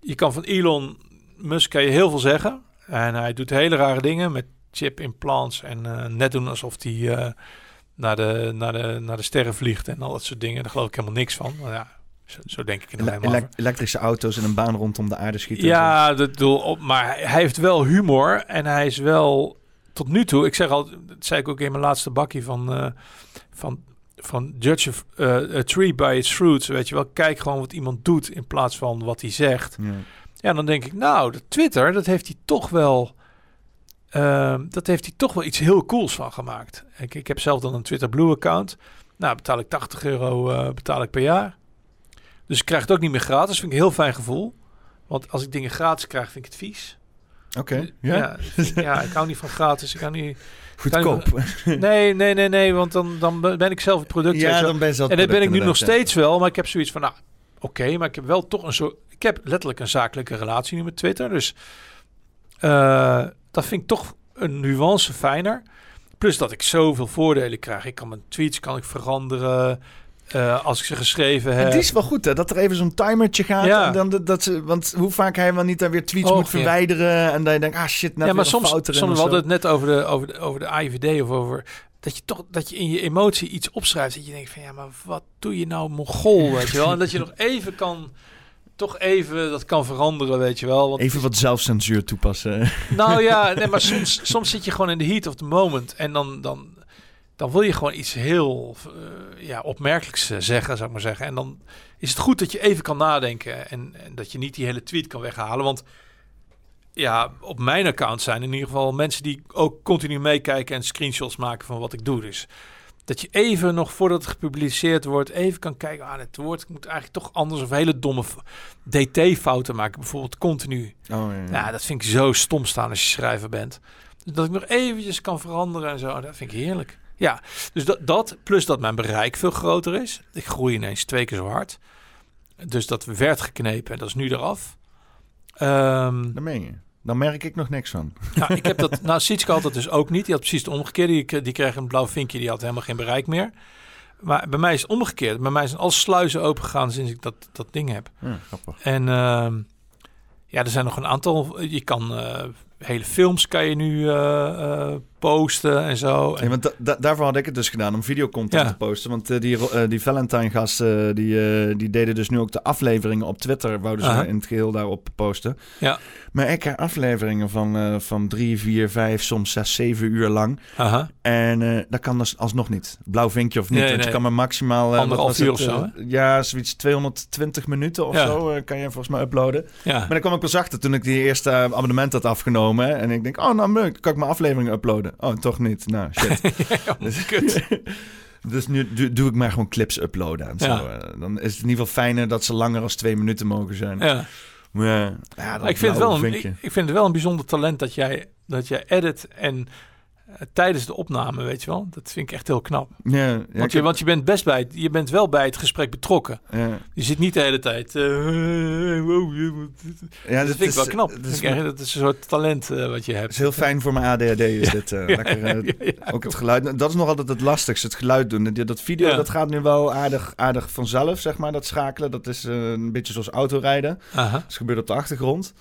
je kan van Elon Musk je heel veel zeggen. En hij doet hele rare dingen met chip implants en eh, net doen alsof hij naar, de, naar, de, naar de sterren vliegt en al dat soort dingen. Daar geloof ik helemaal niks van. Maar ja, zo, zo denk ik in Ele- ele- elektrische auto's en een baan rondom de aarde schieten. Ja, dat doel op, maar hij heeft wel humor en hij is wel tot nu toe. Ik zeg al, dat zei ik ook in mijn laatste bakkie van, eh, van, van judge a, eh, a tree by its fruits. Weet je wel, kijk gewoon wat iemand doet in plaats van wat hij zegt. Ja. Ja, dan denk ik, nou, de Twitter, dat heeft hij toch wel. Ehm, dat heeft hij toch wel iets heel cools van gemaakt. Ik, ik heb zelf dan een Twitter Blue account. Nou, betaal ik 80 euro eh, betaal ik per jaar. Dus ik krijg het ook niet meer gratis. Vind ik een heel fijn gevoel. Want als ik dingen gratis krijg, vind ik het vies. Oké, ja. Ja, ja, ik hou niet van gratis. Ik hou niet... Goedkoop. Nee, nee, nee, nee. Want dan, dan ben ik zelf het product. Ja, dan ben je zelf En dat ben ik nu nog steeds wel, maar ik heb zoiets van, nou, oké, maar ik heb wel toch een soort, ik heb letterlijk een zakelijke relatie nu met Twitter, dus eh, dat vind ik toch een nuance fijner. Plus dat ik zoveel voordelen krijg. Ik kan mijn tweets kan ik veranderen eh, als ik ze geschreven heb. Die is wel goed, hè? Dat er even zo'n timertje gaat. Ja. En dan dat, dat ze, want hoe vaak hij wel niet dan weer tweets moet ja. verwijderen. En dan je denkt, ah shit, net ja, maar soms, fout erin soms we hadden het net over de, over de, over de AIVD of over dat je toch dat je in je emotie iets opschrijft dat je denkt van ja, maar wat doe je nou mongool, <laughs> weet je wel? En dat je nog even kan, toch even dat kan veranderen, weet je wel? Want Even wat zelfcensuur toepassen. <laughs> Nou ja, nee, maar soms, soms zit je gewoon in de heat of the moment. En dan, dan, dan wil je gewoon iets heel eh, ja, opmerkelijks eh, zeggen, zou ik maar zeggen. En dan is het goed dat je even kan nadenken. En, en dat je niet die hele tweet kan weghalen. Want ja, op mijn account zijn in ieder geval mensen die ook continu meekijken en screenshots maken van wat ik doe. Dus dat je even nog voordat het gepubliceerd wordt, even kan kijken. Ah, het woord moet eigenlijk toch anders of hele domme DT-fouten maken. Bijvoorbeeld continu. Oh, ja, ja. Dat vind ik zo stom staan als je schrijver bent. Dus dat ik nog eventjes kan veranderen en zo, dat vind ik heerlijk. Ja, dus dat, dat plus dat mijn bereik veel groter is. Ik groei ineens twee keer zo hard. Dus dat werd geknepen en dat is nu eraf. Ehm, Daar meen je. Dan merk ik nog niks van. <laughs> nou, ik heb dat, nou, Sietske had dat dus ook niet. Die had precies het omgekeerde. Die, die kreeg een blauw vinkje, die had helemaal geen bereik meer. Maar bij mij is het omgekeerd. Bij mij zijn alle sluizen opengegaan sinds ik dat, dat ding heb. Ja, grappig. En ehm, ja, er zijn nog een aantal. Je kan eh, hele films kan je nu eh, eh, posten en zo. Ja, want da- da- daarvoor had ik het dus gedaan om videocontent Ja. te posten. Want eh, die, eh, die Valentine-gasten die, eh, die deden dus nu ook de afleveringen op Twitter. Wouden ze in het geheel daarop posten. Ja. Maar ik heb afleveringen van, van drie, vier, vijf, soms zes, zeven uur lang. Aha. En dat kan dus alsnog niet. Blauw vinkje of niet. Nee, want je kan maar maximaal... Anderhalf uur het, of zo, ja, zoiets 220 minuten of Ja. zo kan je volgens mij uploaden. Ja. Maar dan kwam ik pas achter toen ik die eerste abonnement had afgenomen. En ik denk, oh nou leuk, kan ik mijn afleveringen uploaden? Oh, toch niet. Nou, <laughs> shit. Ja, kut. <laughs> dus nu doe, doe ik maar gewoon clips uploaden en zo. Eh, Dan is het in ieder geval fijner dat ze langer dan twee minuten mogen zijn. Ja. Maar ja, ik vind, het wel een, ik, vind het wel een bijzonder talent dat jij, dat jij edit en tijdens de opname, weet je wel. Dat vind ik echt heel knap. Ja, ja, want, je, heb- want je bent best bij het, je bent wel bij het gesprek betrokken. ja. Je zit niet de hele tijd. eh, wow, je moet- Ja, dat vind ik wel knap. Dat, is, echt- dat is een soort talent eh, wat je hebt. is heel fijn voor mijn ADHD is dit. eh, <laughs> lekker, eh, ook het geluid. Dat is nog altijd het lastigste, het geluid doen. Dat- video, dat gaat nu wel aardig, aardig vanzelf, zeg maar, dat schakelen. Dat is eh, een beetje zoals autorijden. Aha. Dat gebeurt op de achtergrond.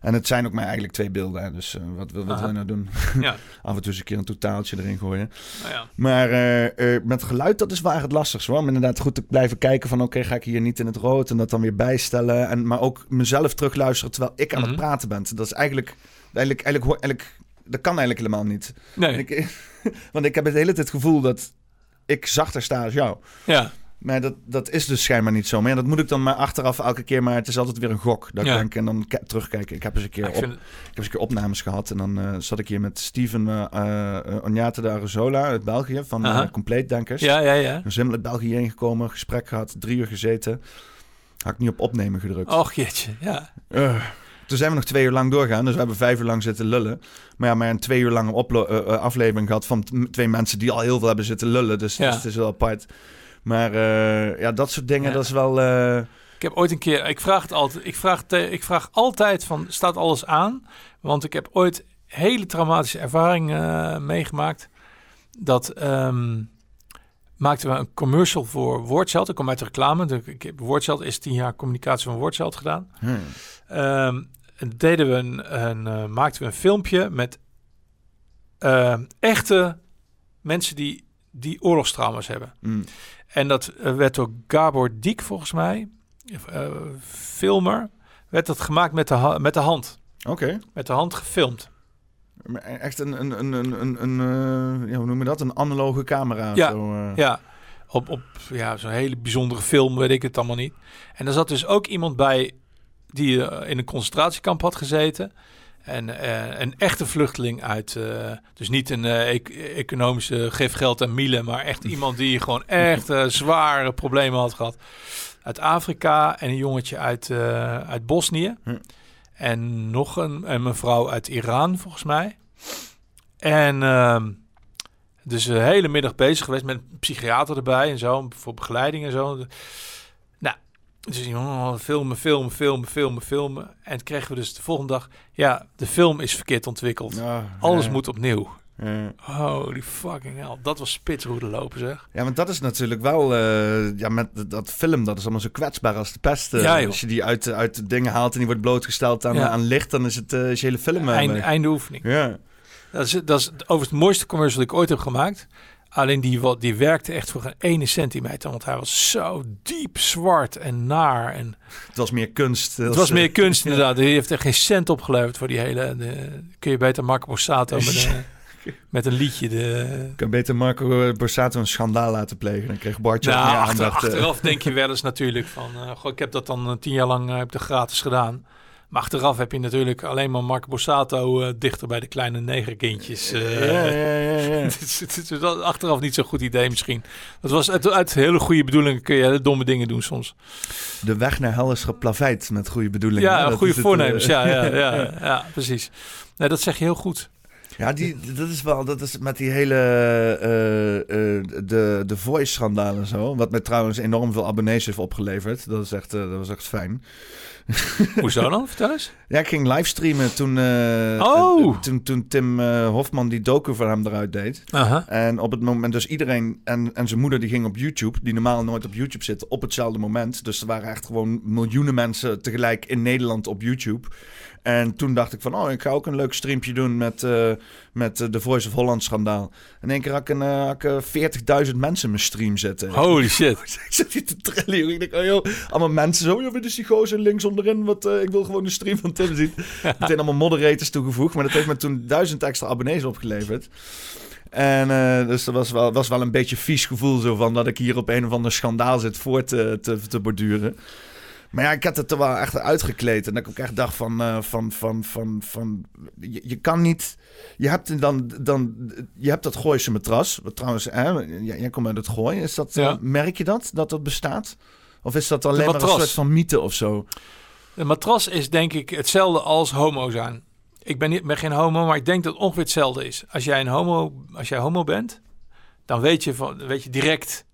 En het zijn ook maar eigenlijk twee beelden. hè. Dus eh, wat, wat, wat wil je nou doen? <laughs> Ja. Af en toe eens een keer een totaaltje erin gooien. Nou ja. Maar eh, eh, met geluid, dat is wel echt het lastigste. hoor. Om inderdaad goed te blijven kijken van... oké, ga ik hier niet in het rood en dat dan weer bijstellen. En, maar ook mezelf terugluisteren terwijl ik aan Mhm. het praten ben. Dat is eigenlijk... eigenlijk, eigenlijk, dat kan eigenlijk helemaal niet. Nee. Ik, <laughs> want ik heb het hele tijd het gevoel dat ik zachter sta als jou. Ja. Maar dat, dat is dus schijnbaar niet zo. Maar ja, dat moet ik dan maar achteraf elke keer. Maar het is altijd weer een gok. Dat ik Ja. denk en dan ke- terugkijken. Ik heb eens een keer, Ja, ik op, vind ik heb eens een keer opnames gehad. En dan eh, zat ik hier met Steven eh, Onjate de Arezola uit België. Van Aha. uh, Compleetdenkers. ja, ja, ja. Dan zijn we uit België heen gekomen. Gesprek gehad. Drie uur gezeten. Had ik niet op opnemen gedrukt. Och jeetje, ja. Toen zijn we nog twee uur lang doorgaan. Dus we hebben vijf uur lang zitten lullen. Maar ja, maar een twee uur lange aflevering gehad van twee mensen die al heel veel hebben zitten lullen. Dus, Ja. dus het is wel apart. Maar eh, ja, dat soort dingen, Ja. dat is wel... eh, Ik heb ooit een keer, ik vraag het altijd, ik vraag, te- ik vraag altijd van, staat alles aan? Want ik heb ooit hele traumatische ervaring eh, meegemaakt. Dat ehm, maakten we een commercial voor Woordcelt. Ik kom uit de reclame. De, ik heb Woordcelt is tien jaar communicatie van Woordcelt gedaan. Hmm. Ehm, en deden we een, een maakten we een filmpje met ehm, echte mensen die, die oorlogstrauma's hebben. Hmm. En dat eh, werd door Gabor Diek volgens mij, eh, filmer, werd dat gemaakt met de, met de hand. Oké. Met de hand gefilmd. Echt een, een, een, een, een, een eh, ja, hoe noem je dat? Een analoge camera. Ja, Zo. Ja, op, op ja, zo'n hele bijzondere film, weet ik het allemaal niet. En er zat dus ook iemand bij die in een concentratiekamp had gezeten. En eh, een echte vluchteling uit, eh, dus niet een eh, ec- economische geef geld aan Miele, maar echt iemand die gewoon echt zware problemen had gehad. Uit Afrika en een jongetje uit, uit Bosnië. Hm. En nog een, een mevrouw uit Iran, volgens mij. En ehm, dus de hele middag bezig geweest met een psychiater erbij en zo, voor begeleiding en zo. Dus jongen, filmen, filmen, filmen, filmen, filmen. En kregen we dus de volgende dag, ja, de film is verkeerd ontwikkeld. Ja, Alles ja, moet opnieuw. ja. Holy fucking hell. Dat was spitsroede lopen, zeg. Ja, want dat is natuurlijk wel... eh, ja, met dat- film, dat is allemaal zo kwetsbaar als de pest. eh. Ja, als je die uit, uit dingen haalt en die wordt blootgesteld aan, Ja. aan licht... dan is het eh, is je hele film... eh, Einde, oefening. Ja. Dat is, dat is overigens het mooiste commercial dat ik ooit heb gemaakt. Alleen die, die werkte echt voor geen ene centimeter. Want hij was zo diep zwart en naar. En Het was meer kunst. het was meer kunst inderdaad. Die heeft er geen cent opgeleverd voor die hele... De, kun je beter Marco Borsato met, een- <laughs> met een liedje... De, kan beter Marco Borsato een schandaal laten plegen. Dan kreeg Bartje nou, meer achter- aandacht. eh. achteraf denk je wel <laughs> eens natuurlijk van... eh, goh, ik heb dat dan eh, tien jaar lang eh, heb dat gratis gedaan. Maar achteraf heb je natuurlijk alleen maar Marco Borsato eh, dichter bij de kleine negerkindjes. eh, ja, ja, ja. <laughs> Het is, achteraf niet zo'n goed idee misschien. Dat was uit, uit hele goede bedoelingen kun je hele domme dingen doen soms. De weg naar hel is geplaveid met goede bedoelingen. Ja, goede het, voornemens. eh, ja, ja, ja, <laughs> ja, precies. Nee, dat zeg je heel goed. Ja, die, dat is wel, dat is met die hele, de, de voice-schandaal en zo. Wat mij trouwens enorm veel abonnees heeft opgeleverd. Dat, is echt, dat was echt fijn. <laughs> Hoezo dan? Vertel eens. Ja, ik ging livestreamen toen, eh, Oh! eh, toen, toen Tim eh, Hofman die docu voor hem eruit deed. Aha. En op het moment, dus iedereen en, en zijn moeder die ging op YouTube, die normaal nooit op YouTube zitten, op hetzelfde moment. Dus er waren echt gewoon miljoenen mensen tegelijk in Nederland op YouTube. En toen dacht ik van, oh, ik ga ook een leuk streampje doen met, eh, met eh, de Voice of Holland schandaal. In één keer had ik, een, eh, had ik eh, 40.000 mensen in mijn stream zitten. Holy <laughs> shit. ik zat hier te trillen. Ik denk, oh joh, allemaal mensen zo, joh, wat is die gozer links onderin? Wat, eh, ik wil gewoon de stream van Tim zien. <laughs> Meteen allemaal moderators toegevoegd, maar dat heeft me toen duizend extra abonnees opgeleverd. En dus dat was wel, was wel een beetje vies gevoel zo van dat ik hier op een of ander schandaal zit voor te, te, te borduren. Maar ja, ik had het er wel echt uitgekleed. En dat ik ook echt dacht van, eh, van, van, van, van je, je kan niet... Je hebt dan, dan, je hebt dat Gooise matras. Wat trouwens, hè, jij jij komt uit het Gooi. Is dat, Ja. eh, merk je dat, dat dat bestaat? Of is dat alleen maar een soort van mythe of zo? Een matras is denk ik hetzelfde als homo zijn. Ik ben, niet, ben geen homo, maar ik denk dat het ongeveer hetzelfde is. Als jij een homo, als jij homo bent, dan weet je, van, weet je direct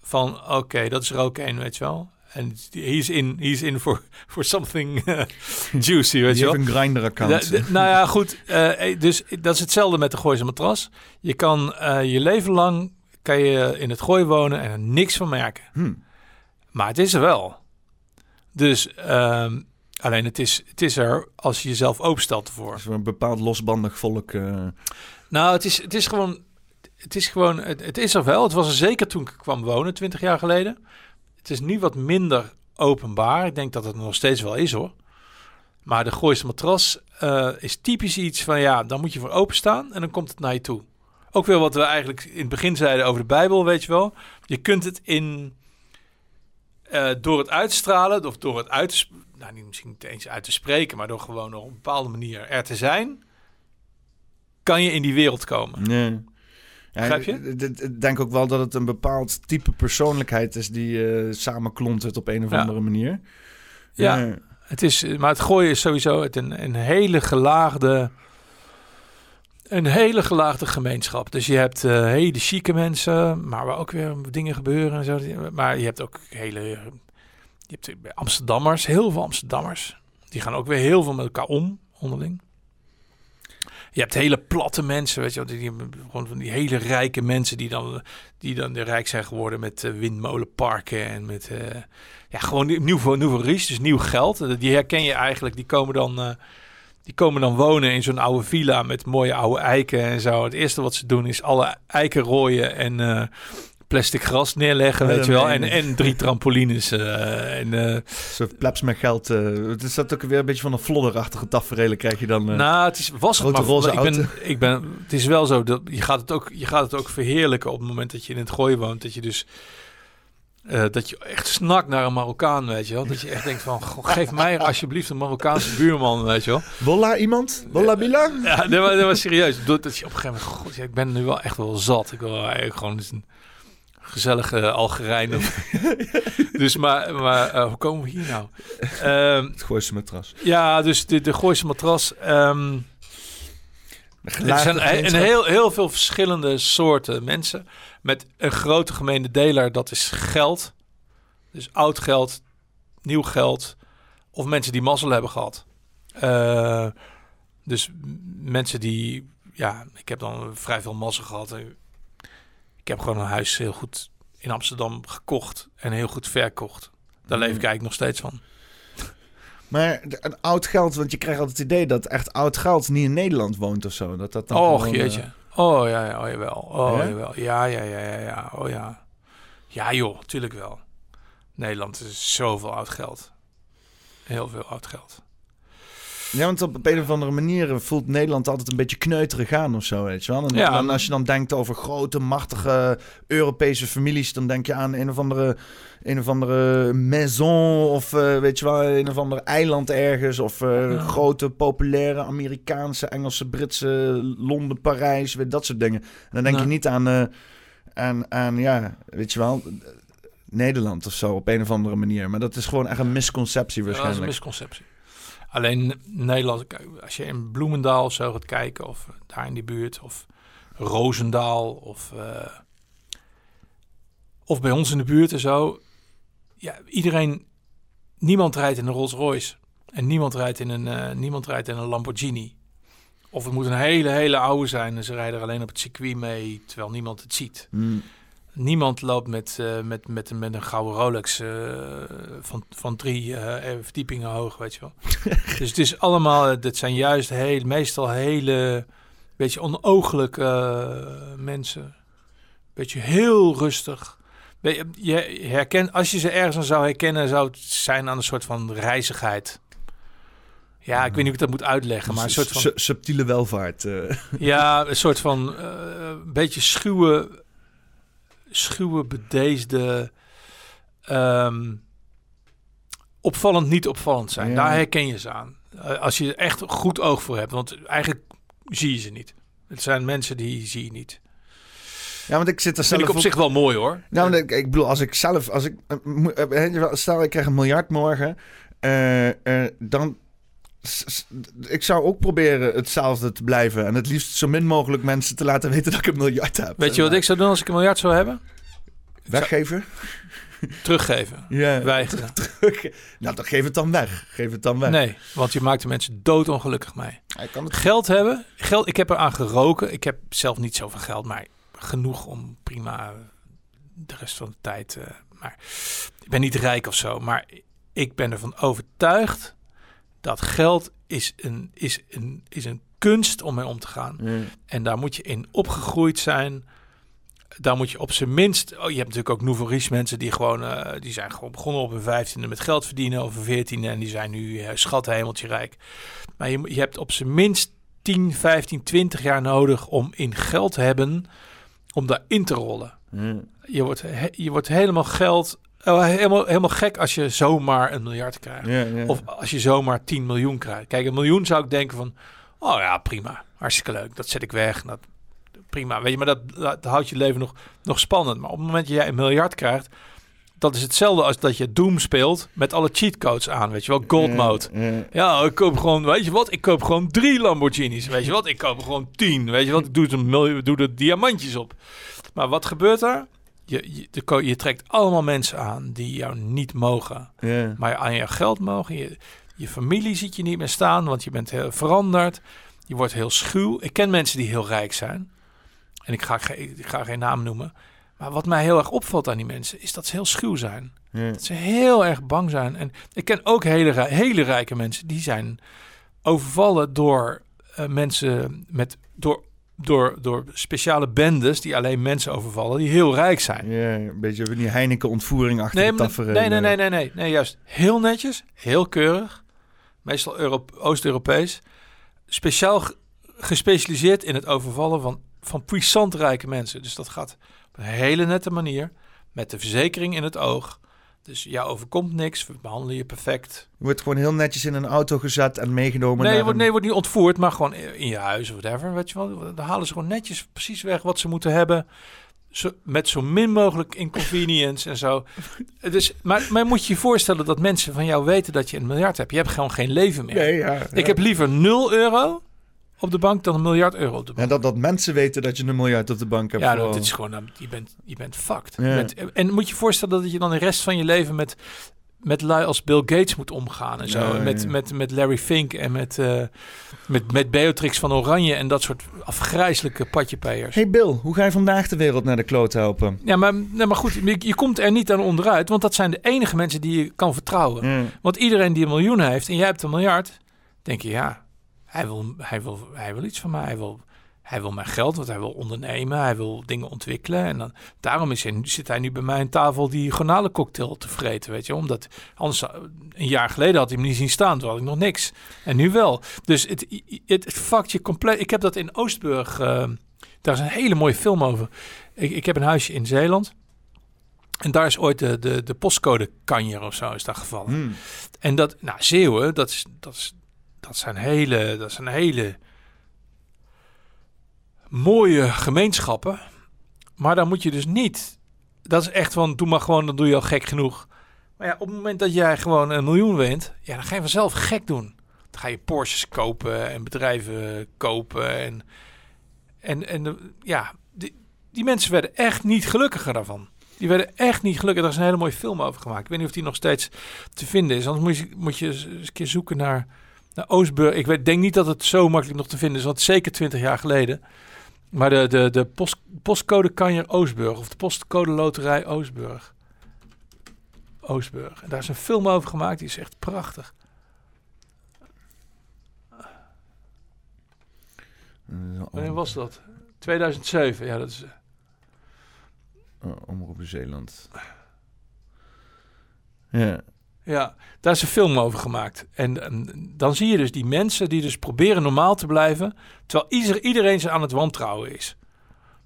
van oké, dat is er ook een, weet je wel. En he's in, he's in for, <laughs> for something eh, <laughs> juicy, weet je wel. een Grindr-account. Da- da- nou ja, goed. eh, dus dat is hetzelfde met de Gooise matras. Je kan eh, je leven lang kan je in het gooi wonen en er niks van merken. Hm. Maar het is er wel. Dus ehm, alleen het is, het is er als je jezelf openstelt ervoor. Dat is een bepaald losbandig volk. eh. Nou, het is, het is gewoon. Het is gewoon. Het, het is er wel. Het was er zeker toen ik kwam wonen, 20 jaar geleden. Het is nu wat minder openbaar. Ik denk dat het nog steeds wel is hoor. Maar de Gooise matras eh, is typisch iets van ja, dan moet je voor openstaan en dan komt het naar je toe. Ook weer wat we eigenlijk in het begin zeiden over de Bijbel, weet je wel. Je kunt het in eh, door het uitstralen of door het uit nou niet misschien niet eens uit te spreken, maar door gewoon op een bepaalde manier er te zijn, kan je in die wereld komen. Nee. Ja, Begrijp je? Ik denk ook wel dat het een bepaald type persoonlijkheid is die eh samenklontert op een of Ja. andere manier. Ja. Het is, maar het gooien is sowieso het een, een hele gelaagde, een hele gelaagde gemeenschap. Dus je hebt eh, hele chique mensen, maar waar ook weer dingen gebeuren en zo. Maar je hebt ook hele, je hebt Amsterdammers, heel veel Amsterdammers. Die gaan ook weer heel veel met elkaar om onderling. Je hebt hele platte mensen, weet je wel. Die, gewoon van die hele rijke mensen die dan, die dan rijk zijn geworden met eh, windmolenparken en met... eh, ja, gewoon nieuw, nieuw riche, dus nieuw geld. Eh, Die herken je eigenlijk. Die komen dan, die komen dan wonen in zo'n oude villa met mooie oude eiken en zo. Het eerste wat ze doen is alle eiken rooien en plastic gras neerleggen, weet je wel. En, en drie trampolines. en, eh, Zo plebs met geld. eh, het is dat ook weer een beetje van een flodderachtige tafereelen krijg je dan. eh. nou, het is, was het grote maar. roze ik ben, ik ben, het is wel zo dat je gaat het ook, je gaat het ook verheerlijken op het moment dat je in het gooi woont. Dat je dus eh, dat je echt snakt naar een Marokkaan, weet je wel. Dat je echt denkt van, goh, geef mij alsjeblieft een Marokkaanse buurman, weet je wel. Wolla iemand? Wolla Bila? Ja, dat was, dat was serieus. Dat dat je op een gegeven moment, god, ja, ik ben nu wel echt wel zat. Ik wil eigenlijk gewoon eens een gezellige Algerijn. of- <laughs> <laughs> dus maar, maar eh, hoe komen we hier nou? Ehm, Het gooiste matras. ja, dus de, de Gooise matras. ehm, er zijn een heel, heel veel verschillende soorten mensen. Met een grote gemene deler, dat is geld. Dus oud geld, nieuw geld. Of mensen die mazzel hebben gehad. Eh, dus mensen die... Ja, ik heb dan vrij veel mazzel gehad. Ik heb gewoon een huis heel goed in Amsterdam gekocht. En heel goed verkocht. Daar leef ik eigenlijk nog steeds van. <laughs> Maar een oud geld, want je krijgt altijd het idee dat echt oud geld niet in Nederland woont of zo. Dat dat dan Och, gewoon, eh, jeetje. Oh ja, ja, oh jawel. Oh Ja? jawel. Ja, ja, ja, ja, ja. Oh ja. Ja joh, tuurlijk wel. Nederland is zoveel oud geld. Heel veel oud geld. Ja, want op een of andere manier voelt Nederland altijd een beetje kneuterig aan of zo, weet je wel. En Ja. dan, als je dan denkt over grote, machtige Europese families, dan denk je aan een of andere, een of andere maison of eh, weet je wel, een of ander eiland ergens. Of eh, Ja. grote, populaire Amerikaanse, Engelse, Britse, Londen, Parijs, weet, dat soort dingen. En dan denk je niet aan, eh, aan, aan, ja, weet je wel... Nederland of zo op een of andere manier. Maar dat is gewoon echt een misconceptie Ja, dat is een waarschijnlijk. misconceptie. Alleen Nederland, als je in Bloemendaal zo gaat kijken, of daar in die buurt, of Roosendaal, of, eh, of bij ons in de buurt en zo. Ja, iedereen, niemand rijdt in een Rolls Royce. En niemand rijdt in een, eh, niemand rijdt in een Lamborghini. Of het moet een hele, hele oude zijn en ze rijden alleen op het circuit mee, terwijl niemand het ziet. Hmm. Niemand loopt met, eh, met, met, met een gouden Rolex eh, van, van drie eh, verdiepingen hoog, weet je wel. <laughs> dus het is allemaal, dit zijn juist heel, meestal hele, beetje onogelijke mensen. Beetje heel rustig. Je, je herkent, als je ze ergens aan zou herkennen, zou het zijn aan een soort van reizigheid. Ja, ik weet niet hoe ik dat moet uitleggen, maar een soort van... Su- subtiele welvaart. Ja, een soort van beetje schuwe, schuwe bedeesde, ehm, opvallend niet opvallend zijn. Ja. Daar herken je ze aan. Eh, als je er echt goed oog voor hebt, want eigenlijk zie je ze niet. Het zijn mensen die zie je niet. Ja, want ik zit er zelf vind ik op zich wel mooi hoor. Nou, ik, ik bedoel, als ik zelf, als ik, eh, eh, stel ik krijg een miljard morgen, dan, ik zou ook proberen hetzelfde te blijven en het liefst zo min mogelijk mensen te laten weten dat ik een miljard heb. Weet je wat ik zou doen als ik een miljard zou hebben? Weggeven? Teruggeven. <laughs> Ja. Weigeren. <laughs> nou, dan geef het dan weg. Geef het dan weg. Nee, want je maakt de mensen doodongelukkig mee. Hij kan het... Geld hebben. Geld, ik heb eraan geroken. Ik heb zelf niet zoveel geld, maar genoeg om prima de rest van de tijd. eh, maar ik ben niet rijk of zo. Maar ik ben ervan overtuigd dat geld is een, is een, is een kunst om mee om te gaan. Ja. En daar moet je in opgegroeid zijn. Daar moet je op zijn minst. Oh, je hebt natuurlijk ook nouveau riche mensen die gewoon. eh, die zijn gewoon begonnen op hun vijftiende met geld verdienen. Of een veertiende. En die zijn nu uh, schat hemeltje rijk. Maar je, je hebt op zijn minst 10, 15, 20 jaar nodig om in geld te hebben. Om daarin te rollen. Ja. Je wordt, he- je wordt helemaal geld. Oh, helemaal, helemaal gek als je zomaar een miljard krijgt. Ja, ja. Of als je zomaar 10 miljoen krijgt. Kijk, een miljoen zou ik denken van... Oh ja, prima. Hartstikke leuk. Dat zet ik weg. Dat, prima. Weet je, maar dat, dat houdt je leven nog, nog spannend. Maar op het moment dat jij een miljard krijgt... Dat is hetzelfde als dat je Doom speelt met alle cheatcodes aan. Weet je wel, gold Ja, mode. ja. Ja, ik koop gewoon, weet je wat? Ik koop gewoon drie Lamborghinis. Weet je wat? Ik koop gewoon tien. Weet je wat? Ik doe miljoen, doe er diamantjes op. Maar wat gebeurt er? Je, je, je trekt allemaal mensen aan die jou niet mogen maar aan je geld mogen. Je, je familie ziet je niet meer staan, want je bent heel veranderd. Je wordt heel schuw. Ik ken mensen die heel rijk zijn. En ik ga, ik ga geen naam noemen. Maar wat mij heel erg opvalt aan die mensen... is dat ze heel schuw zijn. Dat ze heel erg bang zijn. En ik ken ook hele, hele rijke mensen... die zijn overvallen door eh, mensen met... Door, door, door speciale bendes die alleen mensen overvallen... die heel rijk zijn. Ja, een beetje van die Heineken-ontvoering achter Nee, de tafereel. nee, nee, nee, nee, nee, nee, juist heel netjes, heel keurig, meestal Euro- Oost-Europees, speciaal ge- gespecialiseerd in het overvallen van, van puissant rijke mensen. Dus dat gaat op een hele nette manier, met de verzekering in het oog. Dus jou overkomt niks, we behandelen je perfect. Je wordt gewoon heel netjes in een auto gezet en meegenomen Nee, je wordt, een- nee, wordt niet ontvoerd, maar gewoon in je huis of whatever. Weet je wel, dan halen ze gewoon netjes precies weg wat ze moeten hebben. Zo, met zo min mogelijk inconvenience en zo. <laughs> Dus, maar, maar moet je je voorstellen dat mensen van jou weten dat je een miljard hebt. Je hebt gewoon geen leven meer. Nee, ja. Ik heb liever 0 euro op de bank dan een miljard euro op de bank. En dat, dat mensen weten dat je een miljard op de bank hebt. Ja, dit is gewoon, nou, je bent, je bent fucked. Ja. Je bent- en moet je voorstellen dat je dan de rest van je leven met, met lui als Bill Gates moet omgaan en zo. Ja, met, met, met Larry Fink en met, eh, met, met Beatrix van Oranje en dat soort afgrijzelijke patjepeers. Hey Bill, hoe ga je vandaag de wereld naar de kloot helpen? Ja, maar, nee, maar goed, je, je komt er niet aan onderuit, want dat zijn de enige mensen die je kan vertrouwen. Want iedereen die een miljoen heeft en jij hebt een miljard, denk je ja, hij wil, hij wil, hij wil iets van mij. Hij wil, hij wil mijn geld, want hij wil ondernemen, hij wil dingen ontwikkelen. En dan, daarom is hij, zit hij nu bij mij aan tafel die garnalencocktail te vreten, weet je. Omdat anders, een jaar geleden had hij hem niet zien staan, toen had ik nog niks. En nu wel. Dus het, het, het fuckt je compleet. Ik heb dat in Oostburg, eh, daar is een hele mooie film over. Ik, ik heb een huisje in Zeeland. En daar is ooit de, de, de postcode kanjer of zo is daar gevallen. Hm. En dat, nou, Zeeuwen, dat, is, dat, is, dat zijn hele, dat zijn hele mooie gemeenschappen. Maar dan moet je dus niet. Dat is echt van, doe maar gewoon, dan doe je al gek genoeg. Maar ja, op het moment dat jij gewoon een miljoen wint, ja, dan ga je vanzelf gek doen. Dan ga je Porsches kopen en bedrijven kopen. En, en, en ja, die, die mensen werden echt niet gelukkiger daarvan. Die werden echt niet gelukkig. Daar is een hele mooie film over gemaakt. Ik weet niet of die nog steeds te vinden is. Anders moet je, moet je eens een keer zoeken naar, naar Oostburg. Ik weet, denk niet dat het zo makkelijk nog te vinden is. Want zeker 20 jaar geleden. Maar de, de, de post, postcode Kanjer Oostburg. Of de postcode Loterij Oostburg. Oostburg. En daar is een film over gemaakt. Die is echt prachtig. Wanneer was dat? 2007. Ja, dat is... Oh, Omroep Zeeland. Ja. Ja, daar is een film over gemaakt. En, dan zie je dus die mensen die dus proberen normaal te blijven, terwijl ieder, iedereen ze aan het wantrouwen is.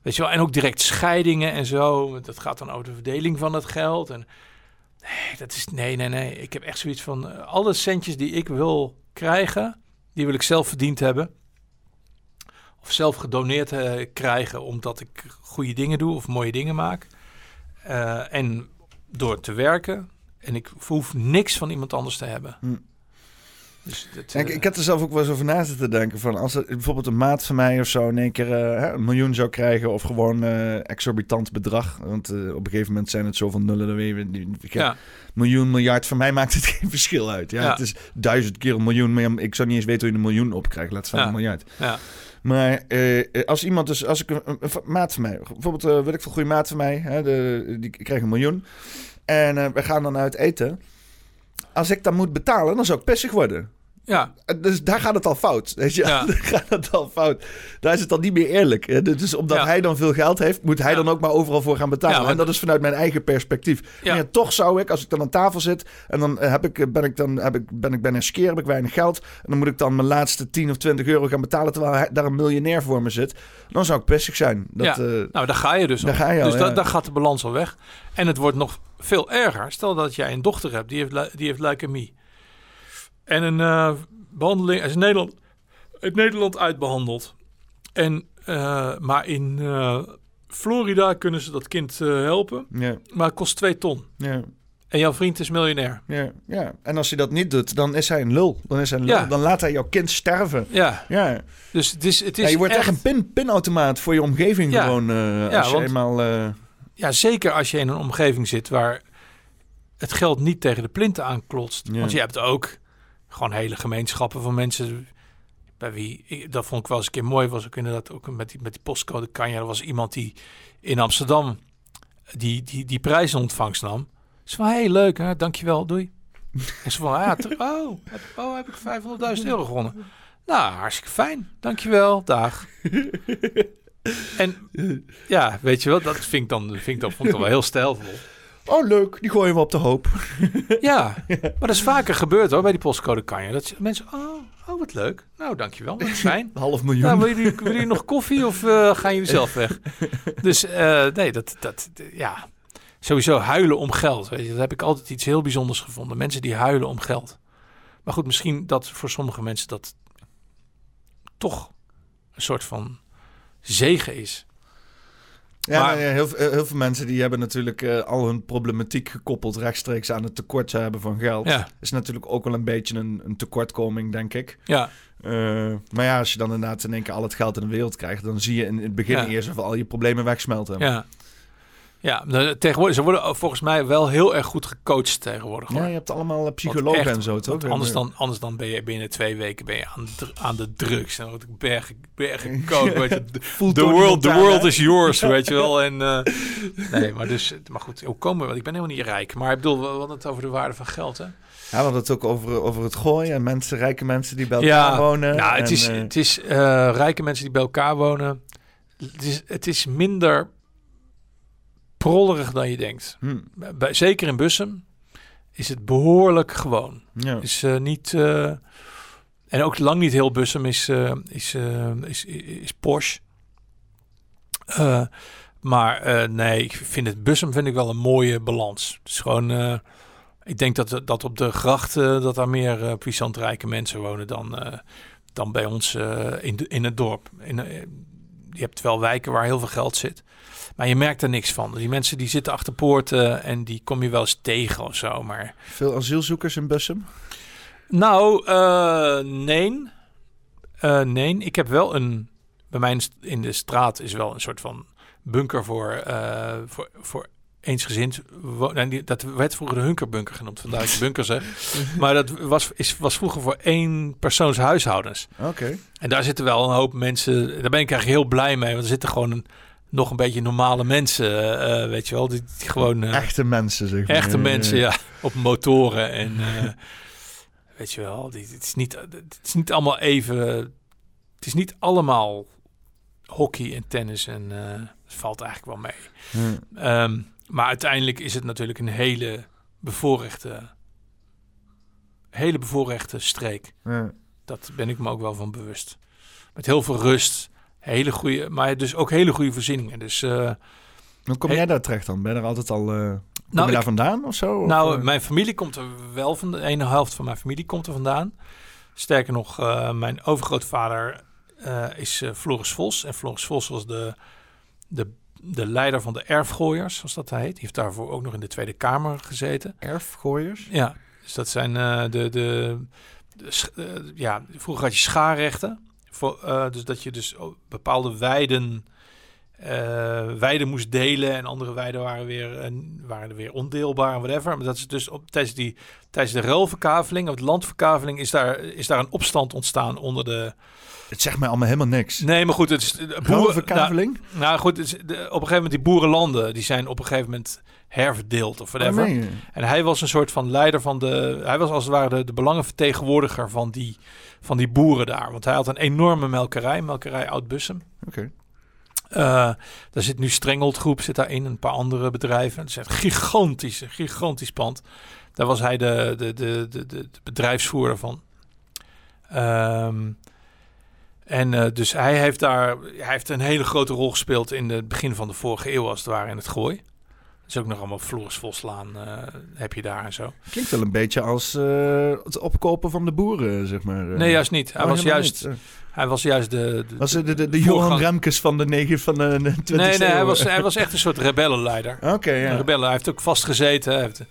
Weet je wel, en ook direct scheidingen en zo. Dat gaat dan over de verdeling van het geld. En nee, dat is nee, nee, nee. Ik heb echt zoiets van eh, alle centjes die ik wil krijgen, die wil ik zelf verdiend hebben. Of zelf gedoneerd eh, krijgen omdat ik goede dingen doe of mooie dingen maak. Eh, en door te werken. En ik hoef niks van iemand anders te hebben. Hm. Dus dat, Ja, ik, eh, ik had er zelf ook wel eens over na zitten denken. Van als er bijvoorbeeld een maat van mij of zo in één keer eh, een miljoen zou krijgen. Of gewoon eh, exorbitant bedrag. Want op een gegeven moment zijn het zoveel nullen. Ik heb ja, miljoen, miljard. Voor mij maakt het <laughs> geen verschil uit. Ja, Ja. Het is duizend keer een miljoen. Maar ik zou niet eens weten hoe je een miljoen opkrijgt. Laat staan een miljard. ja, Maar eh, als iemand dus, als ik een, maat van mij, bijvoorbeeld, weet ik veel, goede maat van mij, hè, de, die krijgt een miljoen. En eh, we gaan dan uit eten. Als ik dan moet betalen, dan zou ik pissig worden. ja, Eh, Dus daar gaat het al fout. Weet je? Ja. <laughs> Daar gaat het al fout. Daar is het dan niet meer eerlijk. hè. Dus omdat Ja. hij dan veel geld heeft, moet hij Ja. dan ook maar overal voor gaan betalen. En dat is vanuit mijn eigen perspectief. Ja. Toch zou ik, als ik dan aan tafel zit en dan eh, heb ik, ben ik dan heb ik, ben ik ben een skeer, heb ik weinig geld. En dan moet ik dan mijn laatste 10 of 20 euro gaan betalen terwijl hij, daar een miljonair voor me zit. Dan zou ik pissig zijn. Dat, Ja. nou daar ga je dus Daar al. ga je al, Dus ja. da- daar gaat de balans al weg. En het wordt nog veel erger. Stel dat jij een dochter hebt, die heeft, die heeft leukemie. En een eh, behandeling, is in Nederland, uit Nederland uitbehandeld. En, eh, maar in eh, Florida kunnen ze dat kind helpen. Maar het kost twee ton. En jouw vriend is miljonair. ja, ja. En als hij dat niet doet, dan is hij een lul. Dan is hij een lul. Ja. Dan laat hij jouw kind sterven. Ja, Ja. dus het is, het is ja, je wordt echt, een pin, pinautomaat voor je omgeving gewoon. als je want- eenmaal... Ja, zeker als je in een omgeving zit waar het geld niet tegen de plinten aanklotst. Ja. Want je hebt ook gewoon hele gemeenschappen van mensen bij wie, ik- dat vond ik wel eens een keer mooi, was ook inderdaad ook met die, met die postcode kan je, er was iemand die in Amsterdam die, die, die prijs in ontvangst nam. Ze van, hey, leuk, hè, dankjewel, doei. <laughs> En ze van, ah, ja, oh, heb, oh, heb ik 500.000 euro gewonnen. Nou, hartstikke fijn, dankjewel, dag. <laughs> En ja, weet je wel, dat vind ik dan, vind ik dan, vond ik dan wel heel stijlvol. Oh, leuk. Die gooien we op de hoop. <laughs> Ja, maar dat is vaker gebeurd hoor, bij die postcode kan je. Dat mensen, oh, oh, wat leuk. Nou, dankjewel, wat fijn. <laughs> Half miljoen. Nou, willen jullie, willen jullie nog koffie of eh, gaan jullie zelf weg? <laughs> Dus eh, nee, dat, dat, ja, sowieso huilen om geld. Weet je, dat heb ik altijd iets heel bijzonders gevonden. Mensen die huilen om geld. Maar goed, misschien dat voor sommige mensen dat toch een soort van zegen is. Ja, Maar- heel, veel- heel veel mensen die hebben natuurlijk eh, al hun problematiek gekoppeld rechtstreeks aan het tekort hebben van geld. Ja, Is natuurlijk ook wel een beetje een, een tekortkoming, denk ik. ja, Eh, maar ja, als je dan inderdaad in één keer al het geld in de wereld krijgt, dan zie je in, in het begin Ja. eerst of al je problemen wegsmelten. ja. Ja, nou, tegenwoordig, ze worden volgens mij wel heel erg goed gecoacht tegenwoordig. Ja, je hebt allemaal eh, psychologen echt, en zo, toch? Anders dan, anders dan ben je binnen twee weken ben je aan, de, aan de drugs. En dan word ik weet je. eh, <laughs> voelt The world, the world is yours, weet je wel. <laughs> En, eh, nee, maar, dus, maar goed, hoe komen we? Want ik ben helemaal niet rijk. Maar ik bedoel, we hadden het over de waarde van geld, hè? Ja, we hadden het ook over, over het gooien en mensen, rijke mensen die bij elkaar Ja, wonen. Nou, het is, eh, het is eh, rijke mensen die bij elkaar wonen. Het is, het is minder prollerig dan je denkt. hm, Bij, zeker in Bussum is het behoorlijk gewoon. ja. Is eh, niet. eh, en ook lang niet heel Bussum is, eh, is, is, is Porsche. Maar nee, ik vind het Bussum vind ik wel een mooie balans. Het is gewoon. ik denk dat, dat op de gracht eh, dat daar meer puissant rijke mensen wonen dan, dan bij ons in, de, in het dorp. In, je hebt wel wijken waar heel veel geld zit. Maar je merkt er niks van. Die mensen die zitten achter poorten en die kom je wel eens tegen of zo. Maar Veel asielzoekers in Bussum? nou, eh, nee. Eh, nee, ik heb wel een... Bij mij in de straat is wel een soort van bunker voor, eh voor, voor eensgezind. Nee, die- dat werd vroeger de hunkerbunker genoemd, vandaar ik <laughs> bunker zeg. Maar dat was, is, was vroeger voor één persoons huishoudens. Oké. En daar zitten wel een hoop mensen... Daar ben ik eigenlijk heel blij mee, want er zitten gewoon een, nog een beetje normale mensen, eh, weet je wel. Die, die gewoon... eh, Echte mensen, zeg maar. Echte Eh, mensen, ja. Op motoren en... eh, weet je wel, die, het, is niet, het is niet allemaal even... Het is niet allemaal hockey en tennis en eh het valt eigenlijk wel mee. hm. Ehm, maar uiteindelijk is het natuurlijk een hele bevoorrechte... Hele bevoorrechte streek. Ja. Dat ben ik me ook wel van bewust. Met heel veel rust, hele goede, maar dus ook hele goede voorzieningen. Dus eh, Hoe kom jij daar terecht dan? Ben je er altijd al... eh kom Nou, je daar ik- vandaan of zo? Of, Nou, eh? mijn familie komt er wel van. De ene helft van mijn familie komt er vandaan. Sterker nog, mijn overgrootvader is Floris Vos. En Floris Vos was de, de, de leider van de erfgooiers, zoals dat heet. Die heeft daarvoor ook nog in de Tweede Kamer gezeten. Erfgooiers? Ja, dus dat zijn eh, de... de, eh, ja, vroeger had je schaarrechten. Voor, eh, dus dat je dus bepaalde weiden, weiden moest delen en andere weiden waren weer, waren weer ondeelbaar en whatever. Maar dat is dus op, tijdens, die, tijdens de ruilverkaveling of de landverkaveling is daar, is daar een opstand ontstaan onder de... Het zegt mij allemaal helemaal niks. Nee, maar goed, het is... de boeren- Ruilverkaveling? Nou, nou goed, het is de, op een gegeven moment die boerenlanden, die zijn op een gegeven moment herverdeeld of whatever. Oh, nee. En hij was een soort van leider van de. Hij was als het ware de, de belangenvertegenwoordiger van die, van die boeren daar. Want hij had een enorme melkerij, melkerij Oud-Bussum. Oké. Eh, daar zit nu Strengeld Groep zit daarin, een paar andere bedrijven. Het is een gigantisch, gigantisch pand. Daar was hij de, de, de, de, de, de bedrijfsvoerder van. Ehm, en eh, dus hij heeft daar hij heeft een hele grote rol gespeeld in het begin van de vorige eeuw, als het ware, in het gooi. Dus ook nog allemaal Floris Voslaan eh, heb je daar en zo. Klinkt wel een beetje als eh, het opkopen van de boeren, zeg maar. Nee, juist niet. Hij Oh, was juist, niet. Hij was juist de. de Was de, de, de Johan Remkes van de negen van de 20 Nee, nee, hij was, hij was echt een soort rebellenleider. Oké, ja. rebellen. Hij heeft ook vastgezeten. Hij heeft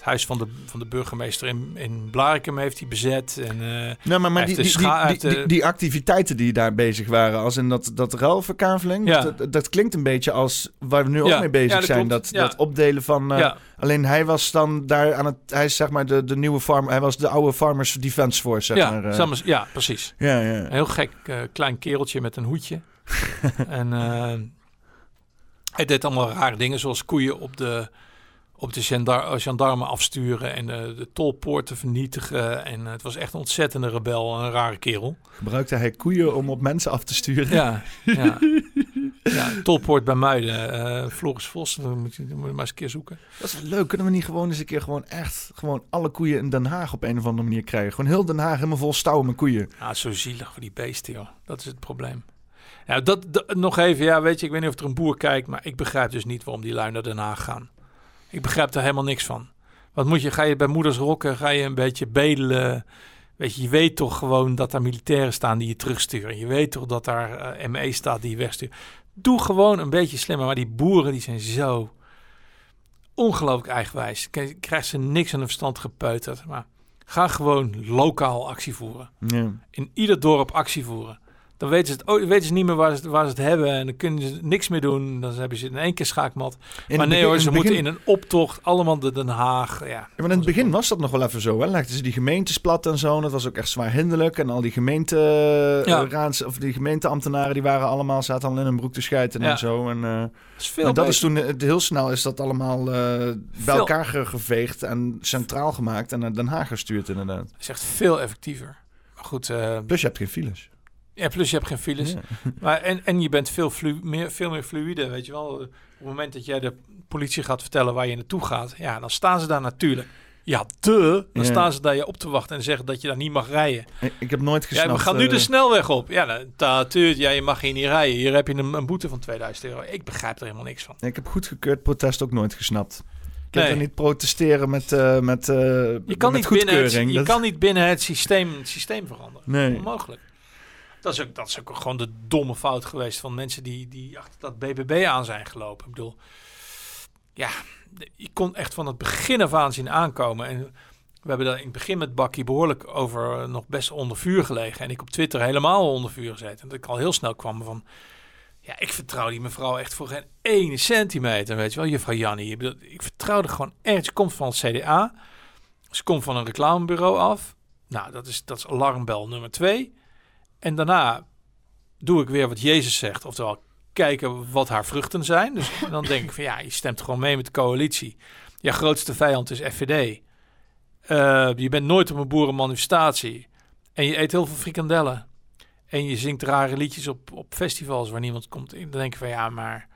Het huis van de, van de burgemeester in, in Blarikum heeft hij bezet. En, eh, Nou, maar, maar die, die, die, de- activiteiten die daar bezig waren, als in dat, dat ruilverkaveling, Ja. dat, dat klinkt een beetje als waar we nu Ja. ook mee bezig Ja, dat zijn. klopt. Dat, dat opdelen van. eh, Alleen hij was dan daar aan het. Hij is zeg maar de, de nieuwe farmer. Hij was de oude Farmers Defense Force. Zeg ja, maar, eh. Ja, precies. ja, ja. Een heel gek klein kereltje met een hoedje. <laughs> en hij deed allemaal rare dingen, zoals koeien op de, op de gendar gendarmen afsturen en eh, de tolpoorten vernietigen. En eh, het was echt een ontzettende rebel, een rare kerel. Gebruikte hij koeien om op mensen af te sturen? Ja, <laughs> ja. ja tolpoort bij Muiden. eh Floris Vos, dan moet je, dan moet je maar eens een keer zoeken. Dat is wel leuk. Kunnen we niet gewoon eens een keer gewoon echt gewoon alle koeien in Den Haag op een of andere manier krijgen? Gewoon heel Den Haag helemaal vol stouwen met koeien. Ja, zo zielig voor die beesten, joh. Dat is het probleem. Ja, dat, dat- nog even, ja, weet je, ik weet niet of er een boer kijkt, maar ik begrijp dus niet waarom die lui naar Den Haag gaan. Ik begrijp daar helemaal niks van. Wat moet je, ga je bij moeders rokken, ga je een beetje bedelen. Weet je, je weet toch gewoon dat daar militairen staan die je terugsturen. Je weet toch dat daar eh, ME staat die je wegstuurt. Doe gewoon een beetje slimmer. Maar die boeren, die zijn zo ongelooflijk eigenwijs. Je krijgt ze niks aan de verstand gepeuterd. Maar ga gewoon lokaal actie voeren Ja. in ieder dorp actie voeren. Dan weten ze, het, oh, weten ze niet meer waar ze, waar ze het hebben en dan kunnen ze niks meer doen. Dan hebben ze in één keer schaakmat. In maar nee hoor, ze moeten in een optocht allemaal de Den Haag. Ja, Ja, maar in het begin was dat nog wel even zo. Hè? Legden ze die gemeentes plat en zo. En dat was ook echt zwaar hinderlijk. En al die gemeente, Ja. eh, raads- of die gemeenteambtenaren, die waren allemaal, zaten al in een broek te schijten Ja. en zo. En, eh, Dat is veel en dat beter. is toen, heel snel is dat allemaal eh, bij Veel- elkaar ge- geveegd en centraal gemaakt en naar Den Haag gestuurd inderdaad. Dat is echt veel effectiever. Maar goed, eh, Plus je hebt geen files. Ja, plus je hebt geen files. Ja. <laughs> Maar, en, en je bent veel, flu, meer, veel meer fluïde, weet je wel. Op het moment dat jij de politie gaat vertellen waar je naartoe gaat, ja, dan staan ze daar natuurlijk. Ja, de. Dan Ja. staan ze daar je op te wachten en zeggen dat je daar niet mag rijden. Ik, ik heb nooit gesnapt. Ja, we gaan nu eh, de snelweg op. Ja, nou, natuurlijk. Ja, je mag hier niet rijden. Hier heb je een, een boete van 2000 euro. Ik begrijp er helemaal niks van. Ik heb goedgekeurd protest ook nooit gesnapt. Ik Nee. niet protesteren met, eh met, eh Je kan, met niet binnen, het, goedkeuring. je Dat- kan niet binnen het systeem, het systeem veranderen. Nee. Onmogelijk. Dat is, ook, dat is ook gewoon de domme fout geweest van mensen die, die achter dat BBB aan zijn gelopen. Ik bedoel, ja, je kon echt van het begin af aan zien aankomen. En we hebben daar in het begin met Bakkie behoorlijk over eh, nog best onder vuur gelegen. En ik op Twitter helemaal onder vuur gezeten. En dat ik al heel snel kwam van, ja, ik vertrouw die mevrouw echt voor geen ene centimeter. Weet je wel, juffrouw Jannie. Ik, vertrouwde gewoon echt. Ze komt van het CDA. Ze komt van een reclamebureau af. Nou, dat is, dat is alarmbel nummer twee. En daarna doe ik weer wat Jezus zegt. Oftewel, kijken wat haar vruchten zijn. Dus <laughs> dan denk ik van ja, je stemt gewoon mee met de coalitie. Je grootste vijand is FVD. Eh, je bent nooit op een boerenmanifestatie. En je eet heel veel frikandellen. En je zingt rare liedjes op, op festivals waar niemand komt. Dan denk ik van ja, maar...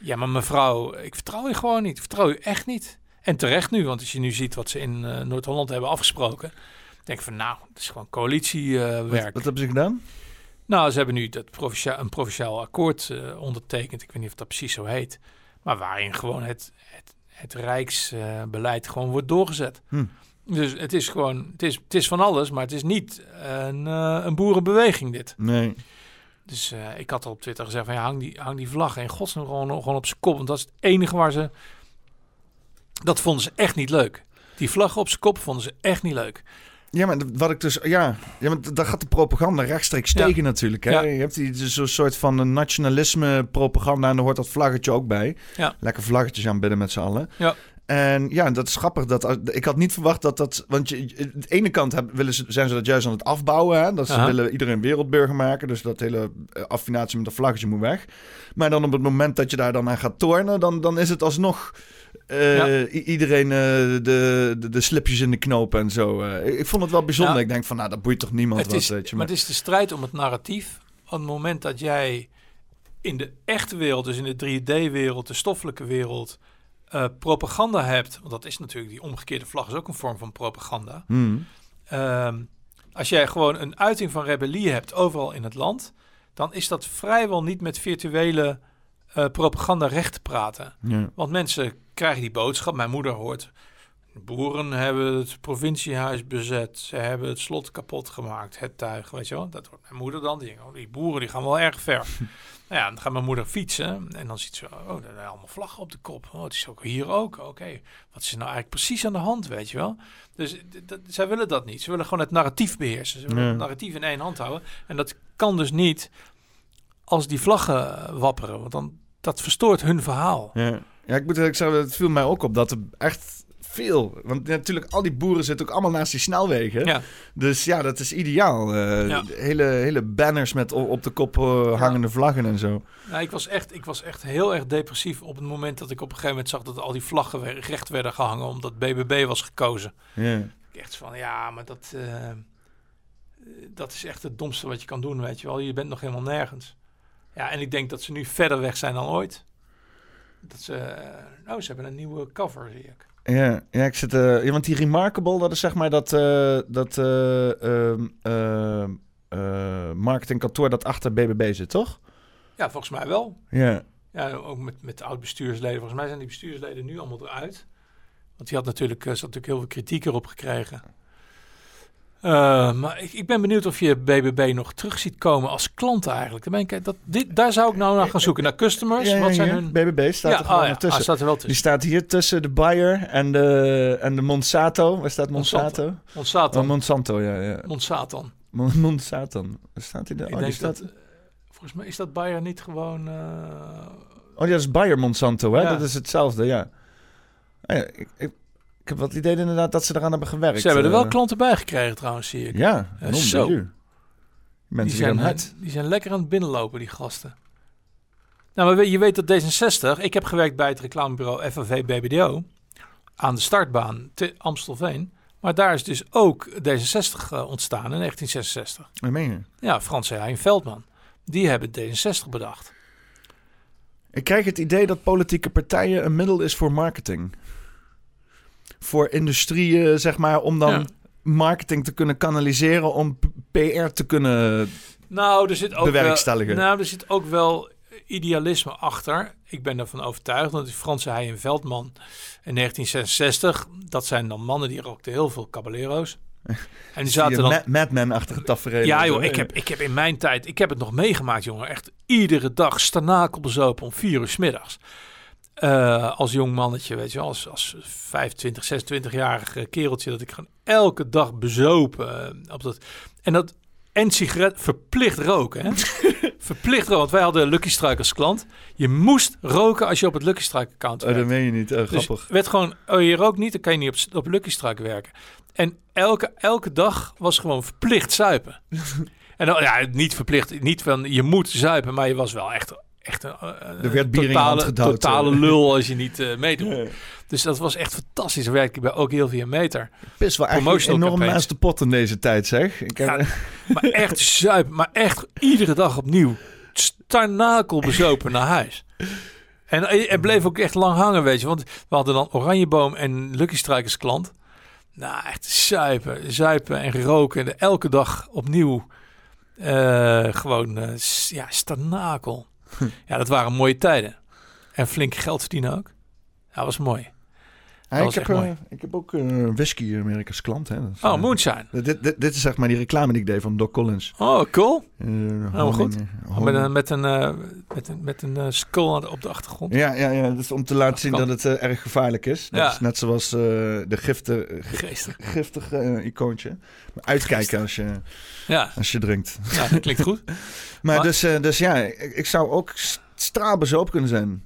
Ja, maar mevrouw, ik vertrouw je gewoon niet. Ik vertrouw je echt niet. En terecht nu, want als je nu ziet wat ze in eh, Noord-Holland hebben afgesproken... denk van nou, het is gewoon coalitiewerk. Wat, wat hebben ze gedaan? Nou, ze hebben nu dat een provinciaal akkoord eh, ondertekend. Ik weet niet of dat precies zo heet. Maar waarin gewoon het, het, het Rijksbeleid gewoon wordt doorgezet. Hm. Dus het is gewoon, het is, het is van alles, maar het is niet een, eh, een boerenbeweging dit. Nee. Dus eh, ik had al op Twitter gezegd van ja, hang die, hang die vlag in godsnaam gewoon, gewoon op zijn kop. Want dat is het enige waar ze... Dat vonden ze echt niet leuk. Die vlag op zijn kop vonden ze echt niet leuk. Ja, maar wat ik dus... Ja, ja maar daar gaat de propaganda rechtstreeks Ja. tegen natuurlijk. Hè? Ja. Je hebt die zo'n soort van een nationalisme propaganda en daar hoort dat vlaggetje ook bij. Ja. Lekker vlaggetjes aanbidden met z'n allen. Ja. En ja, dat is grappig. Dat, ik had niet verwacht dat dat... Want je, aan de ene kant hebben, willen ze, zijn ze dat juist aan het afbouwen. Hè? Dat ze Aha. willen iedereen wereldburger maken. Dus dat hele eh, affinatie met dat vlaggetje moet weg. Maar dan op het moment dat je daar dan aan gaat tornen... dan, dan is het alsnog... eh, Ja. iedereen eh, de, de, de slipjes in de knopen en zo. eh. ik, vond het wel bijzonder. Ik denk van, nou, dat boeit toch niemand Het wat, is, weet je. maar het is de strijd om het narratief. Op het moment dat jij in de echte wereld, dus in de 3D-wereld, de stoffelijke wereld, propaganda hebt. Want dat is natuurlijk, die omgekeerde vlag is ook een vorm van propaganda. Hmm. Ehm, als jij gewoon een uiting van rebellie hebt overal in het land, dan is dat vrijwel niet met virtuele eh, propaganda recht te praten. Ja. Want mensen krijgen die boodschap. Mijn moeder hoort De boeren hebben het provinciehuis bezet. Ze hebben het slot kapot gemaakt. Het tuig, weet je wel. Dat wordt mijn moeder dan. Die, denkt, oh, die boeren die gaan wel erg ver. <laughs> nou ja, dan gaat mijn moeder fietsen. En dan ziet ze, oh, zijn allemaal vlaggen op de kop. Oh, het is ook hier ook. Oké, wat is er nou eigenlijk precies aan de hand, weet je wel? Dus d- d- zij willen dat niet. Ze willen gewoon het narratief beheersen. Ze willen Ja. het narratief in één hand houden. En dat kan dus niet als die vlaggen wapperen. Want dan, dat verstoort hun verhaal. Ja, ja ik moet eerlijk zeggen, het viel mij ook op dat er echt veel... Want natuurlijk, al die boeren zitten ook allemaal naast die snelwegen. Ja. Dus ja, dat is ideaal. Eh, Ja. hele, hele banners met op de kop eh, hangende vlaggen en zo. Nou, ik, was echt, ik was echt heel erg depressief op het moment dat ik op een gegeven moment zag dat al die vlaggen recht werden gehangen omdat BBB was gekozen. Ja. Ik echt van, ja, maar dat, eh, dat is echt het domste wat je kan doen, weet je wel. Je bent nog helemaal nergens. Ja, en ik denk dat ze nu verder weg zijn dan ooit. Dat ze, eh, nou, ze hebben een nieuwe cover, zie ik. Ja, ja, ik zit... eh, ja, want die Remarkable, dat is zeg maar dat, eh, dat eh, ehm, ehm, eh, marketingkantoor dat achter BBB zit, toch? Ja, volgens mij wel. Ja. Ja, ook met, met oud-bestuursleden. Volgens mij zijn die bestuursleden nu allemaal eruit. Want die had natuurlijk, ze had natuurlijk heel veel kritiek erop gekregen. Eh, maar ik, ik ben benieuwd of je BBB nog terug ziet komen als klant eigenlijk. Dan ben ik, dat, dit, daar zou ik nou naar gaan zoeken. Naar customers. Ja, ja, Wat zijn hun... BBB staat er gewoon oh tussen. ah, staat er wel Die tussen. staat hier tussen de Bayer en de, en de Monsanto. Waar staat Monsanto? Monsanto. Oh, Monsanto. Ja. ja. Monsanto. Mon- <laughs> Monsanto. Waar staat hij daar? Ik Oh, die denk staat... dat... eh, Volgens mij is dat Bayer niet gewoon... eh, oh, ja, dat is Bayer Monsanto, hè? Dat is hetzelfde, ja. Ja ik, ik, ik heb wat het idee inderdaad dat ze eraan hebben gewerkt. Ze hebben er wel eh. klanten bij gekregen trouwens, zie ik. Ja, Eh, non zo. jus. die, Mensen zijn, hard. die zijn lekker aan het binnenlopen, die gasten. Nou, maar je weet dat D66... Ik heb gewerkt bij het reclamebureau FNV BBDO... aan de startbaan te Amstelveen. Maar daar is dus ook D66 eh, ontstaan in 1966. Wat meen je? Ja, Frans en Hein Veldman. Die hebben D66 bedacht. Ik krijg het idee dat politieke partijen een middel is voor marketing. Voor industrieën, zeg maar, om dan Ja. marketing te kunnen kanaliseren, om PR te kunnen... Nou, er zit ook Bewerkstelligen. Wel, nou, er zit ook wel idealisme achter. Ik ben ervan overtuigd dat die Franse Heij en Veldman in 1966, dat zijn dan mannen die rookten heel veel caballero's. <laughs> En die zaten dan. Ma- Madman-achtige tafereel. Ja, joh, ik heb, ik heb in mijn tijd, ik heb het nog meegemaakt, jongen. Echt iedere dag stanakel bezopen om vier uur 's middags. Eh, als jong mannetje, weet je wel, als, als 25, 26-jarig kereltje, dat ik gewoon elke dag bezopen eh, op dat. En dat. En sigaret verplicht roken, hè? <laughs> verplicht roken. Want wij hadden Lucky Strike als klant. Je moest roken als je op het Lucky Strike account Oh, dat werkte. meen je niet. Oh, Dus grappig. werd gewoon, oh je rookt niet, dan kan je niet op, op Lucky Strike werken. En elke, elke dag was gewoon verplicht zuipen. <laughs> en dan, ja, niet verplicht, niet van je moet zuipen, maar je was wel echt, echt een, een Er werd totale, gedouwd, totale eh. lul als je niet eh meedoet. Dus dat was echt fantastisch. Ik bij ook heel via meter. Pis wel echt Promotional enorm campaigns. naast de pot in deze tijd, zeg. Ik Ja, maar echt <laughs> zuipen, maar echt iedere dag opnieuw. Starnakel bezopen naar huis. En er bleef ook echt lang hangen, weet je. Want we hadden dan Oranjeboom en Lucky Strike als klant. Nou, echt zuipen, zuipen en roken. En elke dag opnieuw eh, gewoon, eh, s- ja, starnakel. Ja, dat waren mooie tijden. En flink geld verdienen ook. Dat was mooi. Ja, ik, heb, eh, ik heb ook eh, whisky-merk als klant. Hè. Dat Oh, eh, moonshine. Dit, dit, dit is zeg maar die reclame die ik deed van Doc Collins. Oh, cool. Goed. honing, Oh, honing. met een, met een, met een, met een skull op de achtergrond. Ja, ja, ja, is om te laten zien dat het erg gevaarlijk is. Dat Ja. is net zoals de gifte, Geestig. giftige icoontje. Maar uitkijken als je, Ja, als je drinkt. ja, dat klinkt goed. <laughs> Maar, Maar- dus, dus ja, ik, ik zou ook s- straalbezopen kunnen zijn.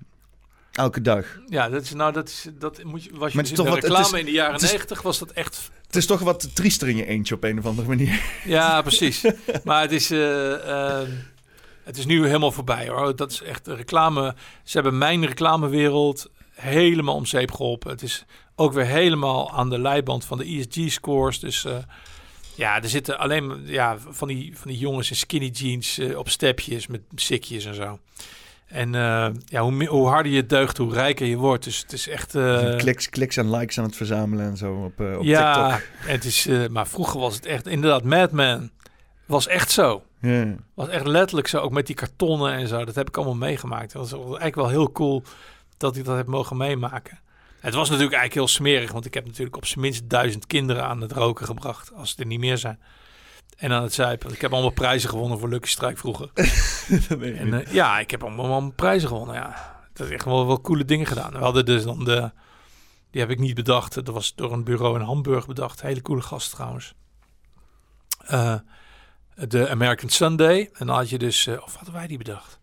Elke dag. Ja, dat is nou dat is dat moet je was je dus in de wat- reclame is- in de jaren 90 was dat echt Het is toch wat triester in je eentje op een of andere manier. ja <laughs> precies. maar het is eh, ehm, het is nu helemaal voorbij hoor. Dat is echt de reclame. Ze hebben mijn reclamewereld helemaal om zeep geholpen. Het is ook weer helemaal aan de leiband van de ESG scores. Dus eh, ja, er zitten alleen ja, van, die, van die jongens in skinny jeans eh, op stepjes met sikjes en zo. En eh, ja, hoe, hoe harder je deugt, hoe rijker je wordt. Dus het is echt... eh, kliks, kliks en likes aan het verzamelen en zo op, eh, op ja, TikTok. het is, maar vroeger was het echt, inderdaad, Madman was echt zo. Ja. Was echt letterlijk zo, ook met die kartonnen en zo. Dat heb ik allemaal meegemaakt. Dat was eigenlijk wel heel cool dat ik dat heb mogen meemaken. Het was natuurlijk eigenlijk heel smerig, want ik heb natuurlijk op zijn minst duizend kinderen aan het roken gebracht, als het er niet meer zijn. En aan het zuipen. Ik heb allemaal prijzen gewonnen voor Lucky Strike vroeger. <laughs> en, uh, ja, ik heb allemaal, allemaal prijzen gewonnen, ja. Dat is echt wel, wel coole dingen gedaan. We hadden dus dan de... Die heb ik niet bedacht. Dat was door een bureau in Hamburg bedacht. Hele coole gast trouwens. Uh, de American Sunday. En dan had je dus... Uh, of hadden wij die bedacht?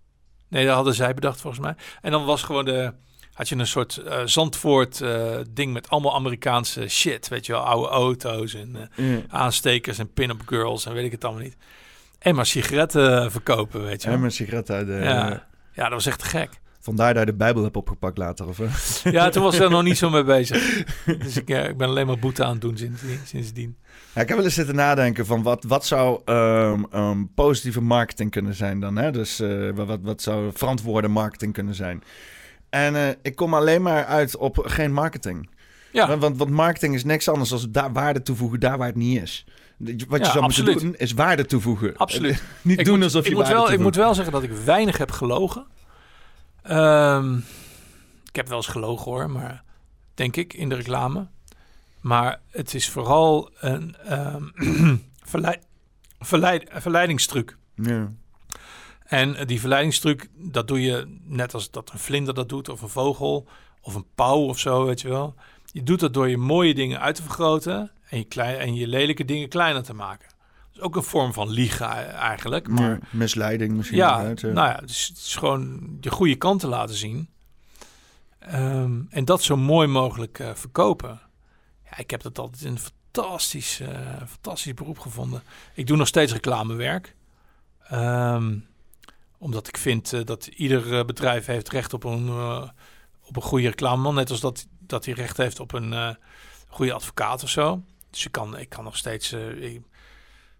Nee, dat hadden zij bedacht volgens mij. En dan was gewoon de had je een soort uh, Zandvoort uh, ding met allemaal Amerikaanse shit. Weet je wel, oude auto's en uh, mm. aanstekers en pin-up girls en weet ik het allemaal niet. En maar sigaretten verkopen, weet je wel. En maar sigaretten uit de... Ja. ja, dat was echt gek. Vandaar dat je de Bijbel hebt opgepakt later, of Ja, toen was ik er nog niet zo mee bezig. <laughs> Dus ik, ik ben alleen maar boete aan het doen sinds, sindsdien. Ja, ik heb wel eens zitten nadenken van wat, wat zou um, um, positieve marketing kunnen zijn dan? Hè? Dus wat, wat zou verantwoorde marketing kunnen zijn? En uh, ik kom alleen maar uit op geen marketing. Ja. Want, want marketing is niks anders dan daar waarde toevoegen daar waar het niet is. Wat je ja, zou moeten doen is waarde toevoegen. Absoluut. <laughs> niet ik doen moet, alsof je ik moet wel, Ik moet wel zeggen dat ik weinig heb gelogen. Um, ik heb wel eens gelogen hoor, maar denk ik in de reclame. Maar het is vooral een <clears throat> um, verleid, verleid, verleidingstruc. Ja. En die verleidingstruc, dat doe je net als dat een vlinder dat doet, of een vogel, of een pauw of zo, weet je wel. Je doet dat door je mooie dingen uit te vergroten en je, klein, en je lelijke dingen kleiner te maken. Dat is ook een vorm van liegen eigenlijk. Maar, misleiding misschien. Ja, uit, nou ja, het is gewoon je goede kanten laten zien. Um, en dat zo mooi mogelijk uh, verkopen. Ja, ik heb dat altijd een fantastisch, uh, fantastisch beroep gevonden. Ik doe nog steeds reclamewerk. Um, omdat ik vind uh, dat ieder uh, bedrijf heeft recht op een, uh, op een goede reclameman. Net als dat, dat hij recht heeft op een goede advocaat of zo. Dus ik kan, ik kan nog steeds, ik,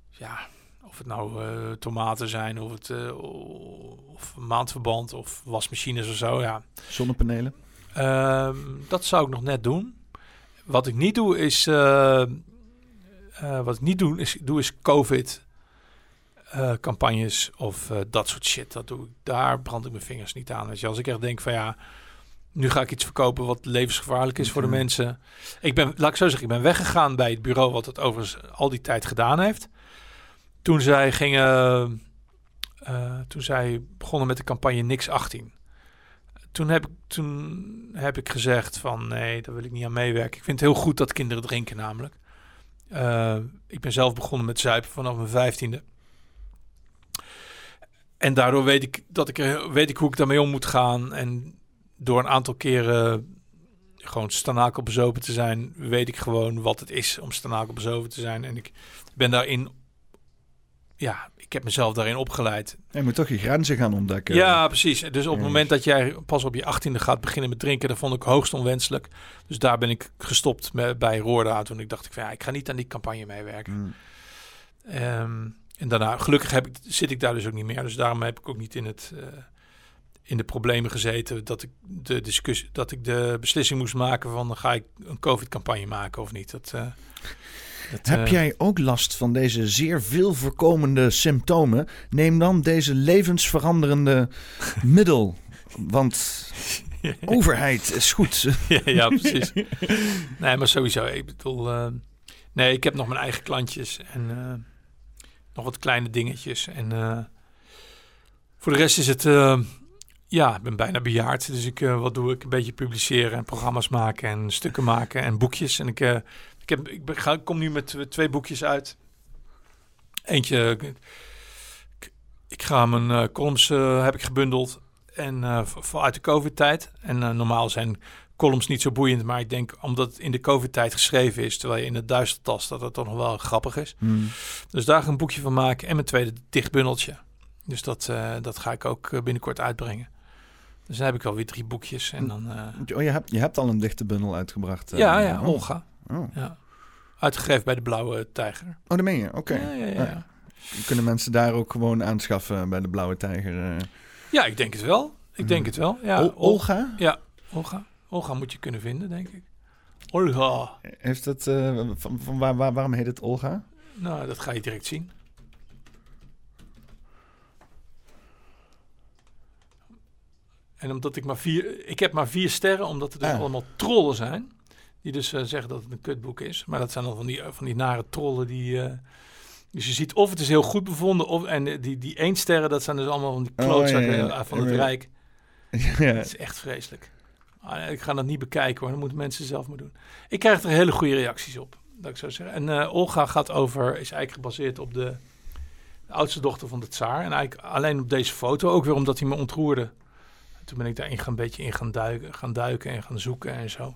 ja, of het nou tomaten zijn, of het of maandverband of wasmachines of zo. Ja. Zonnepanelen? Ehm, dat zou ik nog net doen. Wat ik niet doe is, wat ik niet doe is, doe is COVID uh, campagnes of uh, dat soort shit. Dat doe ik, daar brand ik mijn vingers niet aan. Dus als ik echt denk van ja, nu ga ik iets verkopen wat levensgevaarlijk is voor de mensen. Ik ben, laat ik zo zeggen, ik ben weggegaan bij het bureau wat het overigens al die tijd gedaan heeft. Toen zij gingen, uh, toen zij begonnen met de campagne Niks 18. Toen heb, ik, toen heb ik gezegd van nee, daar wil ik niet aan meewerken. Ik vind het heel goed dat kinderen drinken namelijk. ik ben zelf begonnen met zuipen vanaf mijn vijftiende. En daardoor weet ik, dat ik, weet ik hoe ik daarmee om moet gaan. En door een aantal keren gewoon stanakel bezopen te zijn, weet ik gewoon wat het is om stanakel bezopen te zijn. En ik ben daarin, ja, ik heb mezelf daarin opgeleid. Je moet toch je grenzen gaan ontdekken. Ja, precies. Dus op het moment dat jij pas op je achttiende gaat beginnen met drinken, dat vond ik hoogst onwenselijk. Dus daar ben ik gestopt met, bij Roorda. Toen ik dacht, ik, van, ja, ik ga niet aan die campagne meewerken. Mm. Um, en daarna, gelukkig heb ik, zit ik daar dus ook niet meer. Dus daarom heb ik ook niet in, het, uh, in de problemen gezeten dat ik de discussie, dat ik de beslissing moest maken van ga ik een COVID-campagne maken of niet. Dat, uh, dat, heb uh, jij ook last van deze zeer veel voorkomende symptomen? Neem dan deze levensveranderende <laughs> middel. Want <laughs> overheid is goed. <laughs> ja, ja, precies. nee, maar sowieso. Ik bedoel, nee, ik heb nog mijn eigen klantjes en nog wat kleine dingetjes. En uh, voor de rest is het, uh, ja, ik ben bijna bejaard. Dus ik, uh, wat doe ik? Een beetje publiceren en programma's maken en stukken maken en boekjes. En ik, ik, heb, ik, ga, ik kom nu met twee boekjes uit. Eentje, ik, ga mijn columns heb ik gebundeld. En uit de COVID-tijd. En normaal zijn columns niet zo boeiend. Maar ik denk, omdat het in de COVID-tijd geschreven is, terwijl je in het duister tast, dat het toch nog wel grappig is. Hmm. Dus daar ga ik een boekje van maken. En mijn tweede dichtbundeltje. Dus dat, uh, dat ga ik ook eh, binnenkort uitbrengen. Dus dan heb ik alweer drie boekjes. En dan, uh... oh, je, hebt, je hebt al een dichte bundel uitgebracht. ja, ja, oh. Olga. Oh. Ja. Uitgegeven bij de Blauwe Tijger. Oh, dat meen je? Oké. Ja, ja, ja, ja. Kunnen mensen daar ook gewoon aanschaffen bij de Blauwe Tijger? Ja, ik denk het wel. Ik denk het wel. Ja, Olga? Ja, Olga. Olga moet je kunnen vinden, denk ik. Olga. Heeft het, uh, van, van waar, waar, waarom heet het Olga? Nou, dat ga je direct zien. En omdat ik maar vier... Ik heb maar vier sterren, omdat er dus Ah. allemaal trollen zijn. Die dus eh, zeggen dat het een kutboek is. Maar dat zijn dan van die, van die nare trollen die... eh, dus je ziet of het is heel goed bevonden... Of, en eh, die, die één sterren, dat zijn dus allemaal van die Oh, klootzakken ja, ja. eh, van het. Rijk. <laughs> ja. Het is echt vreselijk. Ah, Ik ga dat niet bekijken hoor. Dat moeten mensen zelf maar doen. Ik krijg er hele goede reacties op. Dat ik zo zeggen. En eh, Olga gaat over, is eigenlijk gebaseerd op de, de oudste dochter van de tsaar. En eigenlijk alleen op deze foto. Ook weer omdat hij me ontroerde. Toen ben ik daarin gaan, een beetje in gaan duiken, gaan duiken en gaan zoeken en zo.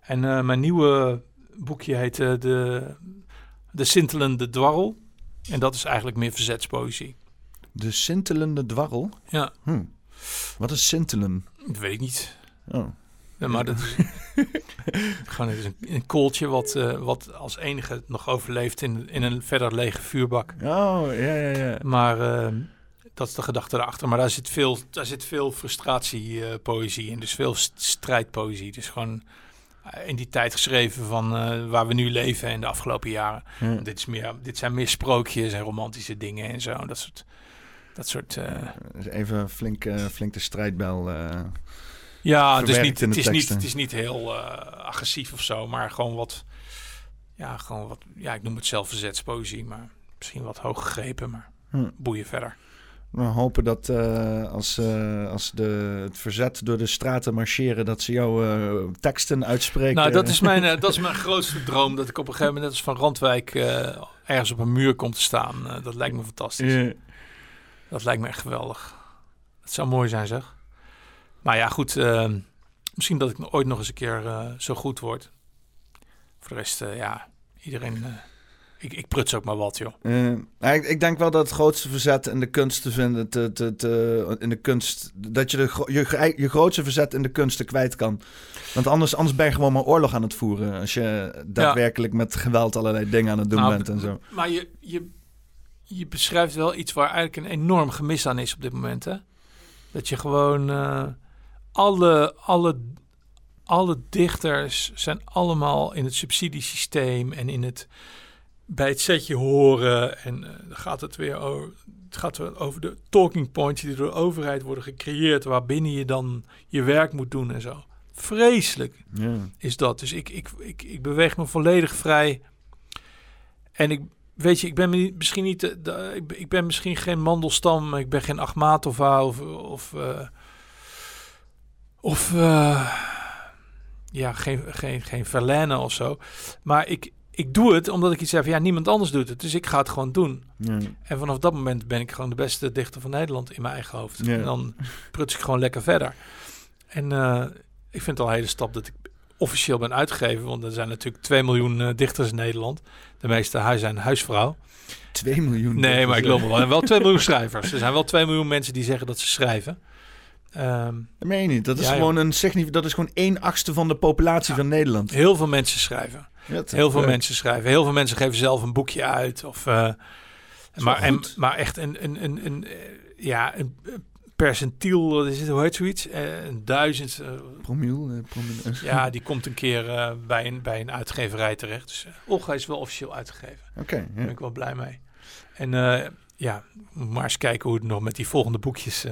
En eh, mijn nieuwe boekje heet eh, de, de Sintelende Dwarrel. En dat is eigenlijk meer verzetspoëzie. De sintelende dwarrel. Ja, Hm. Wat is sintelen? dat weet ik niet. Oh. Ja, maar dat is <laughs> gewoon een, een kooltje wat, eh, wat als enige nog overleeft in, in een verder lege vuurbak. Oh, ja, ja, ja. Maar eh, dat is de gedachte erachter. Maar daar zit veel, daar zit veel frustratiepoëzie in. Dus veel st- strijdpoëzie. Dus gewoon eh, in die tijd geschreven van eh, waar we nu leven in de afgelopen jaren. Ja. Dit, is meer, dit zijn meer sprookjes en romantische dingen en zo. Dat soort... Dat soort eh, Dus Even flink, eh, flink de strijdbel. Ja, het is, niet, het, is niet, het is niet heel eh, agressief of zo, maar gewoon wat, ja, gewoon wat, ja, ik noem het zelf verzetspoëzie, maar misschien wat hoog gegrepen, maar Hm. boeien verder. We hopen dat eh, als, eh, als de, het verzet door de straten marcheren, dat ze jouw teksten uitspreken. Nou, dat is, <laughs> mijn, dat is mijn grootste droom, dat ik op een gegeven moment net als van Randwijk ergens op een muur kom te staan. Dat lijkt me fantastisch. Dat lijkt me echt geweldig. Het zou mooi zijn, zeg. Maar ja, goed, eh, misschien dat ik ooit nog eens een keer eh, zo goed word. Voor de rest, eh, ja, iedereen... eh, ik, ik pruts ook maar wat, joh. Ik, ik denk wel dat het grootste verzet in de kunst te vinden, te, te, te- in de kunst, dat je de, je, je grootste verzet in de kunsten kwijt kan. Want anders, anders ben je gewoon maar oorlog aan het voeren. Als je daadwerkelijk met geweld allerlei dingen aan het doen Nou, bent en zo. Maar je, je, je beschrijft wel iets waar eigenlijk een enorm gemis aan is op dit moment, hè? Dat je gewoon... alle, alle, alle dichters zijn allemaal in het subsidiesysteem en in het... Bij het setje horen en eh, dan gaat het weer over... Het gaat over de talking points die door de overheid worden gecreëerd... waarbinnen je dan je werk moet doen en zo. Vreselijk is dat. Dus ik, ik, ik, ik beweeg me volledig vrij. En ik weet je, ik ben mi- misschien niet, de, de- ik, ben- ik ben misschien geen Mandelstam, ik ben geen Achmatova of of eh, of eh, ja, geen, geen, geen Verlaine of zo. Maar ik, ik doe het omdat ik iets heb. Ja, niemand anders doet het, dus ik ga het gewoon doen. Ja. En vanaf dat moment ben ik gewoon de beste dichter van Nederland in mijn eigen hoofd. Ja. En dan pruts ik gewoon lekker verder. En eh, ik vind het al een hele stap dat ik officieel ben uitgegeven. Want er zijn natuurlijk 2 miljoen eh, dichters in Nederland. De meeste huis zijn huisvrouw. 2 miljoen. Nee, maar ik loop wel. En wel 2 miljoen schrijvers. Er zijn wel 2 miljoen mensen die zeggen dat ze schrijven. Dat meen je niet. Dat is Ja, gewoon een dat is gewoon 1 achtste van de populatie van Nederland. heel veel mensen schrijven. Ja, Heel veel mensen schrijven. Heel veel mensen geven zelf een boekje uit. Of, eh, maar, en, maar echt een, een, een, een, eh, ja, een percentiel, wat is het, hoe heet zoiets? Eh, een duizend. Promiel. promiel <laughs> ja, die komt een keer bij, een, bij een uitgeverij terecht. Dus Olga is wel officieel uitgegeven. Oké. Daar ben ik wel blij mee. En ja, maar eens kijken hoe het nog met die volgende boekjes,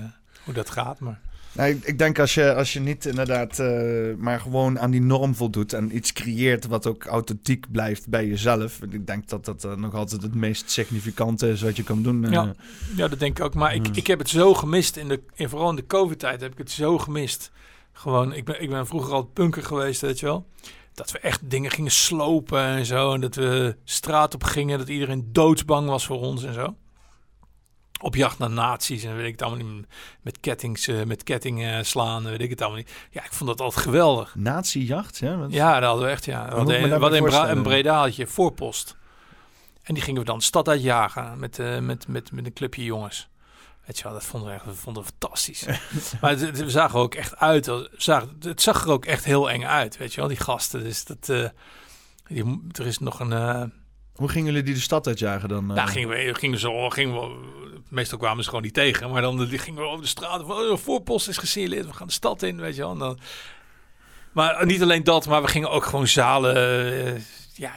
hoe dat gaat. Maar Nou, ik, ik denk als je, als je niet inderdaad eh, maar gewoon aan die norm voldoet en iets creëert wat ook authentiek blijft bij jezelf. Ik denk dat dat eh, nog altijd het meest significante is wat je kan doen. eh. Ja. Ja, dat denk ik ook. Maar ik, Hmm. ik heb het zo gemist. In de, in, vooral in de COVID-tijd heb ik het zo gemist. Gewoon, ik ben, ik ben vroeger al punker geweest, weet je wel. Dat we echt dingen gingen slopen en zo. En dat we straat op gingen. Dat iedereen doodsbang was voor ons en zo. Op jacht naar nazi's en weet ik het allemaal niet. Met, kettings, eh, met kettingen slaan, weet ik het allemaal niet. Ja, ik vond dat altijd geweldig. Nazi-jacht, ja? Wat? Ja, dat hadden we echt, ja. We we daarbij hadden in, Bra in Breda had je voorpost. En die gingen we dan de stad uitjagen met, eh, met, met, met een clubje jongens. Weet je wel, dat vonden we echt dat vonden we fantastisch. <laughs> maar het, het- we zagen er ook echt uit. als- zagen- Het zag er ook echt heel eng uit, weet je wel, die gasten. Dus dat, eh, die, er is nog een... eh Hoe gingen jullie die de stad uitjagen dan? eh? daar gingen we, gingen zo, gingen we, meestal kwamen ze gewoon niet tegen. Maar dan gingen we over de straat. Van, oh, voorpost is gesignaleerd, we gaan de stad in, weet je wel. En dan, maar niet alleen dat, maar we gingen ook gewoon zalen, eh, ja,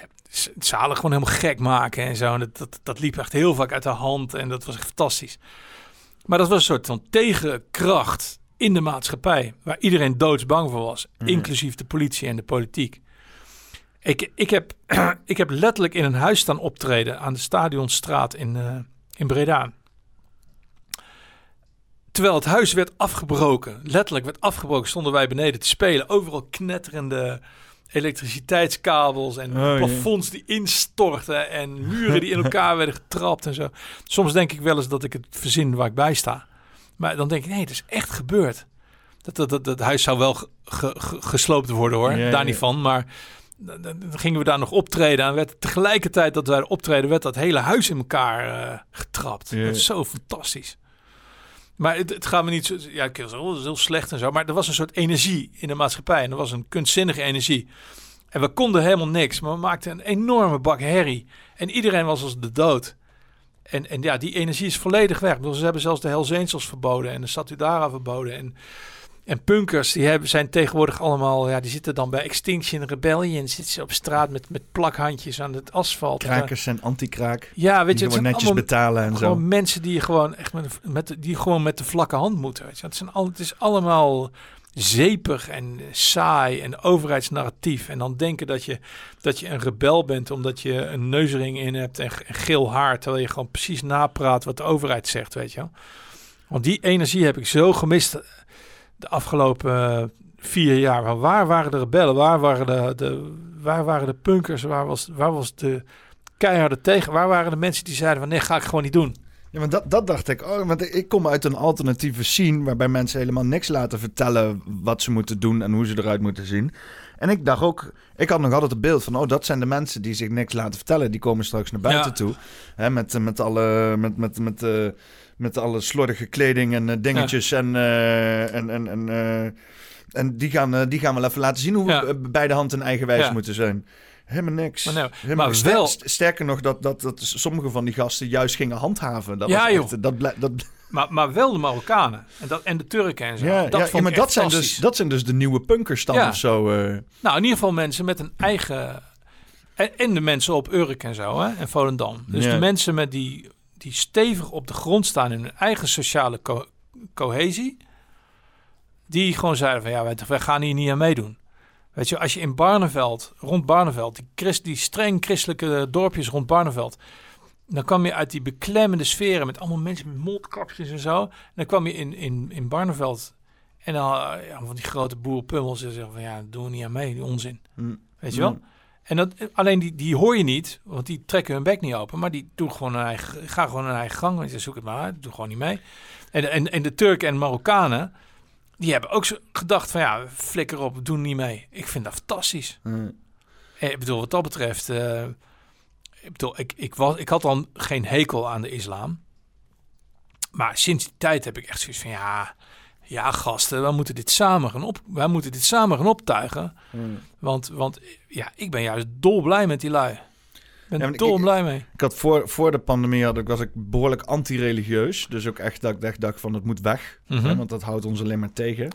zalen gewoon helemaal gek maken en zo. En dat, dat, dat liep echt heel vaak uit de hand en dat was echt fantastisch. Maar dat was een soort van tegenkracht in de maatschappij, waar iedereen doodsbang voor was, Ja. inclusief de politie en de politiek. Ik, ik, heb, <clears throat> ik heb letterlijk in een huis staan optreden aan de Stadionstraat in, eh, in Breda. Terwijl het huis werd afgebroken, letterlijk werd afgebroken, stonden wij beneden te spelen. Overal knetterende elektriciteitskabels en Oh, plafonds die instortten en muren die in <laughs> elkaar werden getrapt en zo. Soms denk ik wel eens dat ik het verzin waar ik bij sta. Maar dan denk ik, nee, het is echt gebeurd. Dat, dat, dat, dat huis zou wel ge- ge- ge- gesloopt worden hoor, daar niet van. Maar dan, dan gingen we daar nog optreden. En werd tegelijkertijd dat wij optreden, werd dat hele huis in elkaar eh, getrapt. Dat is zo fantastisch. Maar het, het gaat me niet zo... Ja, ik oh, is heel slecht en zo. Maar er was een soort energie in de maatschappij. En er was een kunstzinnige energie. En we konden helemaal niks. Maar we maakten een enorme bak herrie. En iedereen was als de dood. En, en ja, die energie is volledig weg. Bedoel, ze hebben zelfs de Hells Angels verboden. En de Satudara verboden. En, en punkers, die hebben, zijn tegenwoordig allemaal... Ja, die zitten dan bij Extinction Rebellion. Zitten ze op straat met, met plakhandjes aan het asfalt. Krakers en anti-kraak. Ja, weet je, het zijn netjes allemaal betalen en gewoon zo. mensen die gewoon echt met, de- met, die gewoon met de vlakke hand moeten. Weet je. Het, zijn al, het is allemaal zeepig en saai en overheidsnarratief. En dan denken dat je, dat je een rebel bent omdat je een neusring in hebt en, geel haar. Terwijl je gewoon precies napraat wat de overheid zegt, weet je wel. Want die energie heb ik zo gemist de afgelopen eh, vier jaar. Waar waren de rebellen? Waar waren de, de, waar waren de punkers? Waar was, waar was de keiharde tegen? Waar waren de mensen die zeiden van nee, ga ik gewoon niet doen? Ja, maar dat, dat dacht ik. Oh, want ik kom uit een alternatieve scene waarbij mensen helemaal niks laten vertellen wat ze moeten doen en hoe ze eruit moeten zien. En ik dacht ook, ik had nog altijd het beeld van, oh, dat zijn de mensen die zich niks laten vertellen. Die komen straks naar buiten Ja. toe. Hè, met, met, alle, met, met, met, eh, met alle slordige kleding en eh, dingetjes. En, eh, en, en, en, eh, en die, gaan, die gaan wel even laten zien hoe Ja. we bij de hand en eigenwijs Ja. moeten zijn. Helemaal niks. Maar nou, Helemaal maar wel- st- Sterker nog, dat, dat, dat sommige van die gasten juist gingen handhaven. Dat Ja, was echt- dat, dat, <laughs> Maar, maar wel de Marokkanen en, dat, en de Turken en zo. ja, dat ja, maar ik dat zijn, dus, dat zijn dus de nieuwe punkers dan of zo. Nou, in ieder geval mensen met een eigen... En, en de mensen op Urk en zo, hè? En Volendam. Dus de mensen met die, die stevig op de grond staan in hun eigen sociale co- cohesie. Die gewoon zeiden van, ja, wij, wij gaan hier niet aan meedoen. Weet je, als je in Barneveld, rond Barneveld, die, christ, die streng christelijke dorpjes rond Barneveld... Dan kwam je uit die beklemmende sferen met allemaal mensen met mondkapjes en zo. En dan kwam je in, in, in Barneveld en dan ja, van die grote boerenpummels en zeggen van ja, doen we niet aan mee, die onzin. Mm. Weet je wel? En dat, alleen die, die hoor je niet, want die trekken hun bek niet open. Maar die doen gewoon hun eigen, gaan gewoon hun eigen gang. Want je zoek het maar uit, doe gewoon niet mee. En, en, en de Turken en Marokkanen, die hebben ook zo gedacht van ja, flikker op, doen niet mee. Ik vind dat fantastisch. Mm. Eh, Ik bedoel, wat dat betreft, eh, ik bedoel, ik, ik, was, ik had dan geen hekel aan de islam. Maar sinds die tijd heb ik echt zoiets van ja, ja gasten, wij moeten dit samen gaan op, wij moeten dit samen gaan optuigen. Mm. Want, want ja, ik ben juist dolblij met die lui. Ben Ja, maar ik- dolblij mee. Ik had voor, voor de pandemie had ik, was ik behoorlijk anti-religieus. Dus ook echt dat ik dacht van het moet weg. Mhm. Hè, want dat houdt ons alleen maar tegen.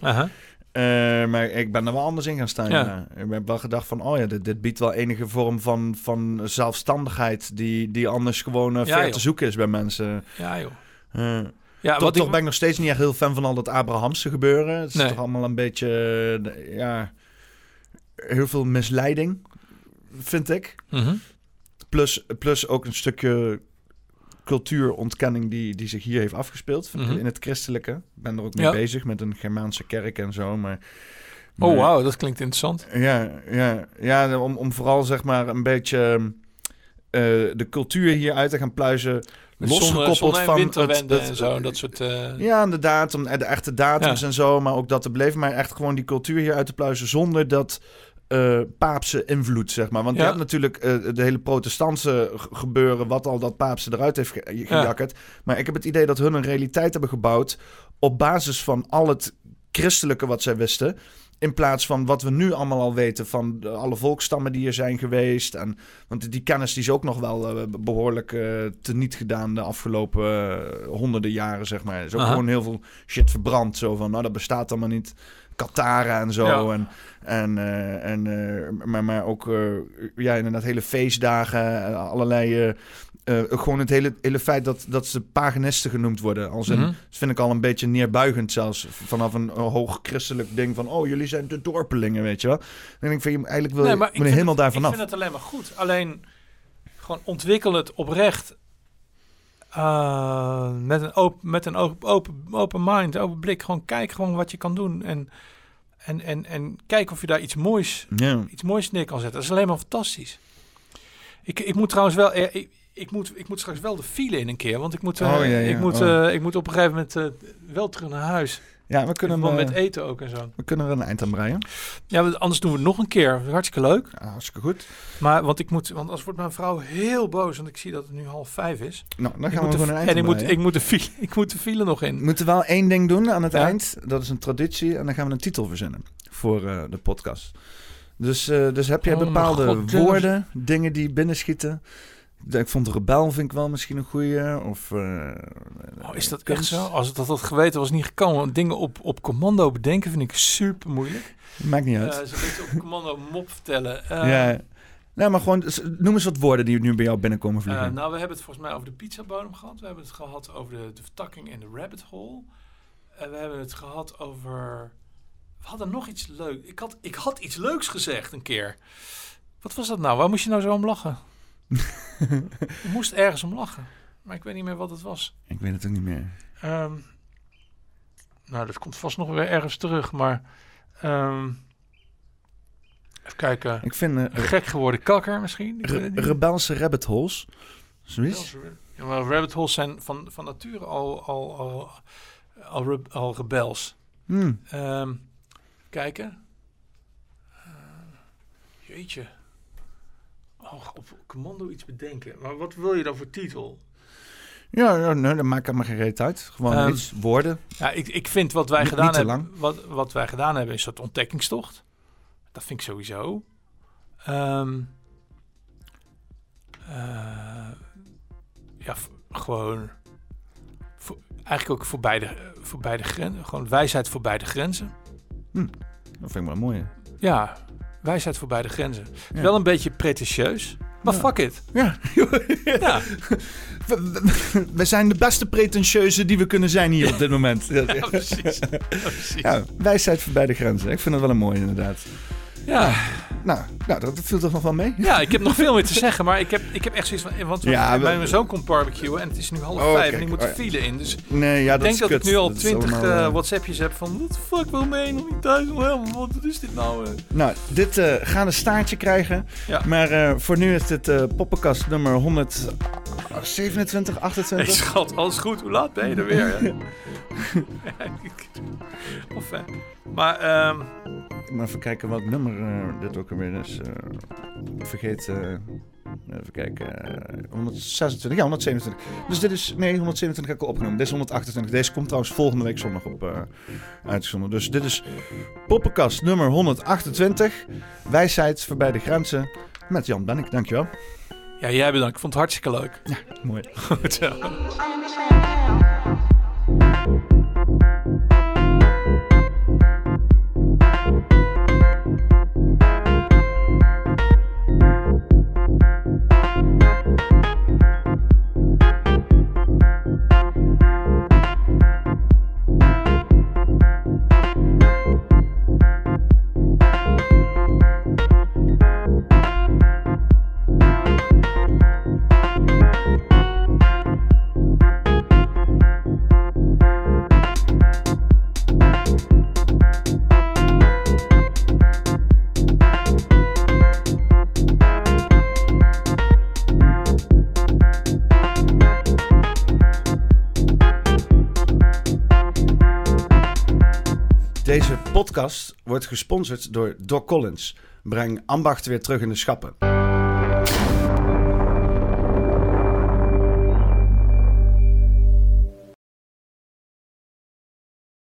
Eh, maar ik ben er wel anders in gaan staan. Ja. ja. Ik heb wel gedacht van, oh ja, dit, dit biedt wel enige vorm van, van zelfstandigheid... die, die anders gewoon eh, Ja, ver joh. te zoeken is bij mensen. Ja joh. Eh, Ja, toch, wat toch ik, ben ik nog steeds niet echt heel fan van al dat Abrahamse gebeuren. Het is Nee. toch allemaal een beetje, ja... Heel veel misleiding, vind ik. Mhm. Plus, plus ook een stukje cultuurontkenning die, die zich hier heeft afgespeeld Mhm. in het christelijke. Ik ben er ook mee Ja. bezig met een Germaanse kerk en zo. Maar, Oh wauw, dat klinkt interessant. Ja, ja, ja om, om vooral zeg maar een beetje eh, de cultuur hier uit te gaan pluizen. Losgekoppeld zonne- van het- en zo, dat soort... eh, Ja, inderdaad, om de echte datums Ja. en zo, maar ook dat te beleven. Maar echt gewoon die cultuur hier uit te pluizen zonder dat eh paapse invloed, zeg maar. Want je Ja. hebt natuurlijk eh, de hele protestantse gebeuren, wat al dat paapse eruit heeft ge- gejakkerd. Maar ik heb het idee dat hun een realiteit hebben gebouwd op basis van al het christelijke wat zij wisten. In plaats van wat we nu allemaal al weten van alle volkstammen die er zijn geweest. En, want die kennis die is ook nog wel eh, behoorlijk eh teniet gedaan de afgelopen eh, honderden jaren, zeg maar. Er is ook Aha. gewoon heel veel shit verbrand. Zo van, nou dat bestaat allemaal niet. Katara en zo. Ja. En, en, en, maar, maar ook, eh, ja, inderdaad hele feestdagen. allerlei... eh, gewoon het hele, hele feit dat, dat ze paganisten genoemd worden. Als een, Mhm. dat vind ik al een beetje neerbuigend zelfs. Vanaf een, een hoog christelijk ding van... oh, jullie zijn de dorpelingen, weet je wel. Denk ik, je- eigenlijk wil je, Nee, maar moet ik je vind helemaal het- daarvan Ik af. vind het alleen maar goed. Alleen gewoon ontwikkel het oprecht. eh, met een, open, met een open, open, open mind, open blik. Gewoon kijk gewoon wat je kan doen. En, en, en, en kijk of je daar iets moois, iets moois neer kan zetten. Dat is alleen maar fantastisch. Ik, ik moet trouwens wel... Ik, ik moet, ik moet straks wel de file in een keer. Want ik moet, eh, Oh, ja, ja, ik moet, oh. eh, ik moet op een gegeven moment eh, wel terug naar huis. ja, we kunnen, hem, met eh, eten ook en zo. we kunnen er een eind aan breien. Ja, anders doen we het nog een keer. Hartstikke leuk. Ja, hartstikke goed. Maar want ik moet, want anders wordt mijn vrouw heel boos, want ik zie dat het nu half vijf is. Nou, dan gaan we gewoon een eind en ik aan moet, ik moet de file, <laughs> ik moet de file nog We in. moeten wel één ding doen aan het Ja. eind. Dat is een traditie. En dan gaan we een titel verzinnen voor eh, de podcast. Dus, eh, dus heb jij Oh, bepaalde god, woorden, dingen die binnenschieten? Ik vond rebel vind ik wel misschien een goeie. Of, eh, Oh, is dat echt zo? Als het dat had geweten was niet gekomen. Dingen op, op commando bedenken vind ik super moeilijk. Maakt niet uit. Uh, ze beetje op commando mop vertellen. Uh, ja. Nou, maar gewoon, noem eens wat woorden die nu bij jou binnenkomen vliegen. Nou, we hebben het volgens mij over de pizzabodem gehad. We hebben het gehad over de, de vertakking en de rabbit hole. En we hebben het gehad over... We hadden nog iets leuks. Ik had, ik had iets leuks gezegd een keer. Wat was dat nou? Waar moest je nou zo om lachen? Je <laughs> moest ergens om lachen. Maar ik weet niet meer wat het was. ik weet het ook niet meer. Ehm, nou, dat komt vast nog weer ergens terug. Maar... ehm, even kijken. Ik vind eh, Een gek geworden kakker misschien? Ik re- rebelse rabbit holes. Zoiets. Ja, maar rabbit holes zijn van, van nature al, al, al, al, re- al rebels. Hmm. Ehm, kijken. Jeetje. Oh, op commando iets bedenken. Maar wat wil je dan voor titel? Ja, nee, dat maakt me geen reet uit. Gewoon Ehm, iets, woorden. Ja, ik, ik vind wat wij Niet- gedaan niet hebben. Wat, wat wij gedaan hebben is een soort ontdekkingstocht. Dat vind ik sowieso. Ehm, eh, ja, gewoon. voor- eigenlijk ook voor beide, voor beide grenzen. Gewoon wijsheid voor beide grenzen. Dat vind ik wel mooi. Ja, wijsheid voor beide grenzen. Ja. Wel een beetje pretentieus. Maar Ja. fuck it. Ja. <laughs> Ja, We, zijn de beste pretentieuze die we kunnen zijn hier op dit moment. <laughs> Ja, precies. Ja, precies. Wijsheid voorbij de grenzen. Ik vind het wel een mooie inderdaad. Ja. Nou, nou dat viel toch nog wel mee? Ja, ik heb nog veel meer te zeggen, maar ik heb, ik heb echt zoiets van... Want Ja, we- mijn zoon komt barbecuen en het is nu half Oh, vijf kijk. en ik moet Oh, file in. Dus Nee, ja, ik denk dat ik nu al twintig allemaal, eh, eh, WhatsAppjes heb van... What the fuck, wil mee nog niet thuis? Oh, wat is dit nou? eh? Nou, dit eh gaat een staartje krijgen. Ja. Maar voor nu is dit poppenkast nummer 127, Hey 28. schat, alles goed? Hoe laat ben je er weer? <laughs> <laughs> Of, maar ehm, Maar even kijken wat nummer eh, dit ook alweer is. eh, vergeet. eh, even kijken. eh, 126. Ja, 127. Dus dit is. Nee, 127 heb ik al opgenomen. Dit is 128. Deze komt trouwens volgende week zondag op eh uitgezonden. Dus dit is Poppenkast nummer 128. Wijsheid voorbij de grenzen. Met Jan Bennik. Dankjewel. ja, jij bedankt. Ik vond het hartstikke leuk. Mooi. <laughs> Goed zo. Podcast wordt gesponsord door Doc Collins. Breng ambacht weer terug in de schappen.